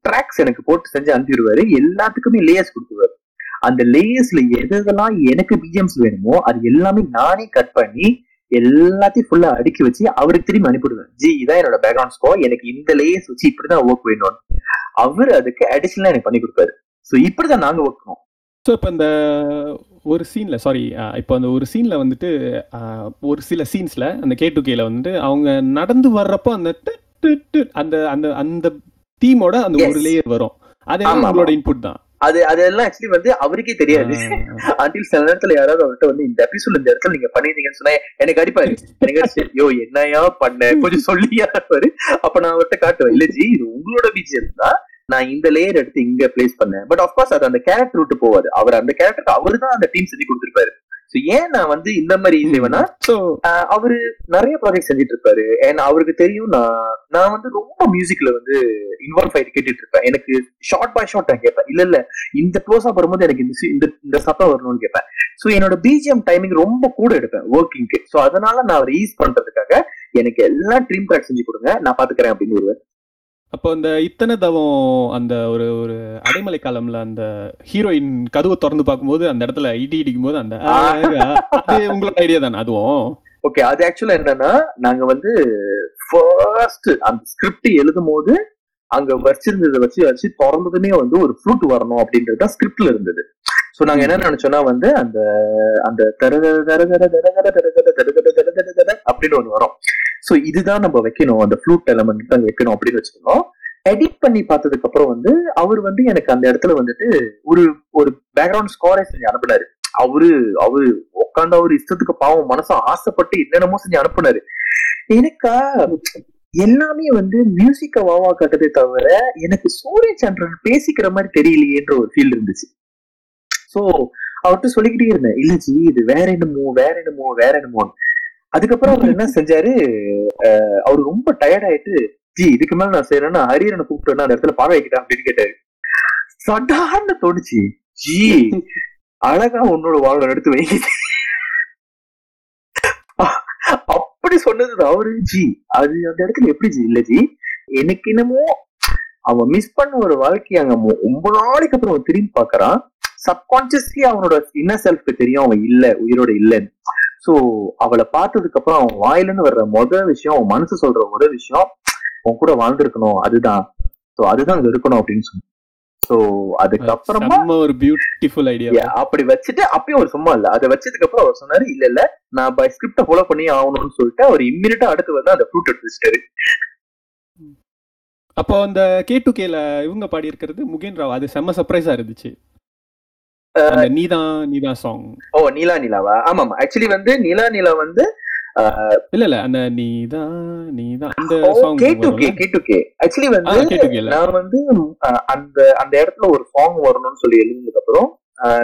S4: ட்ராக்ஸ் எனக்கு போட்டு செஞ்சு அனுப்பிடுவாரு எல்லாத்துக்குமே லேயர்ஸ் கொடுத்துருவாரு. அந்த லேயர்ஸ்ல எது எதெல்லாம் எனக்கு பிஜிஎம்ஸ் வேணுமோ அது எல்லாமே நானே கட் பண்ணி எல்லாத்தையும் ஃபுல்லா அடுக்கி வச்சு அவருக்கு திரும்பி அனுப்பிடுவேன் ஜி இதான் என்னோட பேக்ரவுண்ட் ஸ்கோர் எனக்கு இந்த லேயர்ஸ் வச்சு இப்படிதான் ஒர்க் வேணும் அவர் அதுக்கு அடிஷனலா எனக்கு பண்ணி கொடுப்பாரு. சோ இப்படிதான் நாங்க ஒர்க் பண்ணோம்
S3: ஸோ இப்போ இந்த ஒரு சீனில் சாரி இப்போ அந்த ஒரு சீனில் வந்துட்டு ஒரு சில சீன்ஸில் அந்த கே டு கேல வந்துட்டு அவங்க நடந்து வர்றப்போ அந்த அந்த அந்த அந்த தீமோட அந்த ஒரு. லேயர் வரும். அது உங்களோட இன்புட் தான்?
S4: அது அதெல்லாம் ஆக்சுவலி வந்து அவருக்கே தெரியாது. அன்டில் சில நேரத்துல யாராவது அவர்கிட்ட வந்து இந்த எபிசோட் இந்த இடத்துல நீங்க பண்ணிருந்தீங்கன்னு சொன்னா எனக்கு அடிப்பாரு. எனக்கு அடிச்சு, யோ என்னையா பண்ண? கொஞ்சம் சொல்லியா இருப்பாரு. அப்ப நான் அவர்கிட்ட காட்டுவேன். இல்ல ஜி இது உங்களோட பிஜிஎம் தான். நான் இந்த லேயர் எடுத்து இங்க பிளேஸ் பண்ணேன். பட் ஆஃப்கோர்ஸ் அது அந்த கேரக்டர் விட்டு போவாது. அவர் அந்த கேரக்டருக்கு அவரு தான் அந்த டீம் செஞ்சு கொடுத்திருப்பாரு. ஏன் நான் வந்து இந்த மாதிரி செய்வேன்னா
S3: ஸோ
S4: அவரு நிறைய ப்ராஜெக்ட் செஞ்சுட்டு இருப்பாரு ஏன்னா அவருக்கு தெரியும் நான் நான் வந்து ரொம்ப மியூசிக்ல வந்து இன்வால்வ் ஆயிட்டு கேட்டுட்டு இருப்பேன் எனக்கு ஷார்ட் பை ஷார்ட் நான் கேட்பேன். இல்ல இல்ல இந்த க்ளோஸா வரும்போது எனக்கு இந்த இந்த இந்த சத்தம் வரணும்னு கேட்பேன். சோ என்னோட பிஜிஎம் டைமிங் ரொம்ப கூட எடுப்பேன் ஒர்க்கிங்க்கு சோ அதனால நான் அவர் ஈஸ் பண்றதுக்காக எனக்கு எல்லாம் ட்ரீம் ட்ராக் செஞ்சு கொடுங்க. நான் பாத்துக்கிறேன் அப்படின்னு வருவேன்
S3: அப்போ அந்த இத்தனை தவம் அந்த ஒரு ஒரு அடைமலை காலம்ல அந்த ஹீரோயின் கதவை திறந்து பார்க்கும்போது அந்த இடத்துல இடி இடிக்கும் போது அந்த அது உங்களோட ஐடியா தானே அதுவும்?
S4: ஓகே அது ஆக்சுவலா என்னன்னா நாங்க வந்து ஃபர்ஸ்ட் அந்த ஸ்கிரிப்ட் எழுதும் போது அங்க வச்சிருந்ததை வச்சு வச்சு திறந்ததுமே வந்து ஒரு ஃப்ளூட் வரணும் அப்படின்றது தான் ஸ்கிரிப்ட்ல இருந்தது. சோ நாங்க என்ன நினைச்சோம்னா வந்து அந்த அந்த தருகர தருகர தருகர தருகர தருகர தருகர தர அப்படின்னு ஒண்ணு வரும் சோ இதுதான் நம்ம வைக்கணும் அந்த ஃப்ளூட் எலமெண்ட் அங்க வைக்கணும் அப்படின்னு வச்சுக்கணும் எடிட் பண்ணி பார்த்ததுக்கு அப்புறம் வந்து அவர் வந்து எனக்கு அந்த இடத்துல வந்துட்டு ஒரு ஒரு பேக்ரவுண்ட் ஸ்கோரே செஞ்சு அனுப்புனாரு அவரு அவரு உட்காந்து அவரு இஷ்டத்துக்கு பாவம் மனசு ஆசைப்பட்டு என்னென்னமோ செஞ்சு அனுப்புனாரு எனக்கா எல்லாமே வந்து மியூசிக்க வாவா கட்டதை தவிர எனக்கு சூரிய சந்திரன் பேசிக்கிற மாதிரி தெரியலையேன்ற ஒரு ஃபீல் இருந்துச்சு சோ அவர்கிட்ட சொல்லிக்கிட்டே இருந்தேன் இல்ல ஜி இது வேற என்னமோ வேற என்னமோ வேற என்னமோ அதுக்கப்புறம் அவர் என்ன செஞ்சாரு அஹ் அவர் ரொம்ப டயர்ட் ஆயிட்டு ஜி இதுக்கு மேல நான் செய்யறேன்னா ஹரியரனை கூப்பிட்டு அந்த இடத்துல பாட வைக்கிட்டேன் அப்படின்னு கேட்டாரு. சடார்னு தோணுச்சு. ஜி அழகா உன்னோட வாழ்வை எடுத்து வைக்க அப்படி சொன்னது அவரு. ஜி அது அந்த இடத்துல எப்படி ஜி? இல்ல ஜி எனக்கு என்னமோ அவன் மிஸ் பண்ண ஒரு வாழ்க்கைய அங்க ரொம்ப நாளைக்கு அப்புறம் அவன் திரும்பி பாக்குறான் சப்கான்சியஸ்லி அவனோட இன்னர் செல்ஃப்க்கு தெரியும் அவன் இல்ல உயிரோட இல்லைன்னு. சோ அவளை பார்த்ததுக்கு அப்புறம் அவன் வாயில இருந்து வர்ற முத விஷயம் அவன் மனசு சொல்ற முத விஷயம் அவன் கூட வாழ்ந்திருக்கணும் அதுதான். சோ அதுதான் இருக்கணும் அப்படின்னு சொன்னான். சோ அதுக்கப்புறமா
S3: ஒரு பியூட்டிஃபுல் ஐடியா
S4: அப்படி வச்சுட்டு அப்பயும் அவர் சும்மா இல்ல. அதை வச்சதுக்கு அப்புறம் அவர் சொன்னாரு இல்ல இல்ல நான் பை ஸ்கிரிப்ட ஃபாலோ பண்ணி ஆகணும்னு சொல்லிட்டு அவர் இம்மிடியா அடுத்து வந்து அந்த ஃப்ரூட் எடுத்து வச்சிட்டாரு.
S3: அப்போ அந்த கே டு கேல இவங்க பாடி இருக்கிறது முகேன் ராவ் அது செம்ம சர்ப்ரைஸா இருந்துச்சு. நீதான் நீதான் சாங்
S4: ஓ நீலா நிலாவா? ஆமா ஆமா ஆக்சுவலி வந்து நீலா நிலா வந்து
S3: இல்ல இல்ல அந்த நீதான் நீதான் அந்த song
S4: K two K K two K actually வந்து நான் வந்து அந்த அந்த இடத்துல ஒரு சாங் வரணும்னு சொல்லி எழுதினதுக்கு அப்புறம்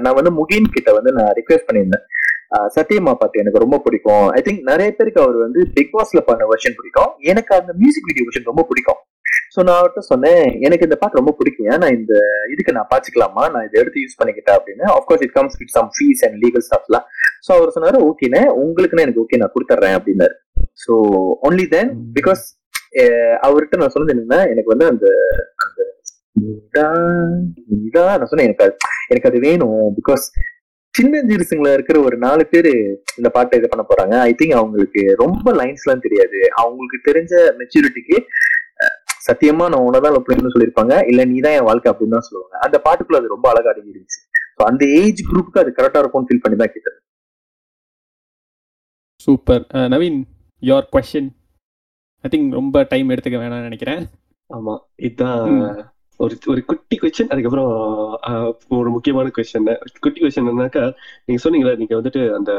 S4: நான் வந்து முகின் கிட்ட வந்து நான் ரிக்வெஸ்ட் பண்ணியிருந்தேன். அஹ், சத்யமா பாட்டு எனக்கு ரொம்ப பிடிக்கும். ஐ திங்க் நிறைய பேருக்கு அவர் வந்து பிக் பாஸ்ல பண்ண வெர்ஷன் பிடிக்கும். எனக்கு அந்த மியூசிக் வீடியோ வெர்ஷன் ரொம்ப பிடிக்கும். சோ நான் அவர்கிட்ட சொன்னேன். எனக்கு இந்த பாட்டு ரொம்ப பிடிக்கும். நான் இந்த இதுக்கு நான் பாத்துக்கலாமா? நான் இதை எடுத்து யூஸ் பண்ணிக்கிட்டேன் அப்படின்னு. Of course it comes with some fees and legal ஸ்டாஃப்லாம் so அவர் சொன்னாரு ஓகேண்ணே உங்களுக்குன்னு எனக்கு ஓகே நான் கொடுத்துட்றேன் அப்படின்னாரு. சோ ஒன்லி தென் பிகாஸ் அவர்கிட்ட நான் சொன்னது என்னன்னா எனக்கு வந்து அந்த அந்த நான் சொன்னேன். எனக்கு எனக்கு அது வேணும். பிகாஸ் சின்ன ஜிருசுங்கள இருக்கிற ஒரு நாலு பேரு இந்த பாட்டை இது பண்ண போறாங்க. ஐ திங்க் அவங்களுக்கு ரொம்ப லைன்ஸ் எல்லாம் தெரியாது. அவங்களுக்கு தெரிஞ்ச மெச்சூரிட்டிக்கு சத்தியமா நான் உனதான் லவ் பண்ணணும்னு சொல்லியிருப்பாங்க. இல்ல நீதான் என் வாழ்க்கை அப்படின்னு தான் சொல்லுவாங்க. அந்த பாட்டுக்குள்ள அது ரொம்ப அழகா அடங்கி இருந்துச்சு. ஸோ அந்த ஏஜ் குரூப்புக்கு அது கரெக்டா இருக்கும்னு ஃபீல் பண்ணி தான் கேட்டேன்.
S3: Super Naveen your question I think ரொம்ப டைம் எடுத்துக்க வேணாம்னு நினைக்கிறேன்.
S2: ஆமா. இதுதான். ஒரு ஒரு குட்டி கொஸ்டின் அதுக்கப்புறம் ஆஹ், ஒரு முக்கியமான கொஸ்டின் குட்டி கொஸ்டின் என்னன்னாக்கா நீங்க சொன்னீங்களா நீங்க வந்துட்டு அந்த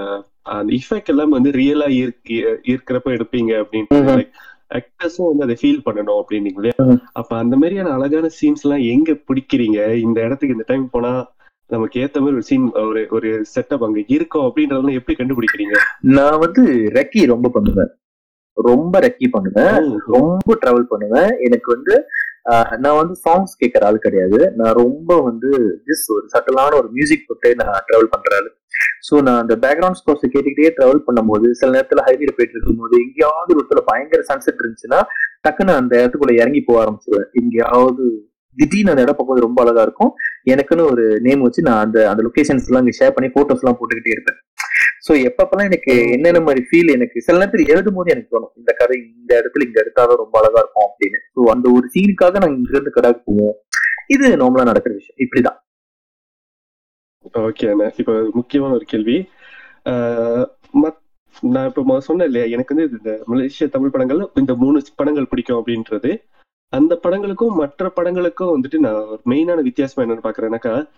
S2: அந்த இஃபெக்ட் எல்லாமே வந்து ரியலா இருக்கிறப்ப எடுப்பீங்க அப்படின்னு. ஆக்டர்ஸும் வந்து அதை ஃபீல் பண்ணணும் அப்படின்னீங்களே
S4: ம்ஹும்.
S2: அப்ப அந்த மாதிரியான அழகான சீன்ஸ் எல்லாம் எங்க பிடிக்கிறீங்க? இந்த இடத்துக்கு இந்த டைம் போனா நமக்கு ஏத்த மாதிரி ஒரு சீன் ஒரு ஒரு செட்டப் அங்க இருக்கும் அப்படின்றதெல்லாம் எப்படி கண்டுபிடிக்கிறீங்க?
S4: நான் வந்து ரெக்கி ரொம்ப பண்ணுவேன். ரொம்ப ரெக்கி பண்ணுவேன். ரொம்ப டிராவல் பண்ணுவேன். எனக்கு வந்து நான் வந்து சாங்ஸ் கேட்கற ஆள் கிடையாது. நான் ரொம்ப வந்து ஜிஸ் ஒரு சட்டலான ஒரு மியூசிக் போட்டு நான் ட்ராவல் பண்ற ஆள். ஸோ நான் அந்த பேக்ரவுண்ட் ஸ்கோர்ஸ் கேட்டுக்கிட்டே ட்ராவல் பண்ணும்போது சில நேரத்துல ஹைவேல போயிட்டு இருக்கும்போது எங்கேயாவது ஒரு இடத்துல பயங்கர சன்செட் இருந்துச்சுன்னா டக்குன்னு அந்த இடத்துக்குள்ள இறங்கி போக ஆரம்பிச்சிருவேன். எங்கேயாவது திடீர்னு அந்த இடம் பார்க்கும்போது ரொம்ப அழகா இருக்கும். எனக்குன்னு ஒரு நேம் வச்சு நான் அந்த அந்த லொகேஷன்ஸ் எல்லாம் இங்க ஷேர் பண்ணி போட்டோஸ் எல்லாம் போட்டுக்கிட்டே இருப்பேன். சோ எப்பப்பெல்லாம் எனக்கு என்னென்ன மாதிரி ஃபீல் எனக்கு சில நேரத்தில் எழுதும் போது எனக்கு தோணும் இந்த கதை இந்த இடத்துல இங்க எடுத்தாதான் ரொம்ப அழகா இருக்கும் அப்படின்னு. சோ அந்த ஒரு சீனுக்காக நாங்க இங்க இருந்து கடாக்கு போவோம். இது நார்மலா நடக்கிற விஷயம். இப்படிதான்.
S2: ஓகே இப்போ முக்கியமான ஒரு கேள்வி. நான் இப்போ சொன்னேன் இல்லையா? எனக்கு வந்து இந்த மலேசிய தமிழ் படங்கள்ல இந்த மூணு படங்கள் பிடிக்கும் அப்படின்றது. அந்த படங்களுக்கும் மற்ற படங்களுக்கும் வந்துட்டு நான் ஒரு மெயினான வித்தியாசம் என்னன்னு பாக்குறேன்னாக்கா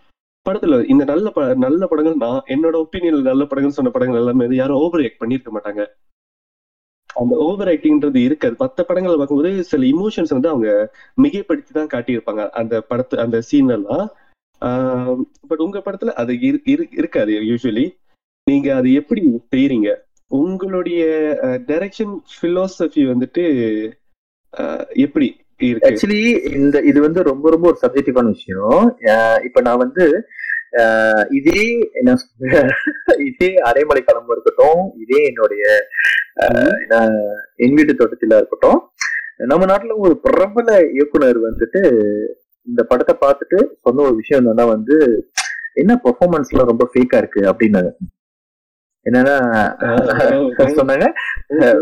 S2: படத்துல இந்த நல்ல ப நல்ல படங்கள் நான் என்னோட ஒப்பீனியன் நல்ல படங்கள் சொன்ன படங்கள் எல்லாமே யாரும் ஓவர் ஆக்ட் பண்ணியிருக்க மாட்டாங்க. அந்த ஓவர் ஆக்டிங்ன்றது இருக்காது. மற்ற படங்களை பார்க்கும்போது சில இமோஷன்ஸ் வந்து அவங்க மிகைப்படுத்தி தான் காட்டியிருப்பாங்க. அந்த படத்து அந்த சீன் எல்லாம் பட் உங்க படத்துல அது இரு- இரு- இருக்காது யூஸ்வலி நீங்க அது எப்படி செய்யறீங்க உங்களுடைய டைரக்ஷன் பிலோசபி வந்துட்டு எப்படி?
S4: ஆக்சுவலி இந்த இது வந்து ரொம்ப ரொம்ப ஒரு சப்ஜெக்டிவான விஷயம். இப்ப நான் வந்து இதே என்ன இதே அரைமலை கிளம்பு இருக்கட்டும் இதே என்னுடைய என் வீட்டு தோட்டத்தில இருக்கட்டும் நம்ம நாட்டுல ஒரு பிரபல இயக்குனர் வந்துட்டு இந்த படத்தை பார்த்துட்டு சொன்ன ஒரு விஷயம் என்னன்னா வந்து என்ன பெர்ஃபார்மன்ஸ்லாம் ரொம்ப ஃபேக்கா இருக்கு அப்படின்னாங்க. என்னன்னா சொன்னாங்க.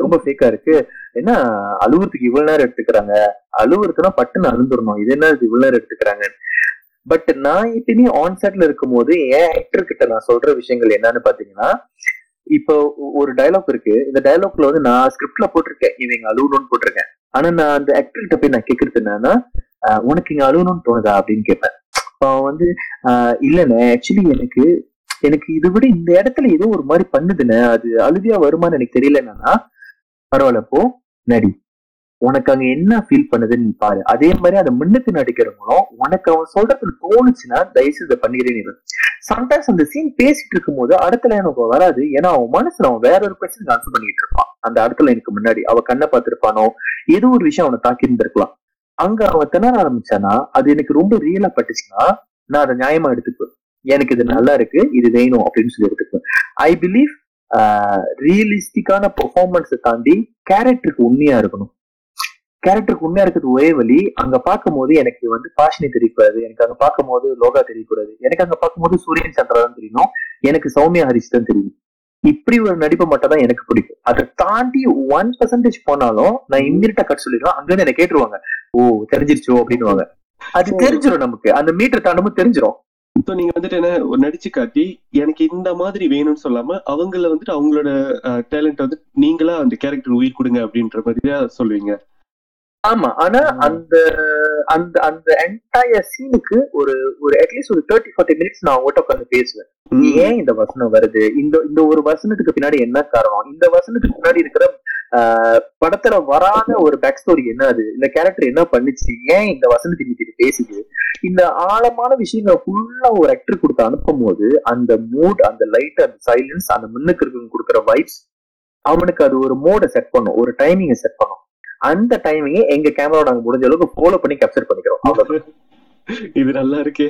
S4: ரொம்ப ஃபேக்கா இருக்கு. என்ன அழுவுறதுக்கு இவ்வளவு நேரம் எடுத்துக்கிறாங்க? அழுவுறதுனா பட்டுன்னு அழுந்துடணும். இது என்ன இவ்வளவு நேரம் எடுத்துக்கிறாங்க பட் நான் எப்பயுமே ஆன் செட்ல இருக்கும் போது என் ஆக்டர் கிட்ட நான் சொல்ற விஷயங்கள் என்னன்னு பாத்தீங்கன்னா இப்போ ஒரு டயலாக் இருக்கு. இந்த டயலாக்ல வந்து நான் ஸ்கிரிப்ட்ல போட்டிருக்கேன். இது இங்க அழுவணும்னு போட்டிருக்கேன். ஆனா நான் அந்த ஆக்டர் கிட்ட போய் நான் கேக்குறது என்னன்னா உனக்கு இங்க அழுவணும்னு தோணுதா அப்படின்னு கேட்பேன் அவன் வந்து இல்லண்ணே. ஆக்சுவலி எனக்கு எனக்கு இதை விட இந்த இடத்துல ஏதோ ஒரு மாதிரி பண்ணுதுன்னு அது அழுதியா வருமான்னு எனக்கு தெரியல என்னன்னா பரவாயில்ல போ நடி. உனக்கு அங்க என்ன ஃபீல் பண்ணுதுன்னு நீ பாரு. அதே மாதிரி அதை முன்னுக்கு நடிக்கிறவங்களும் உனக்கு அவன் சொல்றதுக்கு தோணுச்சுன்னா தயவுசெய்து இதை பண்ணிக்கிறேன் சம்டைம்ஸ் அந்த சீன் பேசிட்டு இருக்கும்போது அடுத்த லைன் எனக்கு வராது. ஏன்னா அவன் மனசுல அவன் வேற ஒரு கொஸ்டின் ஆன்சர் பண்ணிட்டு இருப்பான். அந்த அடுத்த எனக்கு முன்னாடி அவ கண்ணை பார்த்திருப்பானோ ஏதோ ஒரு விஷயம் அவனை தாக்கி இருந்திருக்கலாம் அங்க அவன் திணற ஆரம்பிச்சானா அது எனக்கு ரொம்ப ரியலா பட்டுச்சுன்னா நான் அதை நியாயமா எடுத்துக்குவேன். எனக்கு இது நல்லா இருக்கு இது வேணும் அப்படின்னு சொல்லி எடுத்துக்குவேன். ஐ பிலீவ் ரியலிஸ்டிக்கான பெர்ஃபார்மன்ஸை தாண்டி கேரக்டருக்கு உண்மையா இருக்கணும். கேரக்டருக்கு உண்மையா இருக்கிறது ஒரே வழி அங்க பார்க்கும்போது எனக்கு வந்து பாஷினி தெரியக்கூடாது எனக்கு அங்க பார்க்கும்போது லோகா தெரியக்கூடாது எனக்கு அங்க பார்க்கும்போது சூரியன் சந்திரா தான் தெரியணும் எனக்கு சௌமியா ஹரிஷ் தான் தெரியும். இப்படி ஒரு நடிப்பு மட்டும் தான் எனக்கு பிடிக்கும். அதை தாண்டி ஒன் பர்சன்டேஜ் போனாலும் நான் இம்மிடியா கட் சொல்லிடுவேன் அங்க இருந்து என்ன கேட்டுருவாங்க. ஓ தெரிஞ்சிருச்சோ அப்படின்னுவாங்க. அது தெரிஞ்சிடும் நமக்கு. அந்த மீட்டர் தாண்டமும் தெரிஞ்சிடும்
S2: ஸோ நீங்க வந்துட்டு என்ன ஒரு நடிச்சு காட்டி எனக்கு இந்த மாதிரி வேணும்னு சொல்லாம அவங்கள வந்துட்டு அவங்களோட டேலண்ட் வந்து நீங்களா அந்த கேரக்டர் உயிர் கொடுங்க அப்படின்ற மாதிரி தான் சொல்லுவீங்க.
S4: ஆமா. ஆனா அந்த அந்த அந்த என்டையர் சீனுக்கு ஒரு ஒரு அட்லீஸ்ட் ஒரு தேர்ட்டி ஃபார்ட்டி மினிட்ஸ் நான் அவங்ககிட்ட உட்காந்து பேசுவேன். ஏன் இந்த வசனம் வருது? இந்த இந்த ஒரு வசனத்துக்கு பின்னாடி என்ன காரணம்? இந்த வசனத்துக்கு பின்னாடி இருக்கிற படத்துல வராத ஒரு பேக் ஸ்டோரி என்ன அது? இந்த கேரக்டர் என்ன பண்ணுச்சு? ஏன் இந்த வசனத்துக்கு இது பேசுது? இந்த ஆழமான விஷயங்கள் ஃபுல்லா ஒரு ஆக்டர் கொடுத்து அனுப்பும் போது அந்த மூட் அந்த லைட் அந்த சைலன்ஸ் அந்த முன்னுக்கு இருக்கவங்க கொடுக்குற வைப்ஸ் அவனுக்கு அது ஒரு மோடை செட் பண்ணும். ஒரு டைமிங்கை செட் பண்ணும். அந்த டைமிங்கை எங்க கேமரா நாங்க முடிஞ்ச அளவுக்கு ஃபாலோ பண்ணி கேப்சர் பண்ணிக்கிறோம். அவ்வளவுதான்.
S2: இது நல்லா இருக்கே.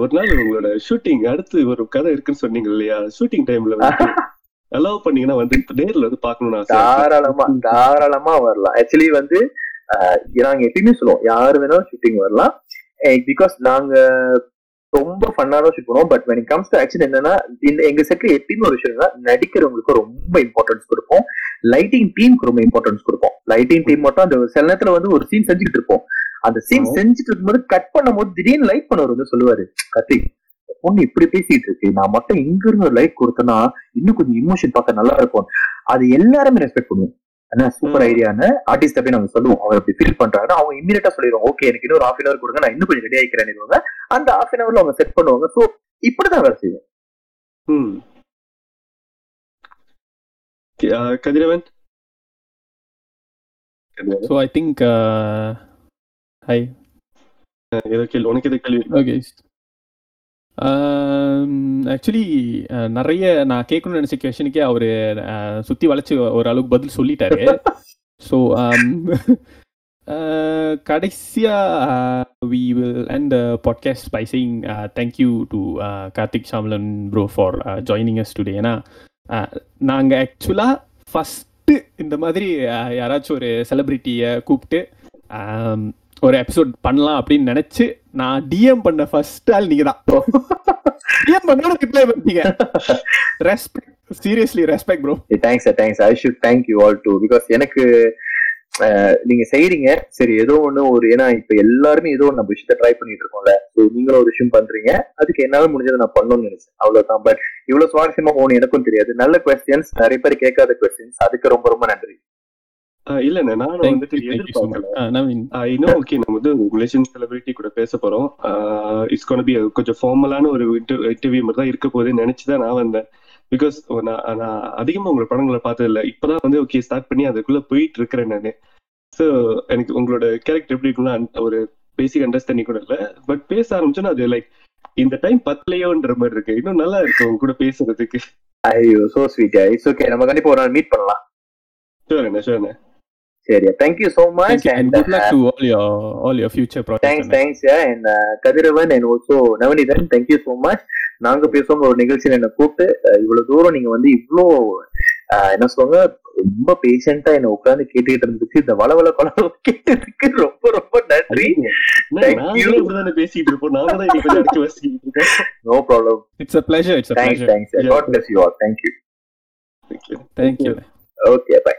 S2: ஒரு நாள் உங்களோட ஷூட்டிங் அடுத்து ஒரு கதை இருக்குன்னு சொன்னீங்க இல்லையா? ஷூட்டிங் டைம்ல அலோவ் பண்ணீங்கன்னா வந்து நேர்ல வந்து பாக்கணும்னு.
S4: தாராளமா தாராளமா வரலாம். ஆக்சுவலி வந்து நாங்க எப்பயுமே சொல்லுவோம் யாரு வேணாலும் ஷூட்டிங் வரலாம். பிகாஸ் நாங்க ரொம்ப ஃபன்னான ஷூட் பண்ணுவோம். But when it comes to actually என்னன்னா இந்த எங்க செட்ல எப்பயுமே ஒரு விஷயம் என்னன்னா நடிக்கிறவங்களுக்கு ரொம்ப இம்பார்ட்டன்ஸ் கொடுப்போம். லைட்டிங் டீமுக்கு ரொம்ப இம்பார்ட்டன்ஸ் கொடுப்போம். லைட்டிங் டீம் மட்டும் அந்த சில நேரத்துல வந்து ஒரு சீன் செஞ்சுட்டு இருப்போம். அந்த சீன். செஞ்சுட்டு இருக்கும்போது கட் பண்ணும்போது திடீர்னு லைட் பண்ணவர் வந்து சொல்லுவாரு இந்த பொண்ணு இப்படி பேசிட்டு இருக்கு. நான் மட்டும் இங்க இருந்து லைட் கொடுத்தேன்னா இன்னும் கொஞ்சம் இமோஷன் பார்க்க நல்லா இருக்கும். அது எல்லாருமே ரெஸ்பெக்ட் பண்ணுவோம். ஆனா சூப்பர். ஐடியான்னு ஆர்டிஸ்ட் போய் நாங்க சொல்லுவோம். அவர் அப்படி ஃபீல் பண்றாங்கன்னா அவங்க இமீடியட்டா சொல்லிடுவாங்க. ஓகே எனக்கு இன்னொரு ஹாஃப் அன் அவர் கொடுங்க நான் இன்னும் கொஞ்சம் ரெடி ஆயிக்கிறேன்னு அந்த ஹாஃப் அன் அவர்ல அவங்க செட் பண்ணுவாங்க. சோ இப்படிதான் வேலை செய்வோம்
S2: Kathiravan?
S3: So I think hi
S2: உனக்கு எது கேள்வி.
S3: ஓகே ஆக்சுவலி நிறைய நான் கேட்கணும்னு நினச்ச கொஷனுக்கே அவர் சுற்றி வளைச்சி ஓரளவுக்கு பதில் சொல்லிட்டாரு. ஸோ கடைசியாக we will end podcast by saying thank you to Karthik Chamlan bro for joining us today ஏன்னா நாங்கள் ஆக்சுவலாக ஃபஸ்ட்டு இந்த மாதிரி யாராச்சும் ஒரு செலிப்ரிட்டியை கூப்பிட்டு ஒரு எபிசோட் பண்ணலாம் அப்படின்னு நினைச்சு நான் டிஎம் பண்ண ஃபர்ஸ்ட் ஆள் நீங்க தான் டிஎம் பண்ணோட ரிப்ளை பண்ணீங்க. Respect seriously respect bro
S4: thanks sir thanks I should thank you all too because எனக்கு uh, நீங்க செய்றீங்க. சரி ஏதோ ஒண்ணு ஒரு ஏன்னா இப்ப எல்லாருமே ஏதோ ஒண்ணு நம்ம விஷயத்த ட்ரை பண்ணிட்டு இருக்கோம்ல. ஸோ நீங்களும் ஒரு விஷயம் பண்றீங்க. அதுக்கு என்னால முடிஞ்சதை நான் பண்ணணும்னு நினைச்சேன். அவ்வளவுதான். பட் இவ்வளவு சுவாரஸ்யமா போகணும் எனக்கும் தெரியாது. நல்ல கொஸ்டின்ஸ் நிறைய பேர் கேட்காத கொஸ்டின்ஸ் அதுக்கு ரொம்ப ரொம்ப நன்றி.
S2: இல்லண்ணே நானும் வந்துட்டு எதிர்பார்க்கல. இன்னும் ஓகே நம்ம வந்து மலேசியன் செலிபிரிட்டி கூட பேச போறோம். இட்ஸ் கோன் பி கொஞ்சம் ஃபார்மலான ஒரு இன்டர்வியூ மாதிரி தான் இருக்க போகுதுன்னு நினைச்சுதான் நான் வந்தேன். பிகாஸ் நான் நான் அதிகமா உங்களோட படங்களை பார்த்தது இல்ல இப்பதான் வந்து ஓகே ஸ்டார்ட் பண்ணி அதுக்குள்ள போயிட்டு இருக்கிறேன் நானு. ஸோ எனக்கு உங்களோட கேரக்டர் எப்படி இருக்கும்னா அந்த ஒரு பேசிக் அண்டர்ஸ்டாண்டிங் கூட இல்ல. பட் பேச ஆரம்பிச்சோன்னா அது லைக் இந்த டைம் பத்தலையோன்ற மாதிரி இருக்கு. இன்னும் நல்லா இருக்கு உங்க கூட பேசுறதுக்கு.
S4: ஐயோ சோ ஸ்வீட் இட்ஸ் ஓகே நம்ம கண்டிப்பா ஒரு நாள் மீட் பண்ணலாம்.
S2: ஷோர்ண்ணே ஷோர்ண்ணே
S4: சரியா thank you so much
S3: and
S4: and
S3: good luck to all your all your future
S4: thanks
S3: projects
S4: thanks and Kathiravan and also Navanithan thank you so much நாங்க பேசுவோம் ஒரு நிகழ்ச்சியில் என்ன கூப்பிட்டு இவ்வளவு தூரம் நீங்க வந்து இவ்வளோ என்ன சொல்லுவாங்க ரொம்ப பேஷண்டா என்ன உட்கார்ந்து கேட்டுக்கிட்டு இருந்ததுக்கு இந்த வளவள கொலவ கேட்டதுக்கு ரொம்ப ரொம்ப நன்றி.
S2: பேசிட்டு இருப்போம் நாங்க
S4: no problem
S3: pleasure it's a
S4: thanks thanks. God bless you all
S2: Thank you.
S3: thank you.
S4: Okay bye